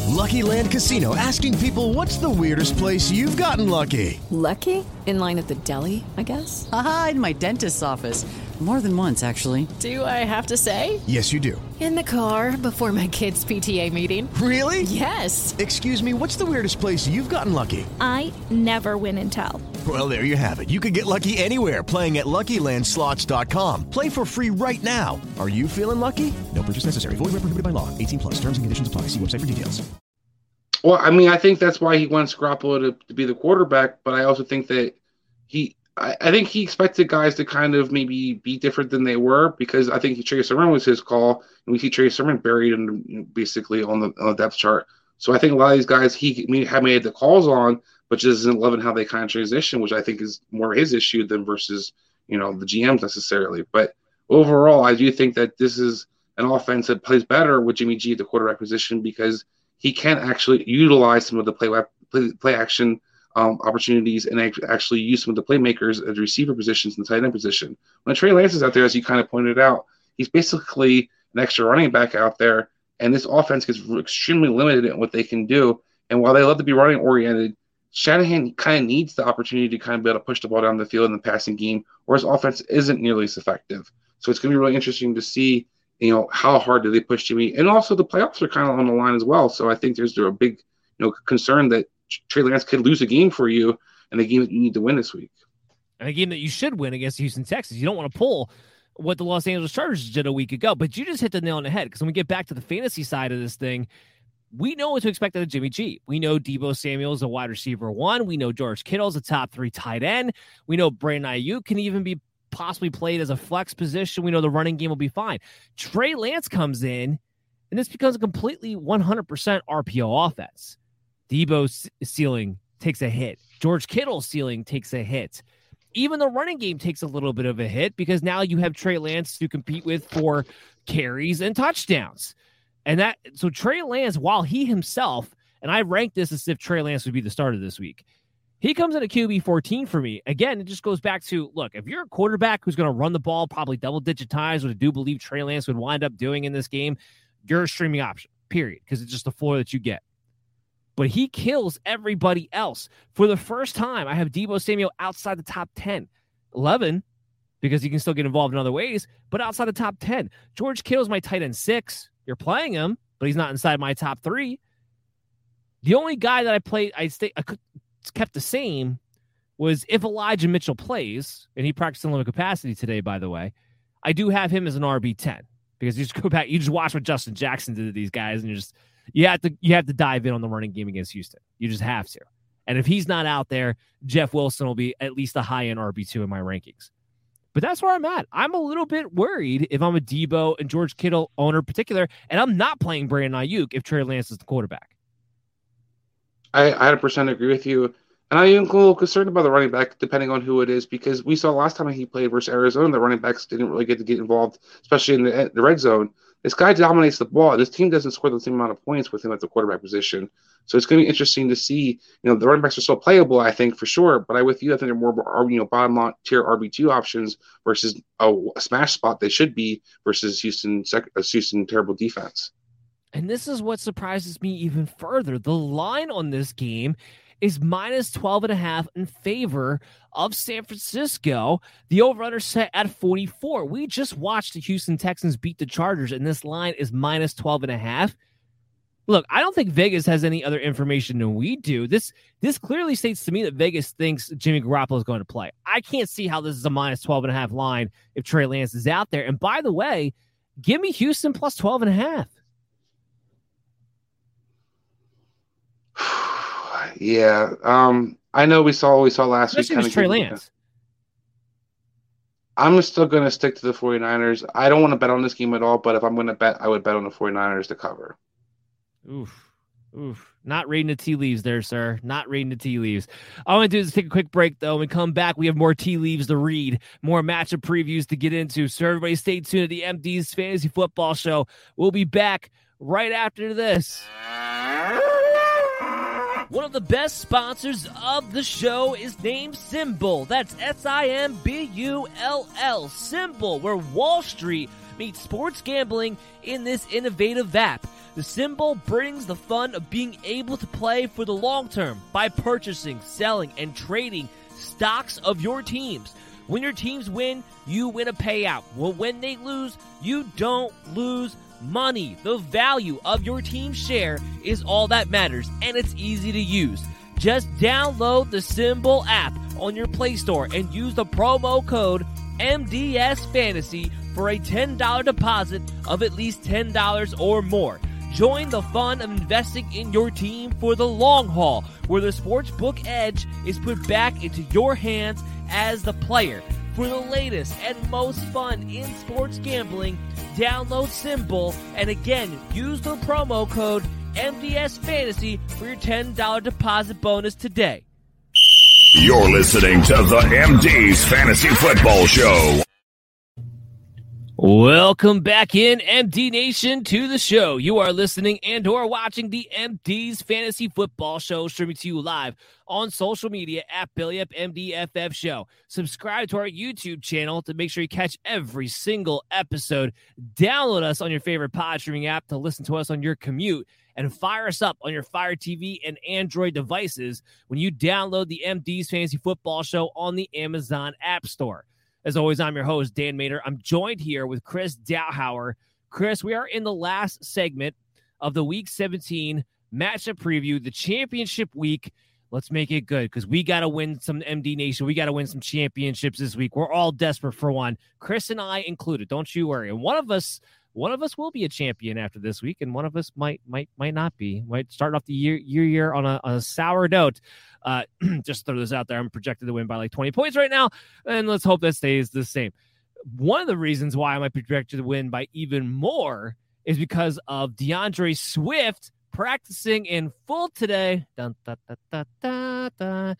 Lucky Land Casino asking people what's the weirdest place you've gotten lucky? Lucky? In line at the deli, I guess? Aha, in my dentist's office. More than once, actually. Do I have to say? Yes, you do. In the car before my kids' PTA meeting. Really? Yes. Excuse me, what's the weirdest place you've gotten lucky? I never win and tell. Well, there you have it. You can get lucky anywhere playing at LuckyLandSlots.com. Play for free right now. Are you feeling lucky? No purchase necessary. Void where prohibited by law. 18 plus. Terms and conditions apply. See website for details. Well, I mean, I think that's why he wants Garoppolo to, to be the quarterback, but I also think that he I, I, think he expected guys to kind of maybe be different than they were because I think Trey Sermon was his call, and we see Trey Sermon buried in basically on the, on the depth chart. So I think a lot of these guys he have made the calls on, but just isn't loving how they kind of transition, which I think is more his issue than versus you know the GMs necessarily. But overall, I do think that this is an offense that plays better with Jimmy G at the quarterback position because he can actually utilize some of the play play, play action um, opportunities and actually use some of the playmakers at the receiver positions and the tight end position. When Trey Lance is out there, as you kind of pointed out, he's basically an extra running back out there, and this offense gets extremely limited in what they can do. And while they love to be running oriented, Shanahan kind of needs the opportunity to kind of be able to push the ball down the field in the passing game, where his offense isn't nearly as effective. So it's going to be really interesting to see, you know, how hard do they push Jimmy, and also the playoffs are kind of on the line as well. So I think there's a big, you know, concern that Trey Lance could lose a game for you and a game that you need to win this week. And a game that you should win against Houston Texas. You don't want to pull what the Los Angeles Chargers did a week ago, but you just hit the nail on the head because when we get back to the fantasy side of this thing, we know what to expect out of Jimmy G. We know Deebo Samuel is a wide receiver one. We know George Kittle's a top three tight end. We know Brandon Aiyuk can even be possibly played as a flex position. We know the running game will be fine. Trey Lance comes in, and this becomes a completely 100% RPO offense. Deebo's ceiling takes a hit. George Kittle's ceiling takes a hit. Even the running game takes a little bit of a hit because now you have Trey Lance to compete with for carries and touchdowns. And that so Trey Lance, while he himself, and I rank this as if Trey Lance would be the starter this week. He comes in a QB 14 for me. Again, it just goes back to look, if you're a quarterback who's going to run the ball probably double digit times, what I do believe Trey Lance would wind up doing in this game, you're a streaming option, period, because it's just the floor that you get but he kills everybody else. For the first time, I have Deebo Samuel outside the top 10. 11, because he can still get involved in other ways, but outside the top 10. George Kittle's my tight end six. You're playing him, but he's not inside my top three. The only guy that I played, I, stay, I kept the same was if Elijah Mitchell plays, and he practiced in limited capacity today, by the way, I do have him as an RB 10 because you just go back, you just watch what Justin Jackson did to these guys, and you're just you have to you have to dive in on the running game against Houston. You just have to. And if he's not out there, Jeff Wilson will be at least a high end RB two in my rankings. But that's where I'm at. I'm a little bit worried if I'm a Deebo and George Kittle owner in particular, and I'm not playing Brandon Aiyuk if Trey Lance is the quarterback. I 100% agree with you. And I am a little concerned about the running back, depending on who it is, because we saw last time he played versus Arizona, the running backs didn't really get to get involved, especially in the, the red zone. This guy dominates the ball. This team doesn't score the same amount of points with him at the quarterback position. So it's going to be interesting to see. You know, the running backs are still playable, I think, for sure. But I with you, I think they're more, you know, bottom tier RB two options versus a, a, smash spot they should be versus Houston, uh, Houston terrible defense. And this is what surprises me even further. The line on this game is minus 12 and a half in favor of San Francisco. The over-under set at 44. We just watched the Houston Texans beat the Chargers, and this line is minus 12 and a half. Look, I don't think Vegas has any other information than we do. This this clearly states to me that Vegas thinks Jimmy Garoppolo is going to play. I can't see how this is a minus 12 and a half line if Trey Lance is out there. And by the way, give me Houston plus 12 and a half. Yeah. Um, I know we saw we saw last Especially week. Trey Lance. I'm still going to stick to the 49ers. I don't want to bet on this game at all, but if I'm going to bet, I would bet on the 49ers to cover. Oof. Oof. Not reading the tea leaves there, sir. Not reading the tea leaves. All I want to do is take a quick break, though. When we come back, we have more tea leaves to read, more matchup previews to get into. So, everybody, stay tuned to the MD's Fantasy Football Show. We'll be back right after this. One of the best sponsors of the show is named SimBull. That's S I M B U L L. SimBull, where Wall Street meets sports gambling in this innovative app. The SimBull brings the fun of being able to play for the long term by purchasing, selling, and trading stocks of your teams. When your teams win, you win a payout. Well, when they lose, you don't lose money. The value of your team share is all that matters, and it's easy to use. Just download the SimBull app on your Play Store and use the promo code MDS Fantasy for a $10 deposit of at least $10 or more. Join the fun of investing in your team for the long haul, where the sportsbook edge is put back into your hands as the player. For the latest and most fun in sports gambling, download SimBull and again use the promo code MDS Fantasy for your $10 deposit bonus today. You're listening to the MD's Fantasy Football Show. Welcome back in, MD Nation, to the show. You are listening and or watching the MD's Fantasy Football Show, streaming to you live on social media at Belly Up MDFF Show. Subscribe to our YouTube channel to make sure you catch every single episode. Download us on your favorite pod streaming app to listen to us on your commute and fire us up on your Fire TV and Android devices when you download the MD's Fantasy Football Show on the Amazon App Store. As always, I'm your host, Dan Mater. I'm joined here with Chris Dowhauer. Chris, we are in the last segment of the Week 17 matchup preview, the championship week. Let's make it good because we got to win some MD Nation. We got to win some championships this week. We're all desperate for one, Chris and I included. Don't you worry. And one of us, one of us will be a champion after this week, and one of us might might might not be. Might start off the year year year on a, on a sour note. Uh, just throw this out there. I'm projected to win by like 20 points right now, and let's hope that stays the same. One of the reasons why I'm projected to win by even more is because of DeAndre Swift practicing in full today. Dun, dun, dun, dun.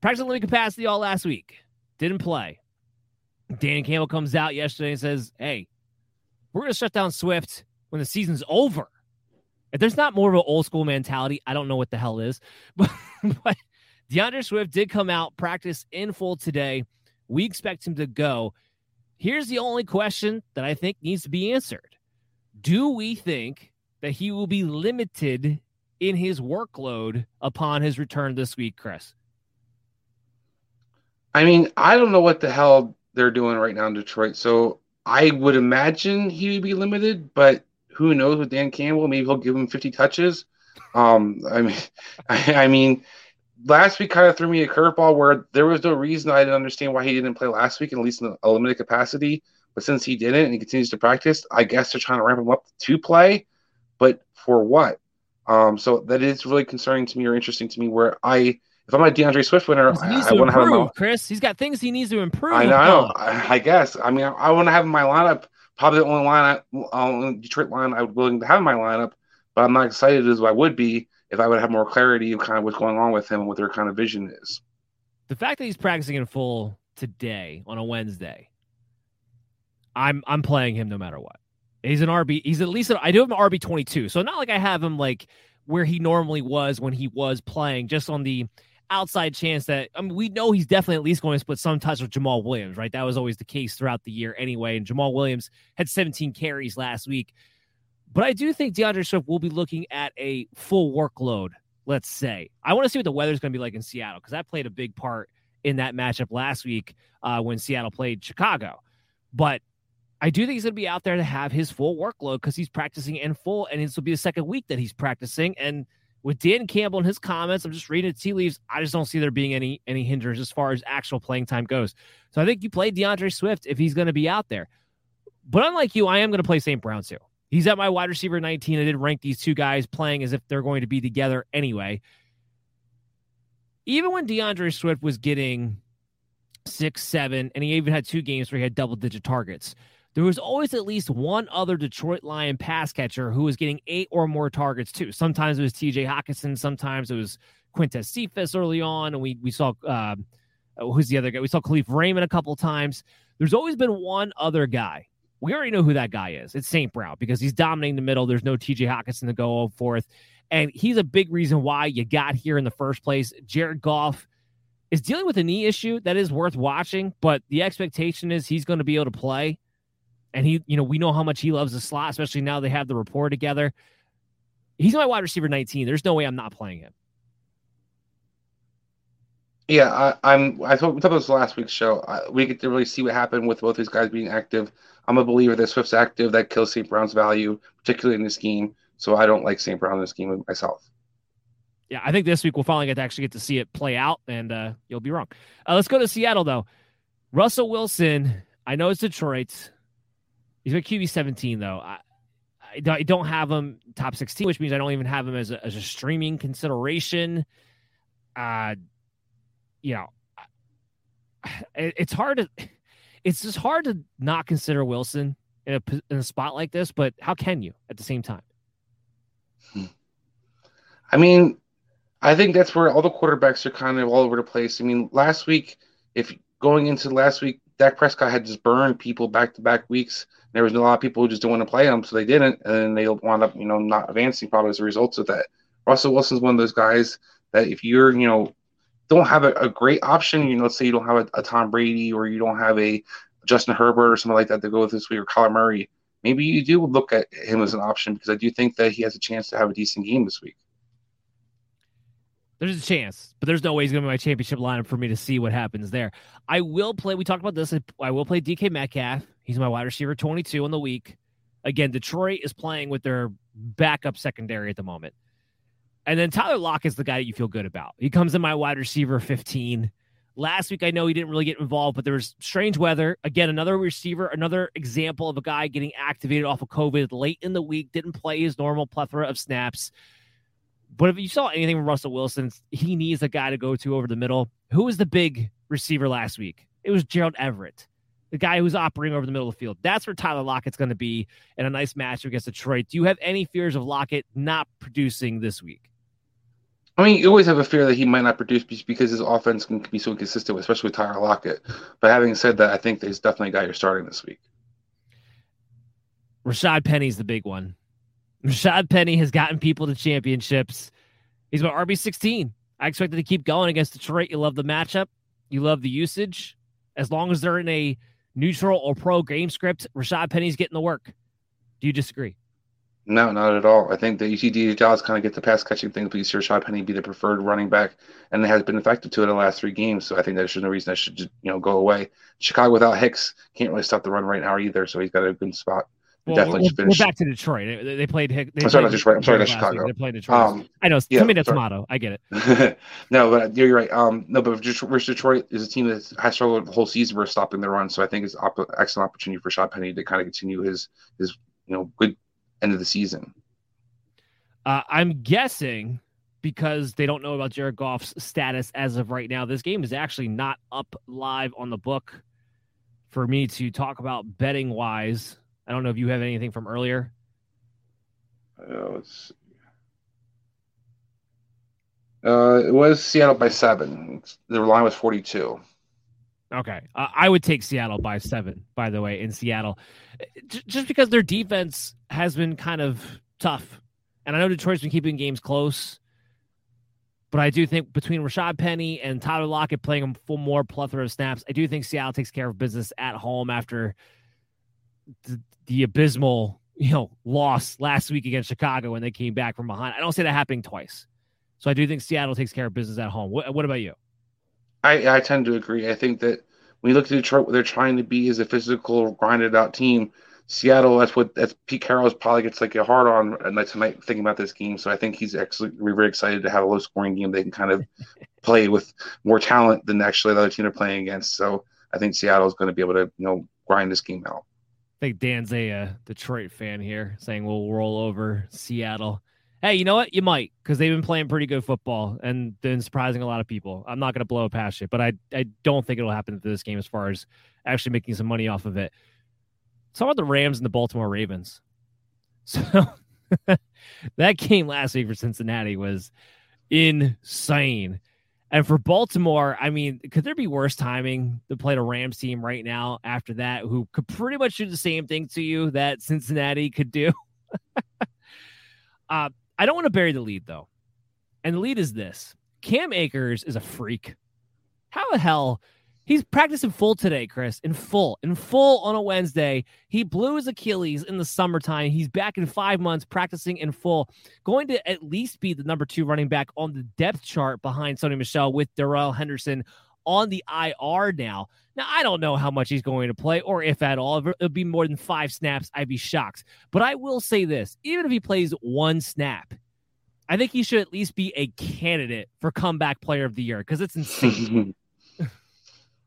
Practicing limited capacity all last week. Didn't play. Dan Campbell comes out yesterday and says, Hey, we're going to shut down Swift when the season's over. If there's not more of an old school mentality, I don't know what the hell is. But, but DeAndre Swift did come out, practice in full today. We expect him to go. Here's the only question that I think needs to be answered Do we think that he will be limited in his workload upon his return this week, Chris? I mean, I don't know what the hell they're doing right now in Detroit. So I would imagine he would be limited, but who knows with Dan Campbell? Maybe he'll give him 50 touches. Um, I mean, I, I mean, last week kind of threw me a curveball where there was no reason I didn't understand why he didn't play last week, at least in a limited capacity. But since he didn't and he continues to practice, I guess they're trying to ramp him up to play. But for what? Um, so that is really concerning to me or interesting to me. Where I, if I'm a DeAndre Swift winner, I, I want to have him. improve, Chris. He's got things he needs to improve. I know, I, I, I guess. I mean, I, I want to have in my lineup. Probably the only line, uh, Detroit line I would willing to have in my lineup. But I'm not excited as I would be if I would have more clarity of kind of what's going on with him and what their kind of vision is. the fact that he's practicing in full today on a Wednesday, I'm I'm playing him no matter what. He's an RB. He's at least an, I do have an RB twenty two, so not like I have him like where he normally was when he was playing, just on the outside chance that I mean we know he's definitely at least going to split some touch with Jamaal Williams, right? That was always the case throughout the year anyway. And Jamaal Williams had 17 carries last week. But I do think DeAndre Swift will be looking at a full workload, let's say. I want to see what the weather's going to be like in Seattle because that played a big part in that matchup last week uh, when Seattle played Chicago. But I do think he's going to be out there to have his full workload because he's practicing in full, and this will be the second week that he's practicing. And with Dan Campbell and his comments, I'm just reading the tea leaves. I just don't see there being any any hindrance as far as actual playing time goes. So I think you play DeAndre Swift if he's going to be out there. But unlike you, I am going to play St. Brown too. He's at my wide receiver 19. I did rank these two guys playing as if they're going to be together anyway. Even when DeAndre Swift was getting six, seven, and he even had two games where he had double digit targets, there was always at least one other Detroit Lion pass catcher who was getting eight or more targets too. Sometimes it was TJ Hockenson, sometimes it was Quintez Cephus early on, and we we saw uh, who's the other guy? We saw Kalif Raymond a couple times. There's always been one other guy. We already know who that guy is. It's St. Brown because he's dominating the middle. There's no TJ Hockenson to go forth. And he's a big reason why you got here in the first place. Jared Goff is dealing with a knee issue that is worth watching, but the expectation is he's going to be able to play. And he, you know, we know how much he loves the slot, especially now they have the rapport together. He's my wide receiver 19. There's no way I'm not playing him. Yeah, I, I'm. I thought we talked about this last week's show. I, we get to really see what happened with both these guys being active. I'm a believer that Swift's active. That kills St. Brown's value, particularly in this scheme. So I don't like St. Brown in this scheme myself. Yeah, I think this week we'll finally get to actually get to see it play out, and uh, you'll be wrong. Uh, let's go to Seattle though. Russell Wilson. I know it's Detroit. He's a QB 17 though. I, I don't have him top 16, which means I don't even have him as a, as a streaming consideration. Uh, you know, it's hard to, it's just hard to not consider Wilson in a, in a spot like this, but how can you at the same time? I mean, I think that's where all the quarterbacks are kind of all over the place. I mean, last week, if going into last week, Dak Prescott had just burned people back to back weeks. There was a lot of people who just didn't want to play him, so they didn't, and they wound up, you know, not advancing probably as a result of that. Russell Wilson's one of those guys that if you're, you know, don't have a, a great option, you know, let's say you don't have a, a, Tom Brady or you don't have a Justin Herbert or something like that to go with this week or Kyler Murray, maybe you do look at him as an option because I do think that he has a chance to have a decent game this week. There's a chance, but there's no way he's going to be my championship lineup for me to see what happens there. I will play. We talked about this. I will play DK Metcalf. He's my wide receiver 22 in the week. Again, Detroit is playing with their backup secondary at the moment. And then Tyler Lock is the guy that you feel good about. He comes in my wide receiver 15. Last week, I know he didn't really get involved, but there was strange weather. Again, another receiver, another example of a guy getting activated off of COVID late in the week, didn't play his normal plethora of snaps. But if you saw anything from Russell Wilson, he needs a guy to go to over the middle. Who was the big receiver last week? It was Gerald Everett, the guy who's operating over the middle of the field. That's where Tyler Lockett's going to be in a nice match against Detroit. Do you have any fears of Lockett not producing this week? I mean, you always have a fear that he might not produce because his offense can be so inconsistent, especially with Tyler Lockett. But having said that, I think there's definitely a guy you're starting this week. Rashaad Penny's the big one. Rashaad Penny has gotten people to championships. He's my RB16. I expect him to keep going against Detroit. You love the matchup. You love the usage. As long as they're in a neutral or pro game script, Rashaad Penny's getting the work. Do you disagree? No, not at all. I think see DeeJay Dallas kind of get the pass catching thing, but you see Rashaad Penny be the preferred running back, and it has been effective to it in the last three games. So I think there's no reason that should you know go away. Chicago without Hicks can't really stop the run right now either, so he's got a good spot. Well, definitely we're, we're, back to Detroit. They, they played. They I'm sorry, played not Detroit. I'm sorry, not Chicago. Week. They played Detroit. Um, I know. Yeah, tomato, tomato. I get it. no, but you're right. Um, no, but versus Detroit is a team that has struggled the whole season for stopping the run. So I think it's an excellent opportunity for Rashaad Penny to kind of continue his his you know good end of the season. Uh, I'm guessing because they don't know about Jared Goff's status as of right now. This game is actually not up live on the book for me to talk about betting wise. I don't know if you have anything from earlier. Uh, let's see. Uh, it was Seattle by seven. The line was 42. Okay. Uh, I would take Seattle by seven, by the way, in Seattle. Just because their defense has been kind of tough and I know Detroit's been keeping games close, but I do think between Rashaad Penny and Tyler Lockett playing a full more plethora of snaps, I do think Seattle takes care of business at home after the, the abysmal, you know, loss last week against Chicago when they came back from behind. I don't see that happening twice. So I do think Seattle takes care of business at home. What, what about you? I, I tend to agree. I think that when you look at Detroit, what they're trying to be is a physical, grinded out team Seattle, that's what that's Pete Carroll's probably gets like a hard on night tonight thinking about this game. So I think he's actually very excited to have a low scoring game they can kind of play with more talent than actually the other team they're playing against. So I think Seattle is going to be able to you know grind this game out. I think Dan's a uh, Detroit fan here saying we'll roll over Seattle. Hey, you know what? You might because they've been playing pretty good football and been surprising a lot of people. I'm not going to blow it past you, but I I don't think it'll happen to this game as far as actually making some money off of it. Talk about the Rams and the Baltimore Ravens. So that game last week for Cincinnati was insane. And for Baltimore, I mean, could there be worse timing to play the Rams team right now after that, who could pretty much do the same thing to you that Cincinnati could do? uh, I don't want to bury the lead, though. And the lead is this Cam Akers is a freak. How the hell He's practicing full today, Chris. In full, in full on a Wednesday. He blew his Achilles in the summertime. He's back in five months practicing in full. Going to at least be the number two running back on the depth chart behind Sony Michel with Darrell Henderson on the IR now. Now, I don't know how much he's going to play or if at all. If it'll be more than five snaps, I'd be shocked. But I will say this even if he plays one snap, I think he should at least be a candidate for comeback player of the year because it's insane.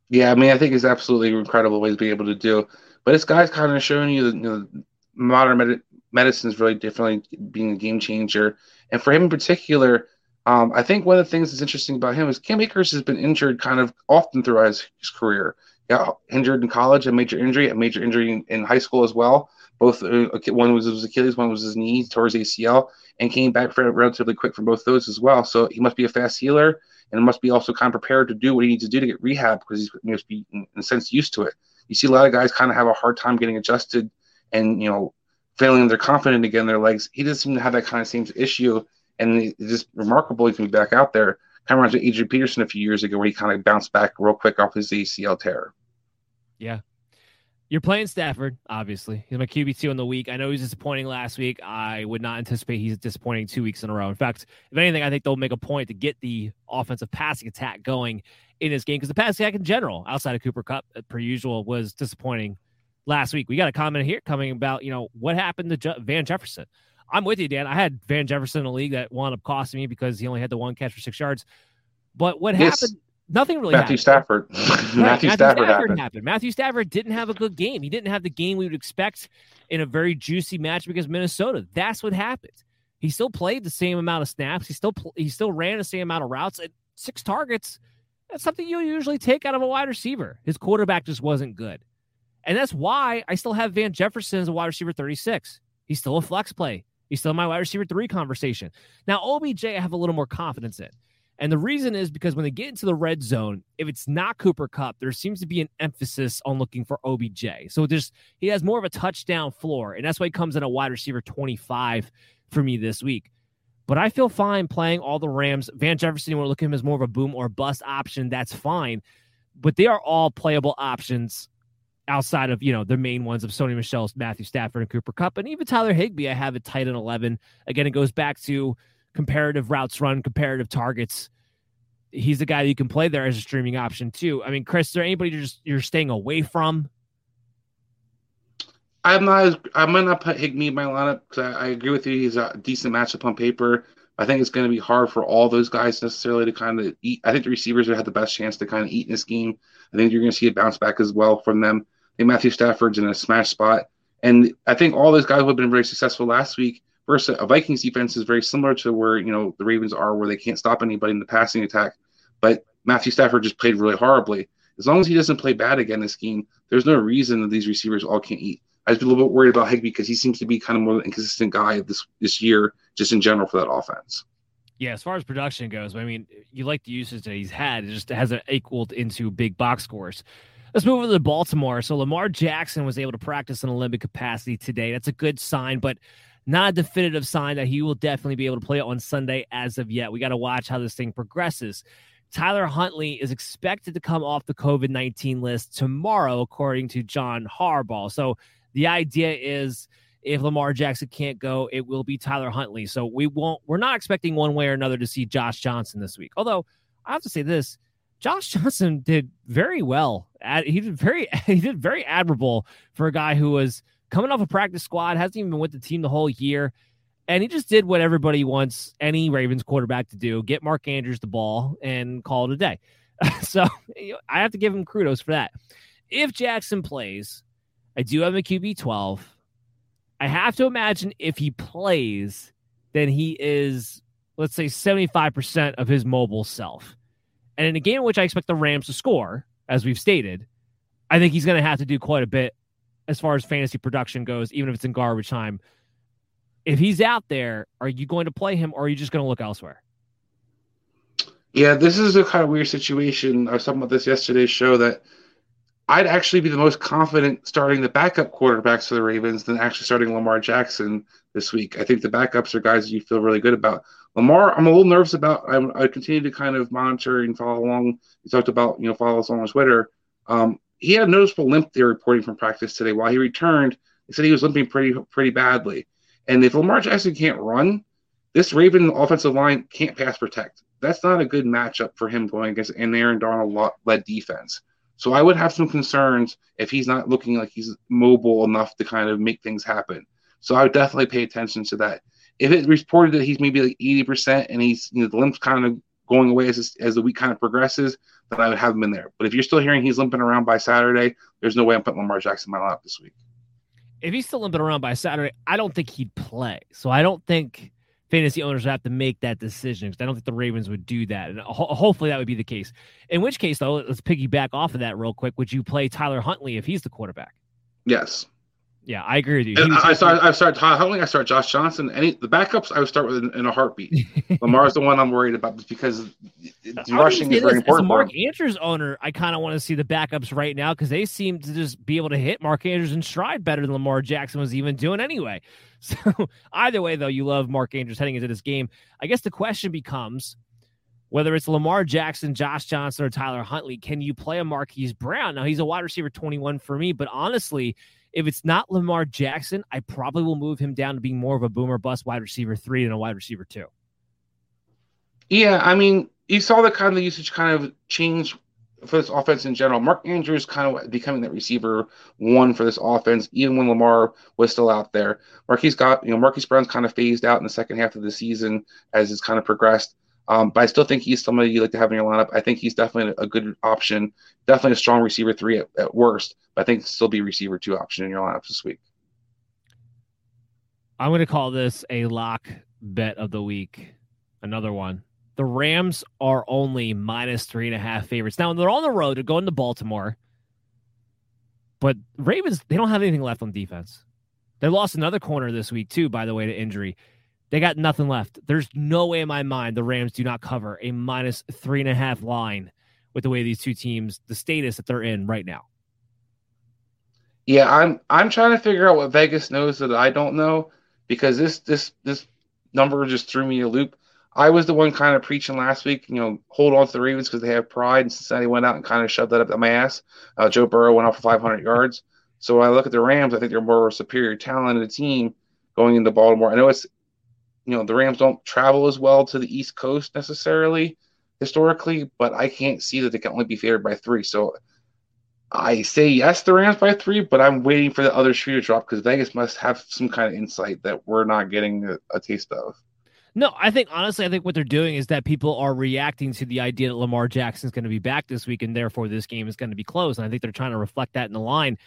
Yeah, I mean, I think it's absolutely incredible what he's being able to do. But this guy's kind of showing you that you know, modern med- medicine is really definitely being a game changer. And for him in particular, um, I think one of the things that's interesting about him is Cam Akers has been injured kind of often throughout his, his career. Got injured in college, a major injury, a major injury in, in high school as well. Both uh, one was his Achilles, one was his knee, towards ACL, and came back relatively quick from both those as well. So he must be a fast healer and must be also kind of prepared to do what he needs to do to get rehab because he's must be in a sense used to it. You see a lot of guys kind of have a hard time getting adjusted and you know failing their confident again in their legs. He doesn't seem to have that kind of same issue, and it's just remarkable he can be back out there. Kind of reminds me of Adrian Peterson a few years ago where he kind of bounced back real quick off his ACL tear. Yeah, you're playing Stafford, obviously. He's my QB2 in the week. I know he's disappointing last week. I would not anticipate he's disappointing two weeks in a row. In fact, if anything, I think they'll make a point to get the offensive passing attack going in this game because the passing attack in general, outside of Cooper Kupp, uh, per usual, was disappointing last week. We got a comment here coming about, you know, what happened to Je- Van Jefferson. I'm with you, Dan. I had Van Jefferson in a league that wound up costing me because he only had the one catch for six yards. But what yes. happened? Nothing really Matthew happened. Stafford. Right. Matthew, Matthew, Stafford, Stafford happened. happened. Matthew Stafford didn't have a good game. He didn't have the game we would expect in a very juicy match against Minnesota. That's what happened. He still played the same amount of snaps. He still pl- he still ran the same amount of routes at six targets. That's something you usually take out of a wide receiver. His quarterback just wasn't good. And that's why I still have Van Jefferson as a wide receiver 36. He's still a flex play. He's still my wide receiver three conversation. Now, OBJ, I have a little more confidence in. And the reason is because when they get into the red zone, if it's not Cooper Kupp, there seems to be an emphasis on looking for OBJ. So there's he has more of a touchdown floor, and that's why he comes in a wide receiver 25 for me this week. But I feel fine playing all the Rams. Van Jefferson, you want to look at him as more of a boom or bust option, that's fine. But they are all playable options outside of, you know, the main ones of Sony Michel's, Matthew Stafford, and Cooper Kupp, And even Tyler Higbee, I have it tight at 11. Again, it goes back to comparative routes run, comparative targets. He's the guy that you can play there as a streaming option too. I mean, Chris, is there anybody you're just you're staying away from? I'm not. I'm gonna put Higbee in my lineup because I, I, agree with you. He's a decent matchup on paper. I think it's going to be hard for all those guys necessarily to kind of eat. I think the receivers have the best chance to kind of eat in this game. I think you're going to see a bounce back as well from them. I Matthew Stafford's in a smash spot, and I think all those guys would have been very successful last week versus a Vikings defense is very similar to where you know the Ravens are, where they can't stop anybody in the passing attack. But Matthew Stafford just played really horribly. As long as he doesn't play bad again this game, there's no reason that these receivers all can't eat. I was a little bit worried about Higbee because he seems to be kind of more of an inconsistent guy this this year, just in general for that offense. Yeah, as far as production goes, I mean, you like the usage that he's had. It just hasn't equaled into big box scores. Let's move over to Baltimore. So Lamar Jackson was able to practice in a limited capacity today. That's a good sign, but not a definitive sign that he will definitely be able to play on Sunday as of yet. We got to watch how this thing progresses. Tyler Huntley is expected to come off the COVID 19 list tomorrow, according to John Harbaugh. So the idea is if Lamar Jackson can't go, it will be Tyler Huntley. So we won't, we're not expecting one way or another to see Josh Johnson this week. Although I have to say this Josh Johnson did very well. He did very, he did very admirable for a guy who was coming off a practice squad, hasn't even been with the team the whole year. And he just did what everybody wants any Ravens quarterback to do get Mark Andrews the ball and call it a day. so I have to give him kudos for that. If Jackson plays, I do have a QB 12. I have to imagine if he plays, then he is, let's say, 75% of his mobile self. And in a game in which I expect the Rams to score, as we've stated, I think he's going to have to do quite a bit as far as fantasy production goes, even if it's in garbage time. If he's out there, are you going to play him or are you just going to look elsewhere? Yeah, this is a kind of weird situation. I was talking about this yesterday's show that I'd actually be the most confident starting the backup quarterbacks for the Ravens than actually starting Lamar Jackson this week. I think the backups are guys you feel really good about. Lamar, I'm a little nervous about. I, I continue to kind of monitor and follow along. You talked about, you know, follow us on Twitter. Um, he had a noticeable limp there reporting from practice today. While he returned, he said he was limping pretty pretty badly. And if Lamar Jackson can't run, this Raven offensive line can't pass protect. That's not a good matchup for him going against an Aaron Donald led defense. So I would have some concerns if he's not looking like he's mobile enough to kind of make things happen. So I would definitely pay attention to that. If it's reported that he's maybe like 80% and he's, you know, the limp's kind of going away as, as the week kind of progresses, then I would have him in there. But if you're still hearing he's limping around by Saturday, there's no way I'm putting Lamar Jackson in my lineup this week. If he's still limping around by Saturday, I don't think he'd play. So I don't think fantasy owners would have to make that decision because I don't think the Ravens would do that. And ho- hopefully that would be the case. In which case, though, let's piggyback off of that real quick. Would you play Tyler Huntley if he's the quarterback? Yes. Yeah, I agree with you. Was, I start. I start Huntley. I start Josh Johnson. Any the backups, I would start with in, in a heartbeat. Lamar's the one I'm worried about because rushing is very this, important. As a Mark Andrews owner, I kind of want to see the backups right now because they seem to just be able to hit Mark Andrews in stride better than Lamar Jackson was even doing anyway. So either way, though, you love Mark Andrews heading into this game. I guess the question becomes whether it's Lamar Jackson, Josh Johnson, or Tyler Huntley, can you play a Marquise Brown? Now he's a wide receiver 21 for me, but honestly, if it's not Lamar Jackson, I probably will move him down to being more of a boomer bust wide receiver three than a wide receiver two. Yeah, I mean, you saw the kind of usage kind of change for this offense in general. Mark Andrews kind of becoming that receiver one for this offense, even when Lamar was still out there. Marquise got, you know, Marquise Brown's kind of phased out in the second half of the season as it's kind of progressed. Um, but I still think he's somebody you like to have in your lineup. I think he's definitely a good option. Definitely a strong receiver three at, at worst, but I think still be receiver two option in your lineup this week. I'm going to call this a lock bet of the week. Another one. The Rams are only minus three and a half favorites. Now, they're on the road. They're going to Baltimore. But Ravens, they don't have anything left on defense. They lost another corner this week, too, by the way, to injury. They got nothing left. There's no way in my mind the Rams do not cover a minus three and a half line with the way these two teams, the status that they're in right now. Yeah, I'm I'm trying to figure out what Vegas knows that I don't know because this this this number just threw me a loop. I was the one kind of preaching last week, you know, hold on to the Ravens because they have pride, and Cincinnati went out and kind of shoved that up my ass. Uh, Joe Burrow went off for 500 yards. So when I look at the Rams, I think they're more of a superior talented team going into Baltimore. I know it's, you know, the Rams don't travel as well to the East Coast necessarily historically, but I can't see that they can only be favored by three. So I say yes, the Rams by three, but I'm waiting for the other shoe to drop because Vegas must have some kind of insight that we're not getting a, a taste of. No, I think honestly, I think what they're doing is that people are reacting to the idea that Lamar Jackson is going to be back this week, and therefore this game is going to be closed. And I think they're trying to reflect that in the line.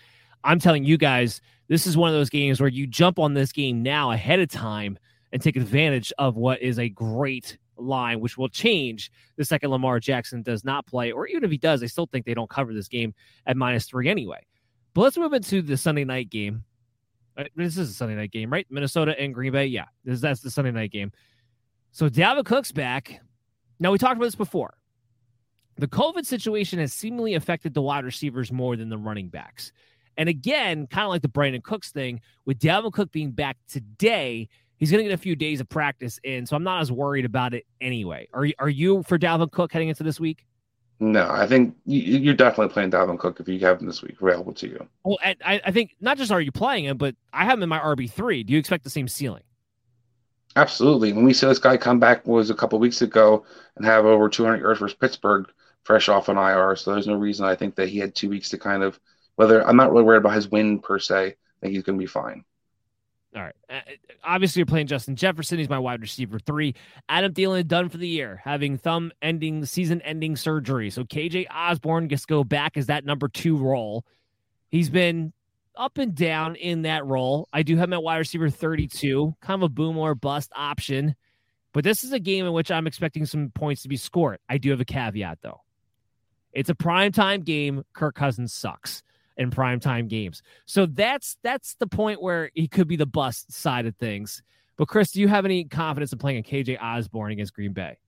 I'm telling you guys, this is one of those games where you jump on this game now ahead of time and take advantage of what is a great line, which will change the second Lamar Jackson does not play, or even if he does, I still think they don't cover this game at minus three anyway. But let's move into the Sunday night game. This is a Sunday night game, right? Minnesota and Green Bay. Yeah, this, that's the Sunday night game. So Dalvin Cook's back. Now we talked about this before. The COVID situation has seemingly affected the wide receivers more than the running backs. And again, kind of like the Brandin Cooks thing, with Dalvin Cook being back today, he's going to get a few days of practice in. So I'm not as worried about it anyway. Are you, are you for Dalvin Cook heading into this week? No, I think you're definitely playing Dalvin Cook if you have him this week available to you. Well, I, I think not just are you playing him, but I have him in my RB three. Do you expect the same ceiling? Absolutely. When we saw this guy come back was a couple weeks ago and have over 200 yards versus Pittsburgh, fresh off an IR. So there's no reason I think that he had two weeks to kind of whether I'm not really worried about his win per se. I think he's going to be fine. All right. Uh, obviously, you're playing Justin Jefferson. He's my wide receiver three. Adam Thielen done for the year, having thumb ending, season ending surgery. So KJ Osborn gets to go back as that number two role. He's been up and down in that role. I do have my wide receiver 32, kind of a boom or bust option. But this is a game in which I'm expecting some points to be scored. I do have a caveat, though. It's a primetime game. Kirk Cousins sucks in primetime games. So that's that's the point where he could be the bust side of things. But Chris, do you have any confidence in playing a KJ Osborn against Green Bay?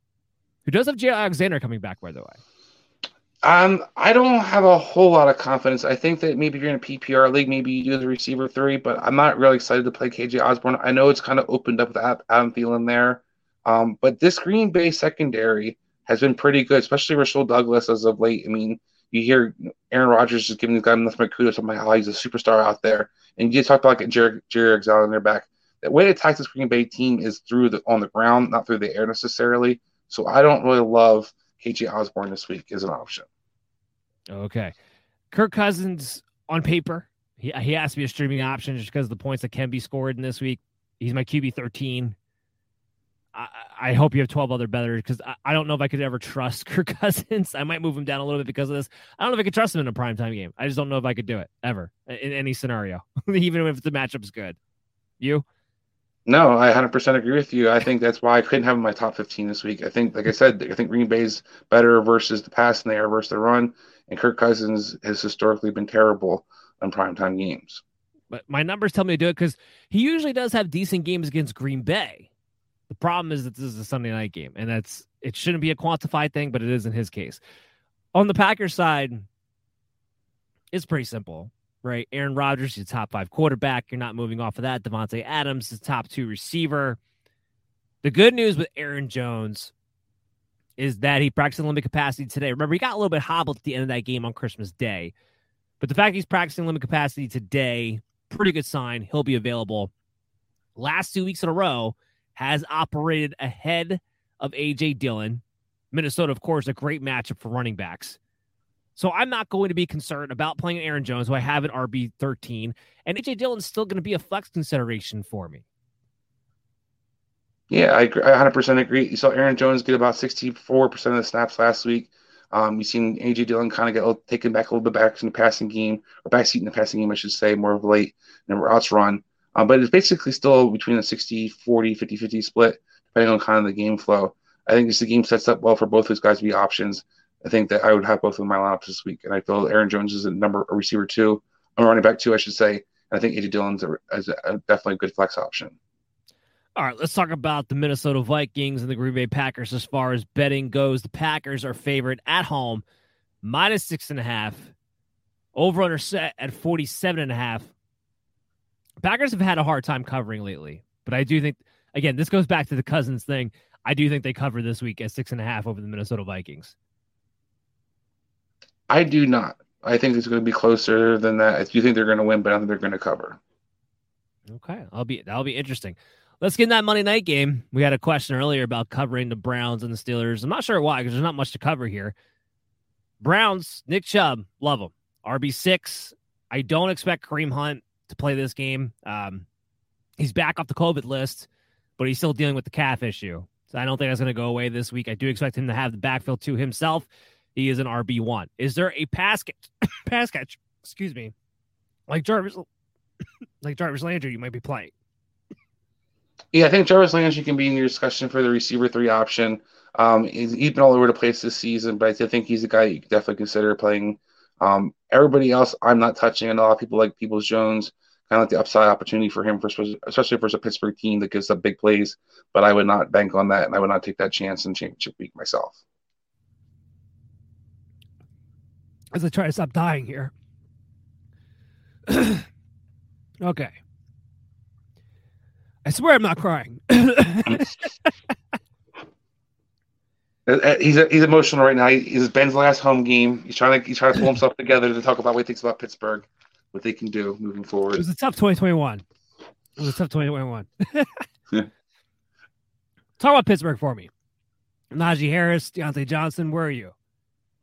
Who does have Jay Alexander coming back, by the way? Um, I don't have a whole lot of confidence. I think that maybe you're in a PPR league, maybe you do the receiver three, but I'm not really excited to play KJ Osborn. I know it's kind of opened up with Adam Thielen there. Um, but this Green Bay secondary has been pretty good, especially Rasul Douglas as of late. I mean, you hear Aaron Rodgers is giving this guy nothing but kudos about oh, how he's a superstar out there. And you talked about like Jerry, Jerry Alexander back. The way to attack this Green Bay team is through the on the ground, not through the air necessarily. So I don't really love KJ Osborn this week as an option. Okay. Kirk Cousins on paper, he, he has to be a streaming option just because of the points that can be scored in this week. He's my QB 13. I, I hope you have 12 other betters because I, I, don't know if I could ever trust Kirk Cousins. I might move him down a little bit because of this. I don't know if I could trust him in a primetime game. I just don't know if I could do it ever in any scenario, even if the matchup's good. You? No, I 100% agree with you. I think that's why I couldn't have him in my top 15 this week. I think, like I said, I think Green Bay's better versus the pass than they are versus the run, and Kirk Cousins has historically been terrible on primetime games. But my numbers tell me to do it because he usually does have decent games against Green Bay. The problem is that this is a Sunday night game, and that's it shouldn't be a quantified thing, but it is in his case. On the Packers side, it's pretty simple right? Aaron Rodgers, your top five quarterback. You're not moving off of that. Davante Adams, the top two receiver. The good news with Aaron Jones is that he practiced in limited capacity today. Remember, he got a little bit hobbled at the end of that game on Christmas Day. But the fact he's practicing limited capacity today, pretty good sign. He'll be available. Last two weeks in a row has operated ahead of AJ Dillon. Minnesota, of course, a great matchup for running backs. So I'm not going to be concerned about playing Aaron Jones, who I have at RB 13, and AJ Dillon's still going to be a flex consideration for me. Yeah, I, I 100% agree. You saw Aaron Jones get about 64% of the snaps last week. Um, you've seen AJ Dillon kind of get taken back a little bit back in the passing game, or backseat in the passing game, I should say, more of late than routes run. Um, but it's basically still between a 60 40, 50 50 split, depending on kind of the game flow. I think this the game sets up well for both those guys to be options. I think that I would have both of my lineups this week, and I feel Aaron Jones is a number a receiver two, I'm running back two, I should say. And I think AJ Dillon's a, is a, a definitely a good flex option. All right, let's talk about the Minnesota Vikings and the Green Bay Packers as far as betting goes. The Packers are favored at home, minus six and a half. Over under set at 47 and a half. Packers have had a hard time covering lately, but I do think, again, this goes back to the Cousins thing. I do think they cover this week at six and a half over the Minnesota Vikings. I do not. I think it's going to be closer than that. I do think they're going to win, but I think they're going to cover. Okay, I'll be that'll be interesting. Let's get in that Monday night game. We had a question earlier about covering the Browns and the Steelers. I'm not sure why because there's not much to cover here. Browns, Nick Chubb, love him. RB six. I don't expect Kareem Hunt to play this game. Um, he's back off the COVID list, but he's still dealing with the calf issue. So I don't think that's going to go away this week. I do expect him to have the backfield to himself he is an RB one. Is there a pass catch, pass catch? Excuse me, like Jarvis, like Jarvis Landry, you might be playing. Yeah, I think Jarvis Landry can be in your discussion for the receiver three option. Um, he's, he's been all over the place this season, but I think he's a guy you definitely consider playing. Um, everybody else, I'm not touching. And a lot of people like Peoples Jones, kind of like the upside opportunity for him, for especially for a Pittsburgh team that gives up big plays. But I would not bank on that, and I would not take that chance in championship week myself. as I try to stop dying here. okay. I swear I'm not crying. Uh, uh, he's he's emotional right now. He's Ben's last home game. He's trying to he's trying to pull himself together to talk about what he thinks about Pittsburgh, what they can do moving forward. It was a tough 2021. It was a tough 2021. Talk about Pittsburgh for me. Najee Harris, Diontae Johnson. Where are you?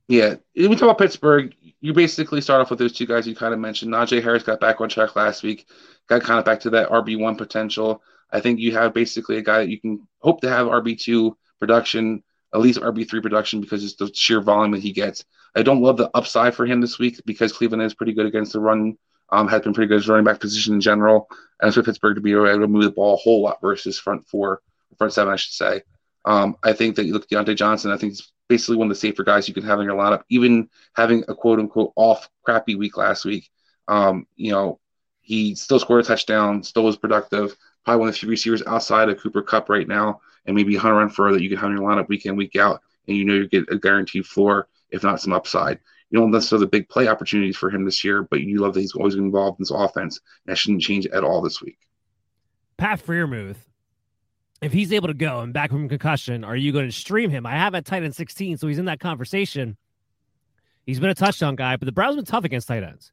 Yeah, when we talk about Pittsburgh, you basically start off with those two guys you kind of mentioned. Najee Harris got back on track last week, got kind of back to that RB one potential. I think you have basically a guy that you can hope to have RB two production, at least RB three production, because it's the sheer volume that he gets. I don't love the upside for him this week because Cleveland is pretty good against the run. Um, has been pretty good as running back position in general, and for Pittsburgh to be able to move the ball a whole lot versus front four, front seven, I should say. Um, I think that you look at Diontae Johnson. I think he's basically one of the safer guys you can have in your lineup. Even having a quote unquote off crappy week last week, um, you know, he still scored a touchdown, still was productive. Probably one of the few receivers outside of Cooper Kupp right now, and maybe hunt Hunter Renfrow that you can have in your lineup week in week out, and you know you get a guaranteed floor, if not some upside. You don't necessarily the big play opportunities for him this year, but you love that he's always involved in this offense. That shouldn't change at all this week. Pat Freiermuth if he's able to go and back from concussion, are you going to stream him? I have at tight end 16, so he's in that conversation. He's been a touchdown guy, but the Browns have been tough against tight ends.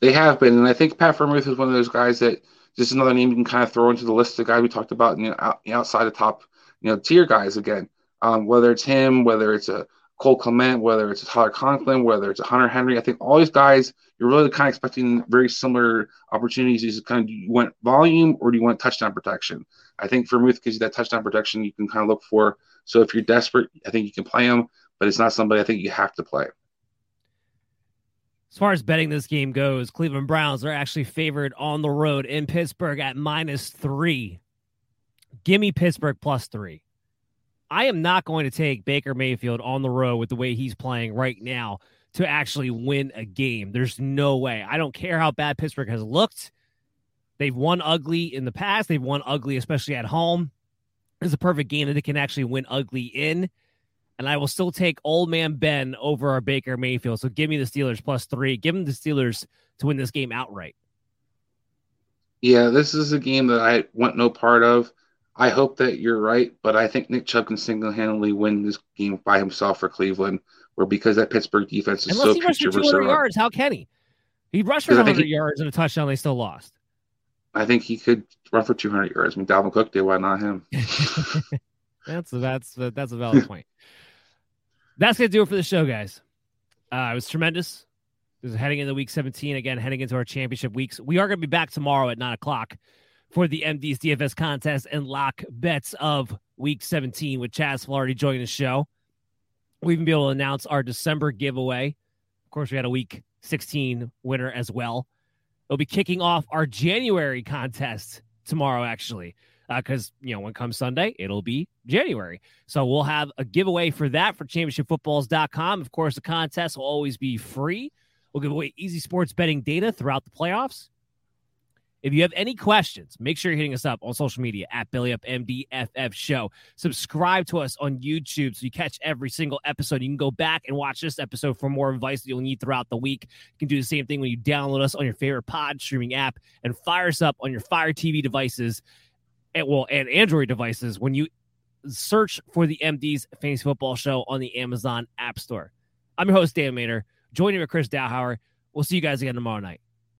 They have been, and I think Pat Freiermuth is one of those guys that just another name you can kind of throw into the list of guys we talked about, you know, out, outside the top, you know, tier guys again. Um, whether it's him, whether it's a Cole Kmet, whether it's a Tyler Conklin, whether it's a Hunter Henry, I think all these guys you're really kind of expecting very similar opportunities. Is kind of do you want volume or do you want touchdown protection? I think for gives you that touchdown protection you can kind of look for. So if you're desperate, I think you can play him, but it's not somebody I think you have to play. As far as betting this game goes, Cleveland Browns are actually favored on the road in Pittsburgh at minus three. Give me Pittsburgh plus three. I am not going to take Baker Mayfield on the road with the way he's playing right now to actually win a game. There's no way. I don't care how bad Pittsburgh has looked. They've won ugly in the past. They've won ugly, especially at home. It's a perfect game that they can actually win ugly in. And I will still take old man Ben over our Baker Mayfield. So give me the Steelers plus three. Give them the Steelers to win this game outright. Yeah, this is a game that I want no part of. I hope that you're right, but I think Nick Chubb can single handedly win this game by himself for Cleveland, or because that Pittsburgh defense is Unless so he rushed for picture 200 versatile. yards, how can he? He rushed for 'Cause I 100 he- yards and a touchdown. They still lost. I think he could run for 200 yards. I mean, Dalvin Cook did. Why not him? That's that's that's a valid point. That's gonna do it for the show, guys. Uh, it was tremendous. This is heading into week 17 again, heading into our championship weeks. We are gonna be back tomorrow at nine o'clock for the MD's DFS contest and lock bets of week 17 with Chaz Flaherty joining the show. We'll even be able to announce our December giveaway. Of course, we had a week 16 winner as well. We'll be kicking off our January contest tomorrow, actually, uh, because you know when comes Sunday, it'll be January. So we'll have a giveaway for that for championshipfootballs.com. Of course, the contest will always be free. We'll give away easy sports betting data throughout the playoffs. If you have any questions, make sure you're hitting us up on social media at BellyUpMDFF Show. Subscribe to us on YouTube so you catch every single episode. You can go back and watch this episode for more advice that you'll need throughout the week. You can do the same thing when you download us on your favorite pod streaming app and fire us up on your Fire TV devices and well and Android devices when you search for the MD's Fantasy Football Show on the Amazon App Store. I'm your host Dan Maynard, joining with Chris Dowhauer. We'll see you guys again tomorrow night.